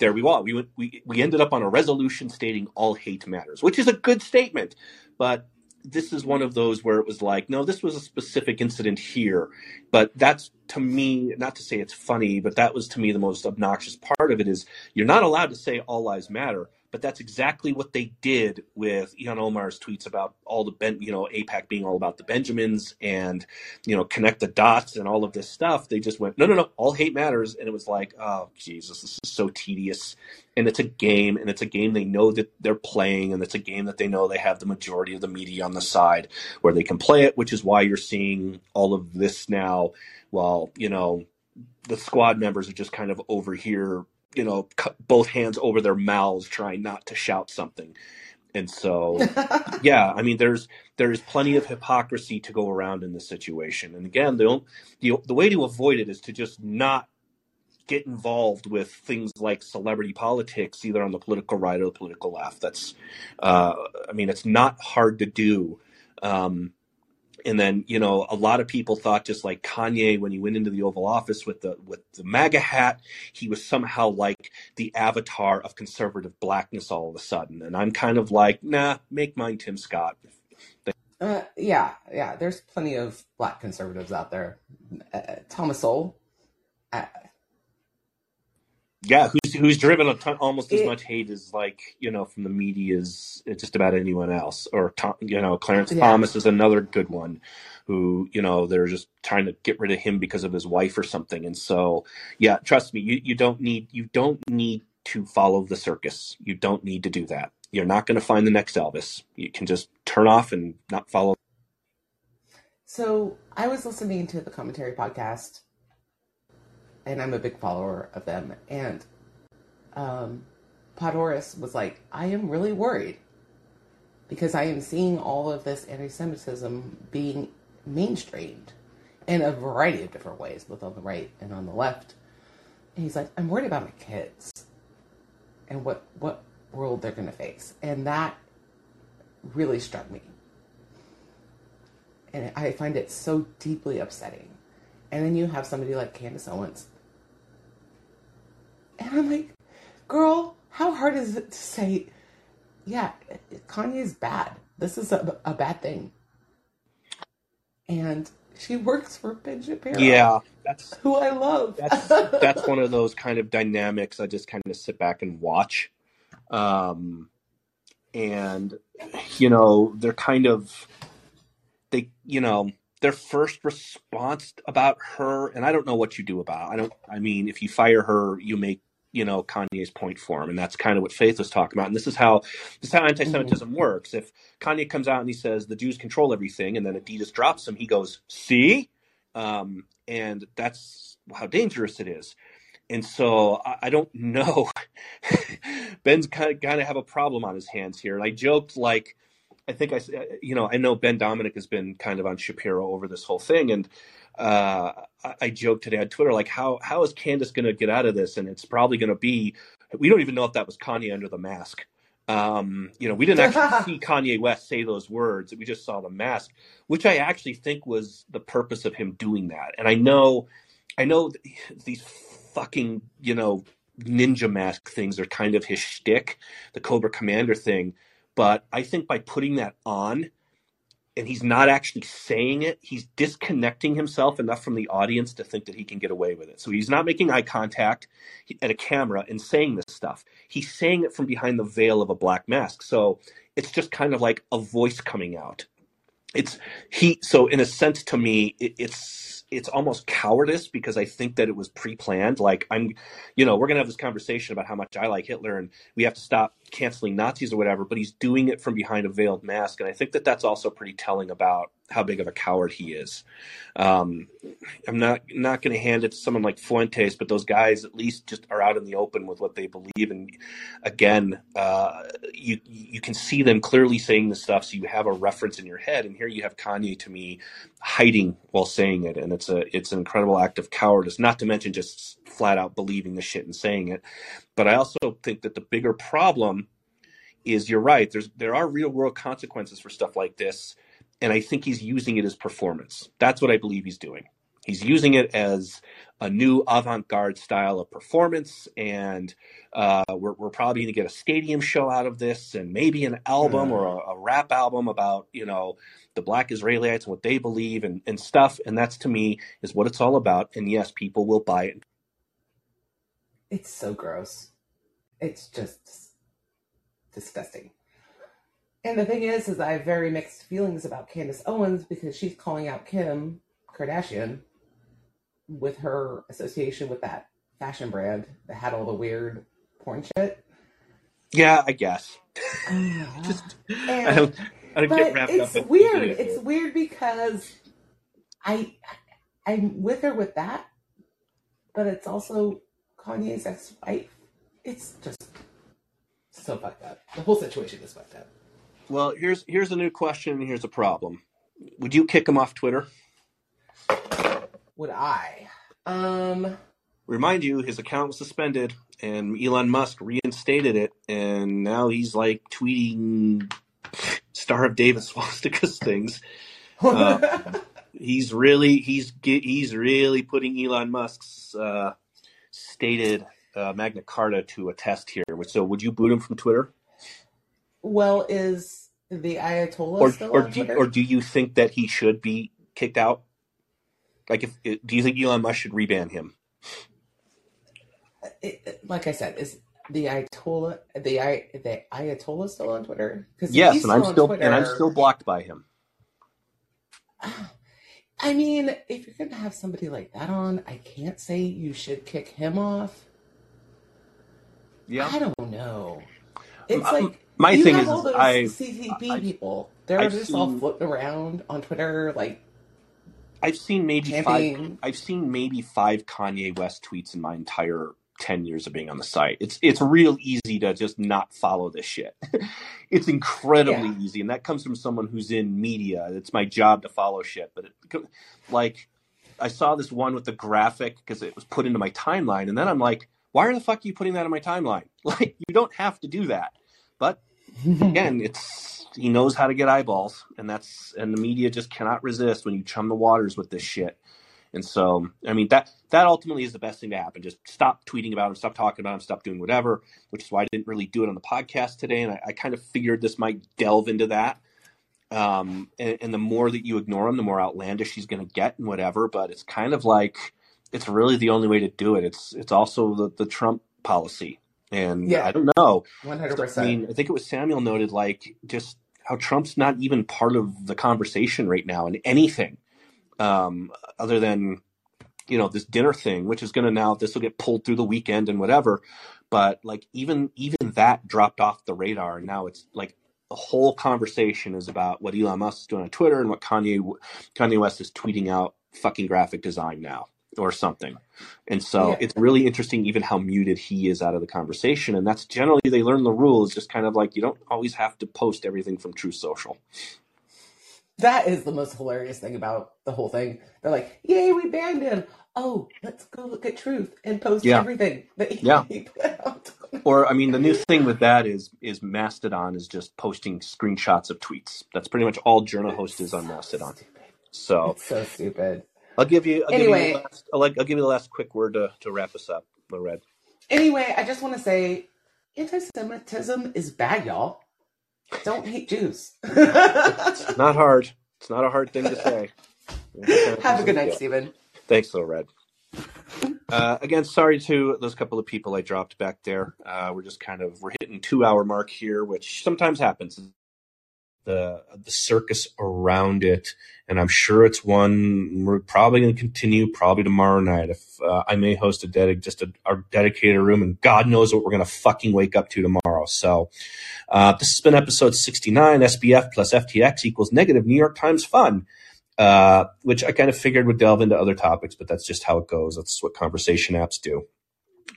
A: there we are. We went, we we ended up on a resolution stating all hate matters, which is a good statement, but this is one of those where it was like, no, this was a specific incident here, but that's to me, not to say it's funny, but that was to me the most obnoxious part of it is you're not allowed to say all lives matter, but that's exactly what they did with Ilhan Omar's tweets about all the ben, you know, AIPAC being all about the Benjamins and you know connect the dots and all of this stuff. They just went, no, no, no, all hate matters, and it was like, oh Jesus, this is so tedious. And it's a game, and it's a game they know that they're playing, and it's a game that they know they have the majority of the media on the side where they can play it, which is why you're seeing all of this now. While you know the squad members are just kind of over here, you know, cu- both hands over their mouths, trying not to shout something. And so, yeah, I mean, there's there is plenty of hypocrisy to go around in this situation. And again, the the the way to avoid it is to just not get involved with things like celebrity politics, either on the political right or the political left. That's, uh, I mean, it's not hard to do. Um, And then, you know, a lot of people thought just like Kanye when he went into the Oval Office with the with the MAGA hat, he was somehow like the avatar of conservative blackness all of a sudden. And I'm kind of like, nah, make mine Tim Scott.
I: Uh, yeah, yeah. There's plenty of black conservatives out there. Uh, Thomas Sowell. Uh,
A: Yeah, who's who's driven a ton, almost as
I: it,
A: much hate as like you know from the media as uh, just about anyone else. Or Tom, you know, Clarence
I: yeah.
A: Thomas is another good one, who you know they're just trying to get rid of him because of his wife or something. And so, yeah, trust me, you you don't need you don't need to follow the circus. You don't need to do that. You're not going to find the next Elvis. You can just turn off and not follow.
I: So I was listening to the commentary podcast, and I'm a big follower of them. And um, Podhoretz was like, I am really worried because I am seeing all of this anti Semitism being mainstreamed in a variety of different ways, both on the right and on the left. And he's like, I'm worried about my kids and what, what world they're going to face. And that really struck me. And I find it so deeply upsetting. And then you have somebody like Candace Owens. And I'm like, girl, how hard is it to say, yeah, Kanye's bad. This is a, a bad thing. And she works for Ben Shapiro.
A: Yeah, that's
I: who I love.
A: that's that's one of those kind of dynamics I just kind of sit back and watch. Um, and you know, they're kind of they you know their first response about her and i don't know what you do about it. i don't i mean if you fire her you make you know kanye's point for him and that's kind of what faith was talking about and this is how this is how anti-semitism mm-hmm. works. If kanye comes out and he says the jews control everything and then adidas drops him he goes see? Um, and that's how dangerous it is. And so I, I don't know. Ben's kind of, kind of have a problem on his hands here and i joked like I think I, you know, I know Ben Domenech has been kind of on Shapiro over this whole thing, and uh, I, I joked today on Twitter like, how how is Candace going to get out of this? And it's probably going to be, we don't even know if that was Kanye under the mask. Um, you know, we didn't actually see Kanye West say those words; we just saw the mask, which I actually think was the purpose of him doing that. And I know, I know these fucking, you know, ninja mask things are kind of his shtick, the Cobra Commander thing but I think by putting that on and he's not actually saying it, he's disconnecting himself enough from the audience to think that he can get away with it. So he's not making eye contact at a camera and saying this stuff. He's saying it from behind the veil of a black mask. So it's just kind of like a voice coming out. It's he. So in a sense, to me, it, it's it's almost cowardice because I think that it was pre-planned. Like I'm, you know, we're gonna have this conversation about how much I like Hitler and we have to stop canceling Nazis or whatever. But he's doing it from behind a veiled mask, and I think that that's also pretty telling about how big of a coward he is. Um, I'm not not going to hand it to someone like Fuentes, but those guys at least just are out in the open with what they believe. And again, uh, you you can see them clearly saying the stuff, so you have a reference in your head. And here you have Kanye to me hiding while saying it, and it's a it's an incredible act of cowardice. Not to mention just flat out believing the shit and saying it. But I also think that the bigger problem is you're right. There's there are real world consequences for stuff like this and I think he's using it as performance. That's what I believe he's doing. He's using it as a new avant-garde style of performance, and uh, we're, we're probably going to get a stadium show out of this, and maybe an album or a, a, rap album about you know the Black Israelites and what they believe and, and stuff. And that's to me is what it's all about. And yes, people will buy it.
I: It's so gross. It's just disgusting. And the thing is, is I have very mixed feelings about Candace Owens because she's calling out Kim Kardashian with her association with that fashion brand that had all the weird porn shit.
A: Yeah, I guess.
I: Just, and, I don't, I don't get wrapped it's up. It's weird. It. It's weird because I I'm with her with that, but it's also Kanye's ex-wife. It's just so fucked up. The whole situation is fucked up.
A: Well, here's here's a new question and here's a problem. Would you kick him off Twitter?
I: Would I? Um
A: Remind you, his account was suspended and Elon Musk reinstated it and now he's like tweeting Star of David swastikas things. Uh, he's really he's he's really putting Elon Musk's uh, stated uh, Magna Carta to a test here. So, would you boot him from Twitter,
I: well, is the Ayatollah
A: or
I: still
A: or
I: on
A: do
I: Twitter?
A: or do you think that he should be kicked out? Like, if do you think Elon Musk should reban him?
I: It- it- like I said, is the Ayatollah the I the Ayatollah still on Twitter? Because
A: Yes, and I'm
I: still
A: still and I'm still blocked by him.
I: I mean, if you're gonna have somebody like that on, I can't say you should kick him off.
A: Yeah.
I: I don't know. It's
A: M-
I: like
A: My thing is,
I: all those
A: I
I: CCP
A: I
I: people. They're
A: I've
I: just all
A: seen
I: floating around on Twitter, like
A: I've seen maybe five. I've seen maybe five Kanye West tweets in my entire 10 years of being on the site. It's it's real easy to just not follow this shit. it's incredibly
I: Yeah.
A: easy and that comes from someone who's in media. It's my job to follow shit, but it, like I saw this one with the graphic because it was put into my timeline and then I'm like, why the fuck are you putting that in my timeline? Like you don't have to do that. But again, it's he knows how to get eyeballs, and that's and the media just cannot resist when you chum the waters with this shit. And so, I mean that that ultimately is the best thing to happen. Just stop tweeting about him, stop talking about him, stop doing whatever. Which is why I didn't really do it on the podcast today, and I, I kind of figured this might delve into that. Um, and, and the more that you ignore him, the more outlandish he's going to get and whatever. But it's kind of like it's really the only way to do it. It's it's also the the Trump policy, and
I: yeah, I
A: don't know.
I: one hundred
A: So, I
I: percent.
A: mean, I think it was Samuel noted like just how Trump's not even part of the conversation right now in anything um, other than you know this dinner thing, which is going to now this will get pulled through the weekend and whatever. But like even even that dropped off the radar, and now it's like the whole conversation is about what Elon Musk is doing on Twitter and what Kanye Kanye West is tweeting out fucking graphic design now or something. And so
I: Yeah,
A: it's really interesting even how muted he is out of the conversation. And that's generally they learn the rules, just kind of like you don't always have to post everything from Truth Social.
I: That is the most hilarious thing about the whole thing. They're like, "Yay, we banned him! Oh, let's go look at Truth and post
A: Yeah.
I: everything that
A: Yeah.
I: he put out."
A: Or I mean, the new thing with that is is Mastodon is just posting screenshots of tweets. That's pretty much all Journal Host is on Mastodon. So
I: It's so stupid.
A: I'll give you I'll give you the
I: Anyway,
A: last I'll, like, I'll give you the last quick word to, to wrap us up, Red.
I: anyway, I just want to say, anti-Semitism is bad, y'all. Don't hate Jews.
A: It's not hard. It's not a hard thing to say.
I: Have a good night, Stephen.
A: Thanks, Little Red. Uh, again, sorry to those couple of people I dropped back there. Uh, we're just kind of we're hitting two hour mark here, which sometimes happens. The the circus around it, and I'm sure it's one we're probably going to continue probably tomorrow night. If uh, I may host a dedic just a our dedicated room, and God knows what we're going to fucking wake up to tomorrow. So uh, this has been episode 69. SBF plus FTX equals negative New York Times fun uh, which I kind of figured would delve into other topics, but that's just how it goes. That's what conversation apps do.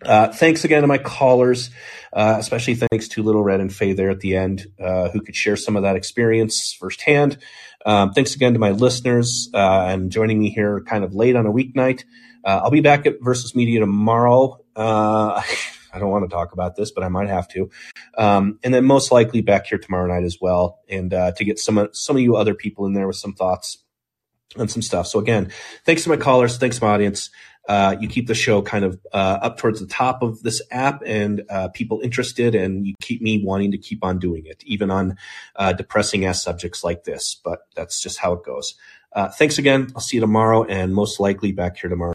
A: Uh, thanks again to my callers, uh, especially thanks to Little Red and Faye there at the end, uh, who could share some of that experience firsthand. Um, thanks again to my listeners uh, and joining me here kind of late on a weeknight. Uh, I'll be back at Versus Media tomorrow. I don't want to talk about this, but I might have to. Um, and then most likely back here tomorrow night as well, and uh, to get some some of you other people in there with some thoughts and some stuff. So again, thanks to my callers, thanks to my audience. Uh, you keep the show kind of uh, up towards the top of this app and uh, people interested, and you keep me wanting to keep on doing it, even on uh, depressing ass subjects like this. But that's just how it goes. Uh, thanks again. I'll see you tomorrow, and most likely back here tomorrow.